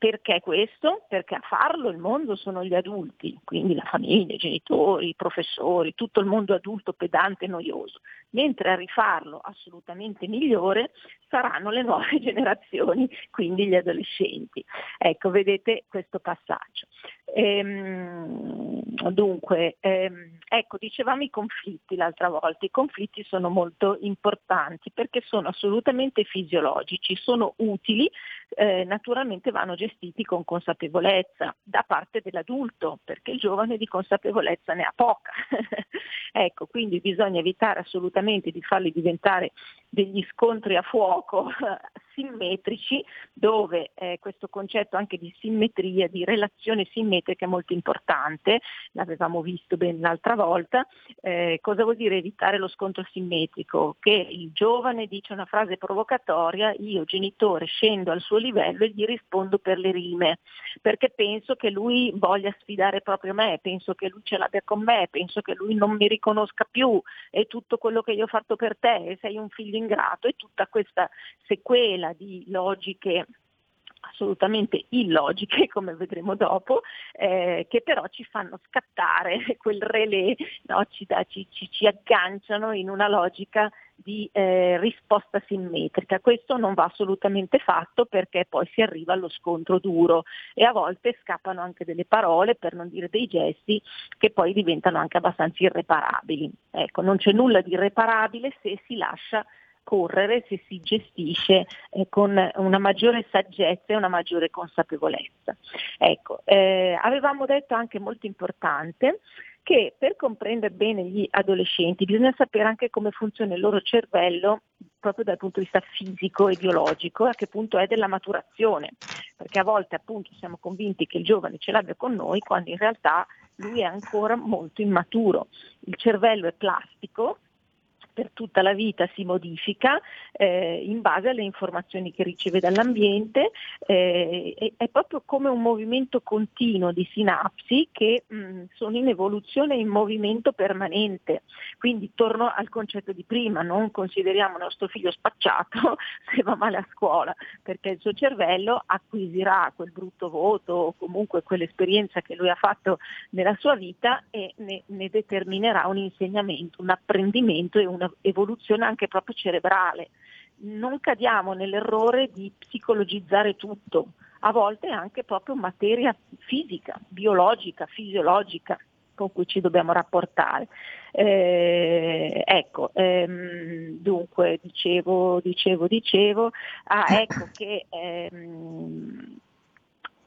Perché questo? Perché a farlo il mondo sono gli adulti, quindi la famiglia, i genitori, i professori, tutto il mondo adulto pedante e noioso, mentre a rifarlo assolutamente migliore saranno le nuove generazioni, quindi gli adolescenti. Ecco, vedete questo passaggio. Ehm, dunque, ehm, ecco, dicevamo i conflitti l'altra volta, i conflitti sono molto importanti perché sono assolutamente fisiologici, sono utili, eh, naturalmente vanno gestiti con consapevolezza da parte dell'adulto, perché il giovane di consapevolezza ne ha poca. ecco, quindi bisogna evitare assolutamente di farli diventare degli scontri a fuoco simmetrici dove eh, questo concetto anche di simmetria, di relazione simmetrica è molto importante, l'avevamo visto ben l'altra volta. Eh, cosa vuol dire evitare lo scontro simmetrico? Che il giovane dice una frase provocatoria, io genitore scendo al suo livello e gli rispondo per le rime, perché penso che lui voglia sfidare proprio me, penso che lui ce l'abbia con me, penso che lui non mi riconosca più e tutto quello che io ho fatto per te, sei un figlio ingrato e tutta questa sequela di logiche assolutamente illogiche, come vedremo dopo, eh, che però ci fanno scattare quel relè, no? ci, da, ci, ci, ci, agganciano in una logica di eh, risposta simmetrica. Questo non va assolutamente fatto perché poi si arriva allo scontro duro e a volte scappano anche delle parole, per non dire dei gesti, che poi diventano anche abbastanza irreparabili. Ecco, non c'è nulla di irreparabile se si lascia correre se si gestisce eh, con una maggiore saggezza e una maggiore consapevolezza. Ecco, eh, avevamo detto anche molto importante che per comprendere bene gli adolescenti bisogna sapere anche come funziona il loro cervello proprio dal punto di vista fisico e biologico, a che punto è della maturazione, perché a volte appunto siamo convinti che il giovane ce l'abbia con noi quando in realtà lui è ancora molto immaturo. Il cervello è plastico, per tutta la vita si modifica eh, in base alle informazioni che riceve dall'ambiente, eh, è, proprio come un movimento continuo di sinapsi che mh, sono in evoluzione e in movimento permanente. Quindi torno al concetto di prima, non consideriamo nostro figlio spacciato se va male a scuola, perché il suo cervello acquisirà quel brutto voto o comunque quell'esperienza che lui ha fatto nella sua vita e ne, ne determinerà un insegnamento, un apprendimento e un un'evoluzione anche proprio cerebrale. Non cadiamo nell'errore di psicologizzare tutto, a volte anche proprio materia fisica, biologica, fisiologica con cui ci dobbiamo rapportare. Eh, ecco, ehm, dunque dicevo, dicevo, dicevo, ah, ecco che ehm,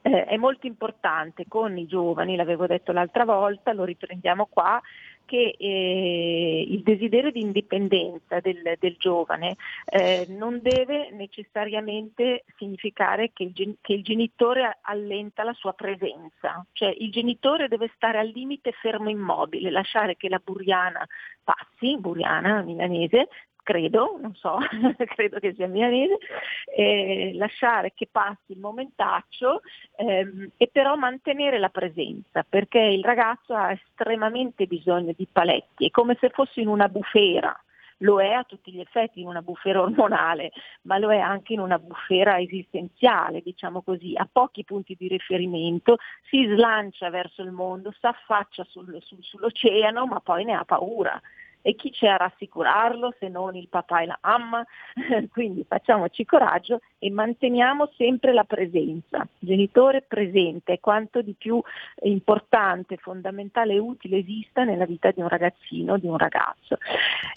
eh, è molto importante con i giovani, l'avevo detto l'altra volta, lo riprendiamo qua, che eh, il desiderio di indipendenza del, del giovane eh, non deve necessariamente significare che il, che il, genitore allenta la sua presenza, cioè il genitore deve stare al limite fermo immobile, lasciare che la buriana passi, buriana milanese, credo, non so, credo che sia milanese, eh, lasciare che passi il momentaccio ehm, e però mantenere la presenza, perché il ragazzo ha estremamente bisogno di paletti, è come se fosse in una bufera, lo è a tutti gli effetti in una bufera ormonale, ma lo è anche in una bufera esistenziale, diciamo così, ha pochi punti di riferimento, si slancia verso il mondo, si affaccia sul, sul, sull'oceano, ma poi ne ha paura E chi c'è a rassicurarlo se non il papà e la mamma? Quindi facciamoci coraggio e manteniamo sempre la presenza. Genitore presente è quanto di più importante, fondamentale e utile esista nella vita di un ragazzino, di un ragazzo.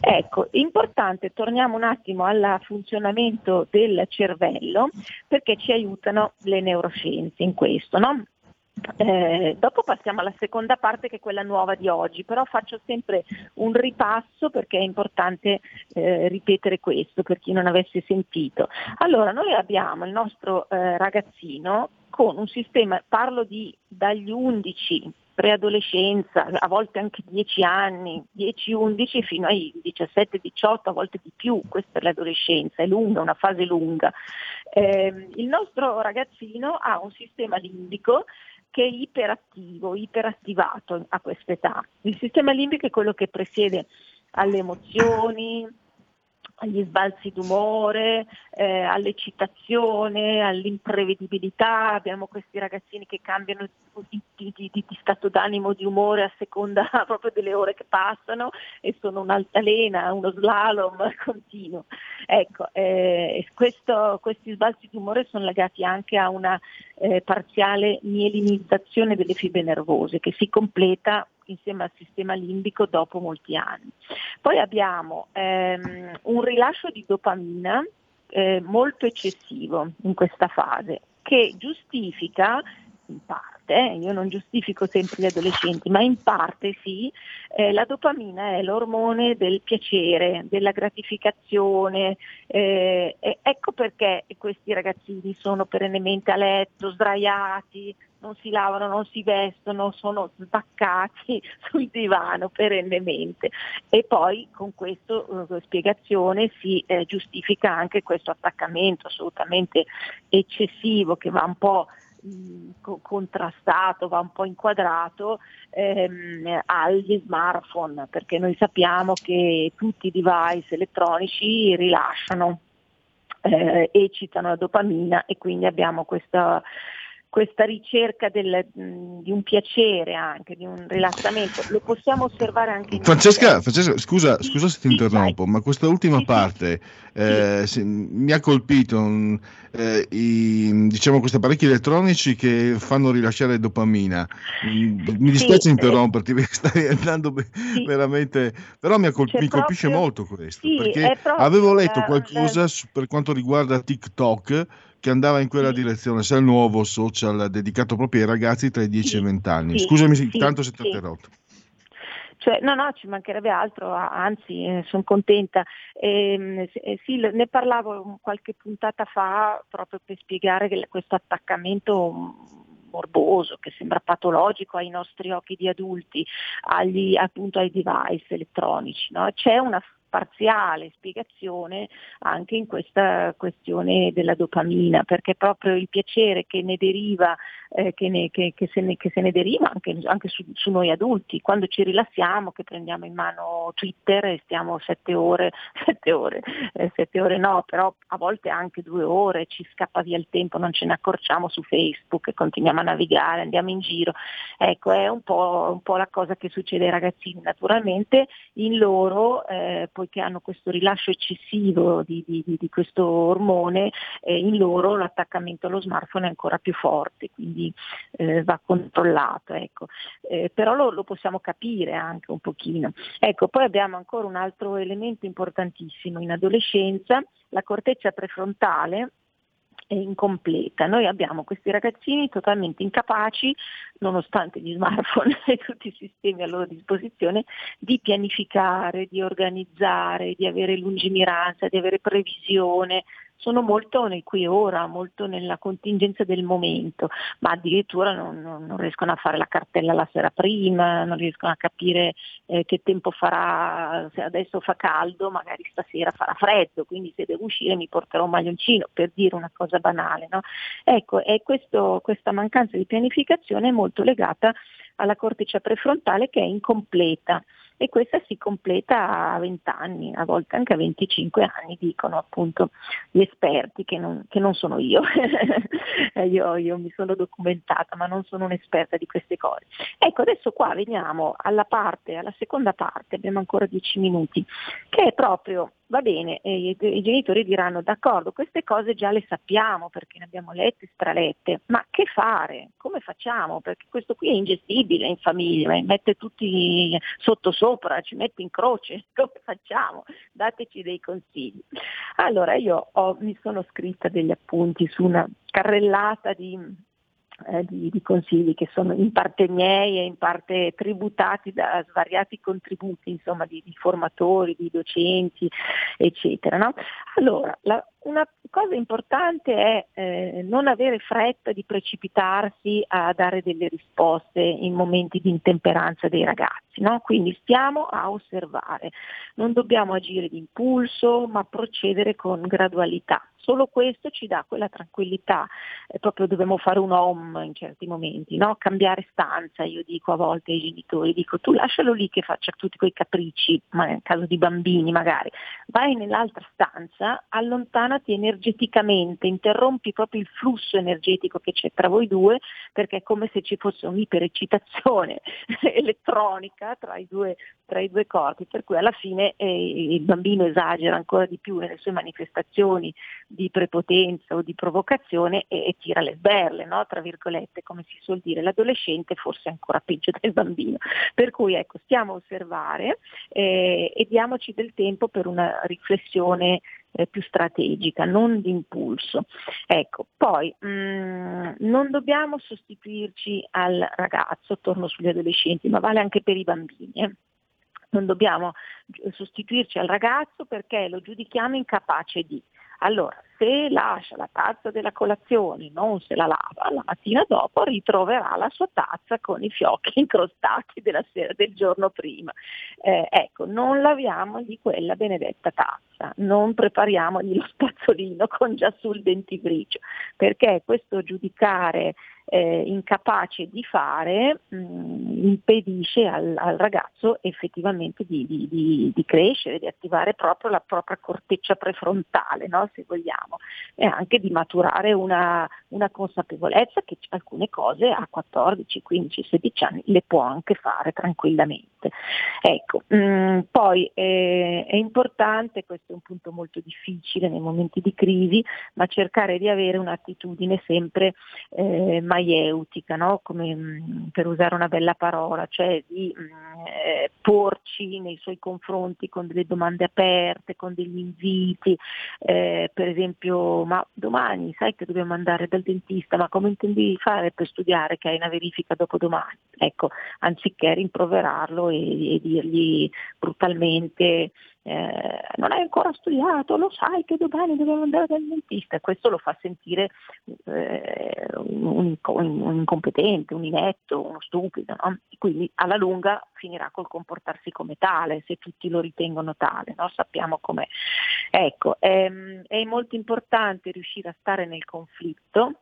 Ecco, importante, torniamo un attimo al funzionamento del cervello perché ci aiutano le neuroscienze in questo. No? Eh, dopo passiamo alla seconda parte che è quella nuova di oggi, però faccio sempre un ripasso perché è importante eh, ripetere questo per chi non avesse sentito. Allora, noi abbiamo il nostro eh, ragazzino con un sistema, parlo di dagli 11 preadolescenza, a volte anche 10 anni, 10-11 fino ai 17-18, a volte di più, questa è l'adolescenza, è lunga, una fase lunga. Eh, il nostro ragazzino ha un sistema limbico che è iperattivo, iperattivato a quest'età. Il sistema limbico è quello che presiede alle emozioni, agli sbalzi d'umore, eh, all'eccitazione, all'imprevedibilità. Abbiamo questi ragazzini che cambiano di, di, di, di, stato d'animo, di umore a seconda proprio delle ore che passano e sono un'altalena, uno slalom continuo. Ecco, eh, questo, questi sbalzi d'umore sono legati anche a una eh, parziale mielinizzazione delle fibre nervose che si completa insieme al sistema limbico dopo molti anni. Poi abbiamo ehm, un rilascio di dopamina eh, molto eccessivo in questa fase che giustifica in parte, eh, io non giustifico sempre gli adolescenti, ma in parte sì, eh, la dopamina è l'ormone del piacere, della gratificazione, eh, ecco perché questi ragazzini sono perennemente a letto, sdraiati, non si lavano, non si vestono, sono sbaccati sul divano perennemente. E poi con questa uh, spiegazione si eh, giustifica anche questo attaccamento assolutamente eccessivo che va un po' contrastato, va un po' inquadrato ehm, agli smartphone, perché noi sappiamo che tutti i device elettronici rilasciano, eh, eccitano la dopamina e quindi abbiamo questa questa ricerca del, di un piacere anche, di un rilassamento, lo possiamo osservare anche in Francesca, Francesca scusa, sì, scusa se ti sì, interrompo, sai. ma questa ultima sì, parte eh, mi ha colpito eh, i, diciamo questi apparecchi elettronici che fanno rilasciare dopamina. Mm, mi dispiace interromperti perché stai andando veramente, però mi, colp- mi colpisce proprio, molto questo, perché avevo letto qualcosa la... per quanto riguarda TikTok che andava in quella sì. direzione, se è il nuovo social dedicato proprio ai ragazzi tra i 10 sì. e i 20 anni. Scusami sì. tanto se ti ho interrotto. Cioè, no, no, ci mancherebbe altro, anzi eh, sono contenta. Eh, sì, ne parlavo qualche puntata fa proprio per spiegare questo attaccamento morboso che sembra patologico ai nostri occhi di adulti, agli, appunto ai device elettronici. No? C'è una parziale spiegazione anche in questa questione della dopamina, perché proprio il piacere che ne deriva, eh, che, ne, che, che, se ne, che, se ne, deriva anche, anche su, su, noi adulti, quando ci rilassiamo, che prendiamo in mano Twitter e stiamo sette ore, sette ore, eh, sette ore no, però a volte anche due ore, ci scappa via il tempo, non ce ne accorciamo su Facebook e continuiamo a navigare, andiamo in giro. Ecco, è un po', un po la cosa che succede ai ragazzini. Naturalmente in loro eh, poiché hanno questo rilascio eccessivo di, di, di questo ormone, eh, in loro l'attaccamento allo smartphone è ancora più forte, quindi eh, va controllato. Ecco. Eh, però lo, lo, possiamo capire anche un pochino. Ecco, poi abbiamo ancora un altro elemento importantissimo in adolescenza, la corteccia prefrontale incompleta. Noi abbiamo questi ragazzini totalmente incapaci, nonostante gli smartphone e tutti i sistemi a loro disposizione, di pianificare, di organizzare, di avere lungimiranza, di avere previsione, sono molto nel qui e ora, molto nella contingenza del momento, ma addirittura non, non, non, riescono a fare la cartella la sera prima, non riescono a capire eh, che tempo farà, se adesso fa caldo, magari stasera farà freddo, quindi se devo uscire mi porterò un maglioncino, per dire una cosa banale. No? Ecco, e questo, questa mancanza di pianificazione è molto legata alla corteccia prefrontale che è incompleta e questa si completa a 20 anni, a volte anche a 25 anni, dicono appunto gli esperti che non, che non sono io. io. io. mi sono documentata ma non sono un'esperta di queste cose. Ecco, adesso qua veniamo alla parte, alla seconda parte, abbiamo ancora 10 minuti, che è proprio va bene, i, i, genitori diranno d'accordo, queste cose già le sappiamo perché ne abbiamo lette, stralette, ma che fare? Come facciamo? Perché questo qui è ingestibile in famiglia, mette tutti sotto sopra, ci mette in croce, come facciamo? Dateci dei consigli. Allora io ho, mi sono scritta degli appunti su una carrellata di eh, di, di, consigli che sono in parte miei e in parte tributati da svariati contributi insomma, di, di formatori, di docenti, eccetera. No? Allora, la, una cosa importante è eh, non avere fretta di precipitarsi a dare delle risposte in momenti di intemperanza dei ragazzi, no? quindi stiamo a osservare, non dobbiamo agire d'impulso ma procedere con gradualità. Solo questo ci dà quella tranquillità, eh, proprio dobbiamo fare un home in certi momenti, no? cambiare stanza, io dico a volte ai genitori, dico tu lascialo lì che faccia tutti quei capricci, ma nel caso di bambini magari, vai nell'altra stanza, allontanati energeticamente, interrompi proprio il flusso energetico che c'è tra voi due, perché è come se ci fosse un'ipereccitazione elettronica tra i, due, tra i due corpi, per cui alla fine eh, il bambino esagera ancora di più nelle sue manifestazioni di prepotenza o di provocazione e, e tira le sberle, no? tra virgolette, come si suol dire. L'adolescente forse è ancora peggio del bambino. Per cui ecco, stiamo a osservare eh, e diamoci del tempo per una riflessione eh, più strategica, non di impulso. Ecco, poi mh, mm, non dobbiamo sostituirci al ragazzo, torno sugli adolescenti, ma vale anche per i bambini. Eh non dobbiamo sostituirci al ragazzo perché lo giudichiamo incapace di. Allora, se lascia la tazza della colazione, non se la lava, la mattina dopo ritroverà la sua tazza con i fiocchi incrostati della sera del giorno prima. Eh, ecco, non laviamogli quella benedetta tazza, non prepariamogli lo spazzolino con già sul dentifricio, perché questo giudicare eh, incapace di fare mh, impedisce al, al, ragazzo effettivamente di, di, di, di, crescere, di attivare proprio la propria corteccia prefrontale, no? se vogliamo, e anche di maturare una, una consapevolezza che alcune cose a 14, 15, 16 anni le può anche fare tranquillamente. Ecco, mh, poi eh, è importante, questo è un punto molto difficile nei momenti di crisi, ma cercare di avere un'attitudine sempre eh, maieutica, no? Come, mh, per usare una bella parola, cioè di mh, eh, porci nei suoi confronti con delle domande aperte, con degli inviti, eh, per esempio, ma domani sai che dobbiamo andare dal dentista, ma come intendi fare per studiare che hai una verifica dopo domani? Ecco, anziché rimproverarlo e, e dirgli brutalmente eh, non hai ancora studiato, lo sai che domani dobbiamo andare dal dentista, questo lo fa sentire eh, un, un, incompetente, un inetto, uno stupido, no? quindi alla lunga finirà col comportarsi come tale, se tutti lo ritengono tale, no? sappiamo com'è. Ecco, ehm, è molto importante riuscire a stare nel conflitto,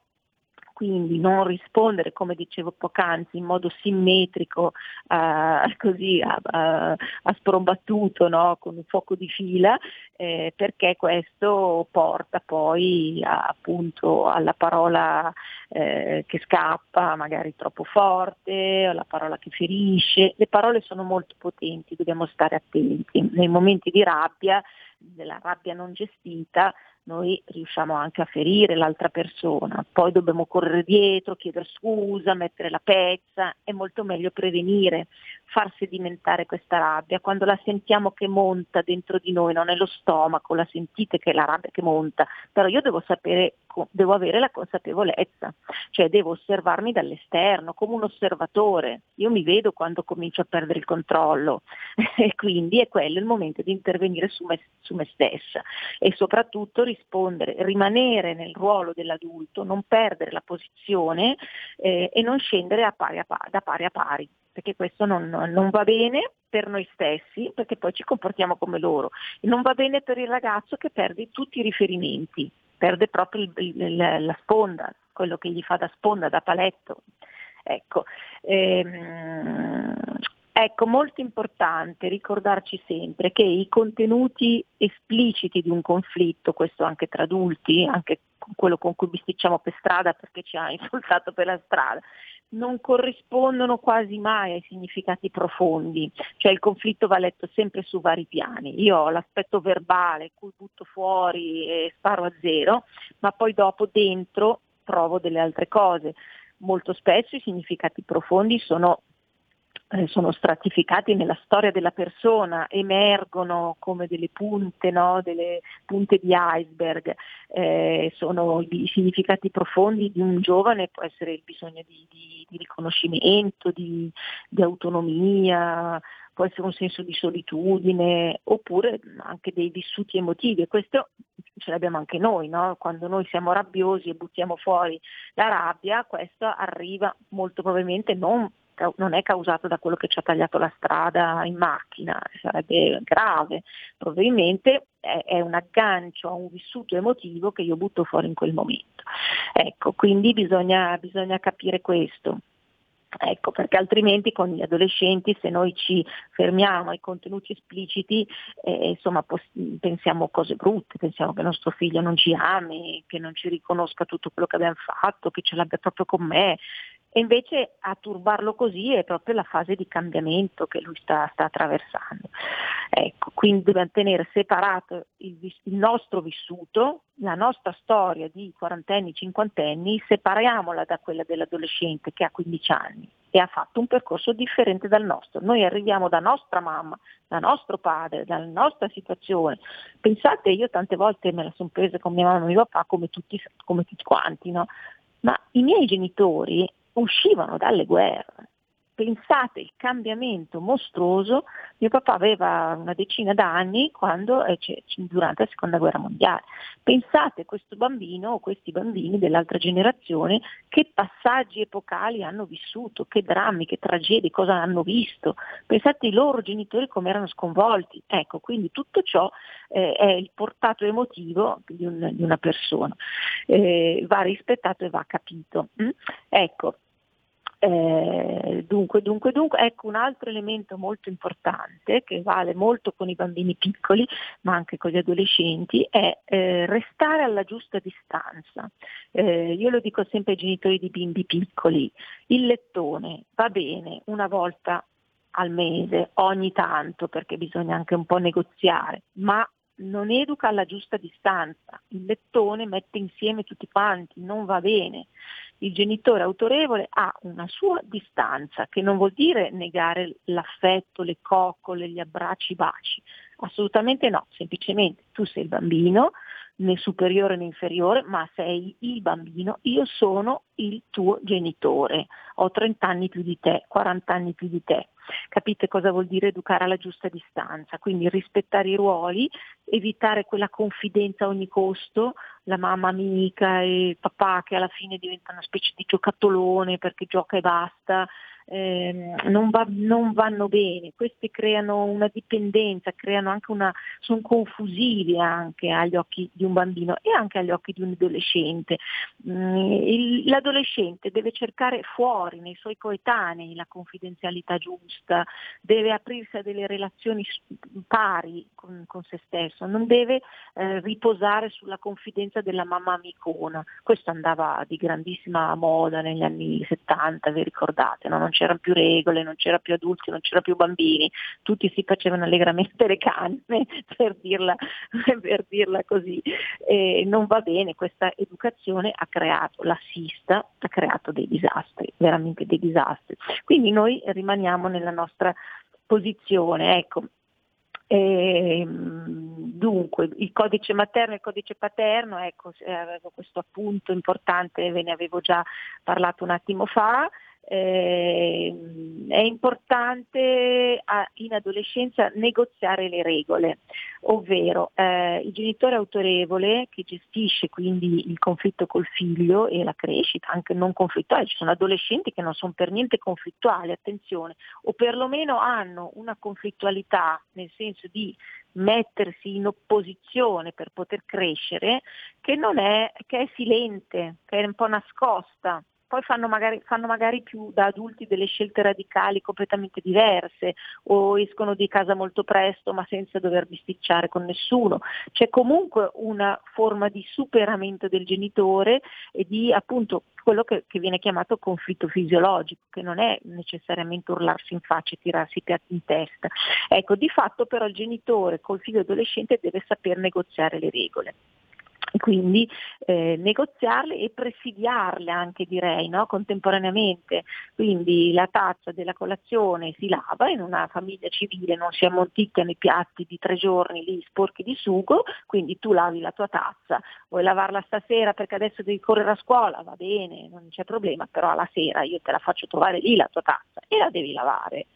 quindi non rispondere, come dicevo poc'anzi, in modo simmetrico, uh, così a, a, a sprombattuto, no? con un fuoco di fila, eh, perché questo porta poi a, appunto alla parola eh, che scappa, magari troppo forte, alla parola che ferisce. Le parole sono molto potenti, dobbiamo stare attenti. Nei momenti di rabbia, della rabbia non gestita, noi riusciamo anche a ferire l'altra persona, poi dobbiamo correre dietro, chiedere scusa, mettere la pezza, è molto meglio prevenire, far sedimentare questa rabbia, quando la sentiamo che monta dentro di noi, non è lo stomaco, la sentite che è la rabbia che monta, però io devo sapere, devo avere la consapevolezza, cioè devo osservarmi dall'esterno come un osservatore, io mi vedo quando comincio a perdere il controllo. E quindi è quello il momento di intervenire su me, su me stessa e soprattutto rispondere, rimanere nel ruolo dell'adulto, non perdere la posizione eh, e non scendere pari a pari, da pari a pari, perché questo non, non va bene per noi stessi, perché poi ci comportiamo come loro, e non va bene per il ragazzo che perde tutti i riferimenti, perde proprio il, il, la sponda, quello che gli fa da sponda, da paletto. Ecco, ehm, Ecco, molto importante ricordarci sempre che i contenuti espliciti di un conflitto, questo anche tra adulti, anche quello con cui bisticciamo per strada perché ci ha insultato per la strada, non corrispondono quasi mai ai significati profondi, cioè il conflitto va letto sempre su vari piani. Io ho l'aspetto verbale, cui butto fuori e sparo a zero, ma poi dopo dentro trovo delle altre cose. Molto spesso i significati profondi sono eh, sono stratificati nella storia della persona, emergono come delle punte, no? delle punte di iceberg, eh, sono i significati profondi di un giovane, può essere il bisogno di, di, di riconoscimento, di, di autonomia, può essere un senso di solitudine oppure anche dei vissuti emotivi e questo ce l'abbiamo anche noi, no? quando noi siamo rabbiosi e buttiamo fuori la rabbia, questo arriva molto probabilmente non non è causato da quello che ci ha tagliato la strada in macchina, sarebbe grave, probabilmente è, un aggancio a un vissuto emotivo che io butto fuori in quel momento. Ecco, quindi bisogna, bisogna capire questo. Ecco, perché altrimenti con gli adolescenti se noi ci fermiamo ai contenuti espliciti, eh, insomma, pos- pensiamo cose brutte, pensiamo che nostro figlio non ci ami, che non ci riconosca tutto quello che abbiamo fatto, che ce l'abbia proprio con me, e invece a turbarlo così è proprio la fase di cambiamento che lui sta, sta attraversando. Ecco, quindi dobbiamo tenere separato il, il, nostro vissuto, la nostra storia di quarantenni, cinquantenni, separiamola da quella dell'adolescente che ha 15 anni e ha fatto un percorso differente dal nostro. Noi arriviamo da nostra mamma, da nostro padre, dalla nostra situazione. Pensate, io tante volte me la sono presa con mia mamma e mio papà come tutti, come tutti quanti, no? ma i miei genitori uscivano dalle guerre. Pensate il cambiamento mostruoso, mio papà aveva una decina d'anni quando, eh, durante la seconda guerra mondiale. Pensate questo bambino o questi bambini dell'altra generazione che passaggi epocali hanno vissuto, che drammi, che tragedie, cosa hanno visto. Pensate i loro genitori come erano sconvolti. Ecco, quindi tutto ciò eh, è il portato emotivo di, un, di una persona. Eh, va rispettato e va capito. Mm? Ecco, eh, dunque, dunque, dunque, ecco un altro elemento molto importante che vale molto con i bambini piccoli, ma anche con gli adolescenti, è eh, restare alla giusta distanza. Eh, io lo dico sempre ai genitori di bimbi piccoli, il lettone va bene una volta al mese, ogni tanto, perché bisogna anche un po' negoziare, ma non educa alla giusta distanza, il lettone mette insieme tutti quanti, non va bene il genitore autorevole ha una sua distanza, che non vuol dire negare l'affetto, le coccole, gli abbracci, i baci. Assolutamente no, semplicemente tu sei il bambino, né superiore né inferiore, ma sei il bambino, io sono il tuo genitore, ho 30 anni più di te, 40 anni più di te. Capite cosa vuol dire educare alla giusta distanza? Quindi rispettare i ruoli, evitare quella confidenza a ogni costo, la mamma amica e il papà che alla fine diventa una specie di giocattolone perché gioca e basta, eh, non, va, non, vanno bene, questi creano una dipendenza, creano anche una, sono confusivi anche agli occhi di un bambino e anche agli occhi di un adolescente. Mm, l'adolescente deve cercare fuori, nei suoi coetanei, la confidenzialità giusta, deve aprirsi a delle relazioni pari con, con se stesso, non deve eh, riposare sulla confidenza della mamma amicona. Questo andava di grandissima moda negli anni 70, vi ricordate? No? Non c'erano più regole, non c'era più adulti, non c'era più bambini, tutti si facevano allegramente le canne, per dirla, per dirla così. E non va bene, questa educazione ha creato, l'assista ha creato dei disastri, veramente dei disastri. Quindi noi rimaniamo nella nostra posizione. Ecco, e, dunque, il codice materno e il codice paterno, ecco, avevo questo appunto importante, ve ne avevo già parlato un attimo fa, eh, è importante a, in adolescenza negoziare le regole, ovvero eh, il genitore autorevole che gestisce quindi il conflitto col figlio e la crescita, anche non conflittuale, ci sono adolescenti che non sono per niente conflittuali, attenzione, o perlomeno hanno una conflittualità nel senso di mettersi in opposizione per poter crescere, che non è, che è silente, che è un po' nascosta poi fanno magari, fanno magari più da adulti delle scelte radicali completamente diverse o escono di casa molto presto ma senza dover bisticciare con nessuno. C'è comunque una forma di superamento del genitore e di appunto quello che, che, viene chiamato conflitto fisiologico, che non è necessariamente urlarsi in faccia e tirarsi i piatti in testa. Ecco, di fatto però il genitore col figlio adolescente deve saper negoziare le regole quindi eh, negoziarle e presidiarle anche direi no? contemporaneamente, quindi la tazza della colazione si lava in una famiglia civile, non si ammonticchiano i piatti di tre giorni lì sporchi di sugo, quindi tu lavi la tua tazza, vuoi lavarla stasera perché adesso devi correre a scuola, va bene, non c'è problema, però alla sera io te la faccio trovare lì la tua tazza e la devi lavare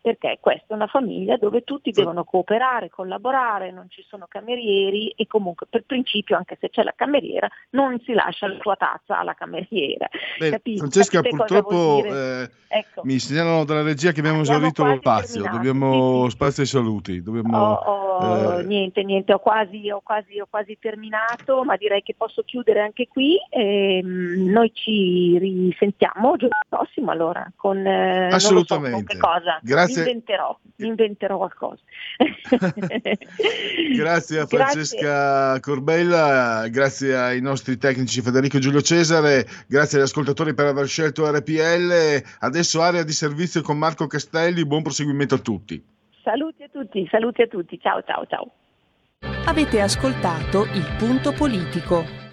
perché questa è una famiglia dove tutti devono cooperare, collaborare, non ci sono camerieri e comunque per principio anche se c'è la cameriera non si lascia la sua tazza alla cameriera. Beh, Capite? Francesca, Capite purtroppo eh, Ecco. mi segnalano dalla regia che abbiamo esaurito lo spazio, terminato. dobbiamo spazio ai saluti. Dobbiamo, Ho- ho- eh, Niente, niente, ho quasi, ho, quasi, ho quasi terminato, ma direi che posso chiudere anche qui. Ehm, noi ci risentiamo giovedì prossimo allora con eh, non lo so, con Assolutamente. che cosa. Grazie. Inventerò, inventerò qualcosa. Grazie a Francesca Corbella, grazie ai nostri tecnici Federico e Giulio Cesare, grazie agli ascoltatori per aver scelto RPL. Adesso area di servizio con Marco Castelli, buon proseguimento a tutti. Saluti a tutti, saluti a tutti, ciao ciao ciao. Avete ascoltato Il Punto Politico.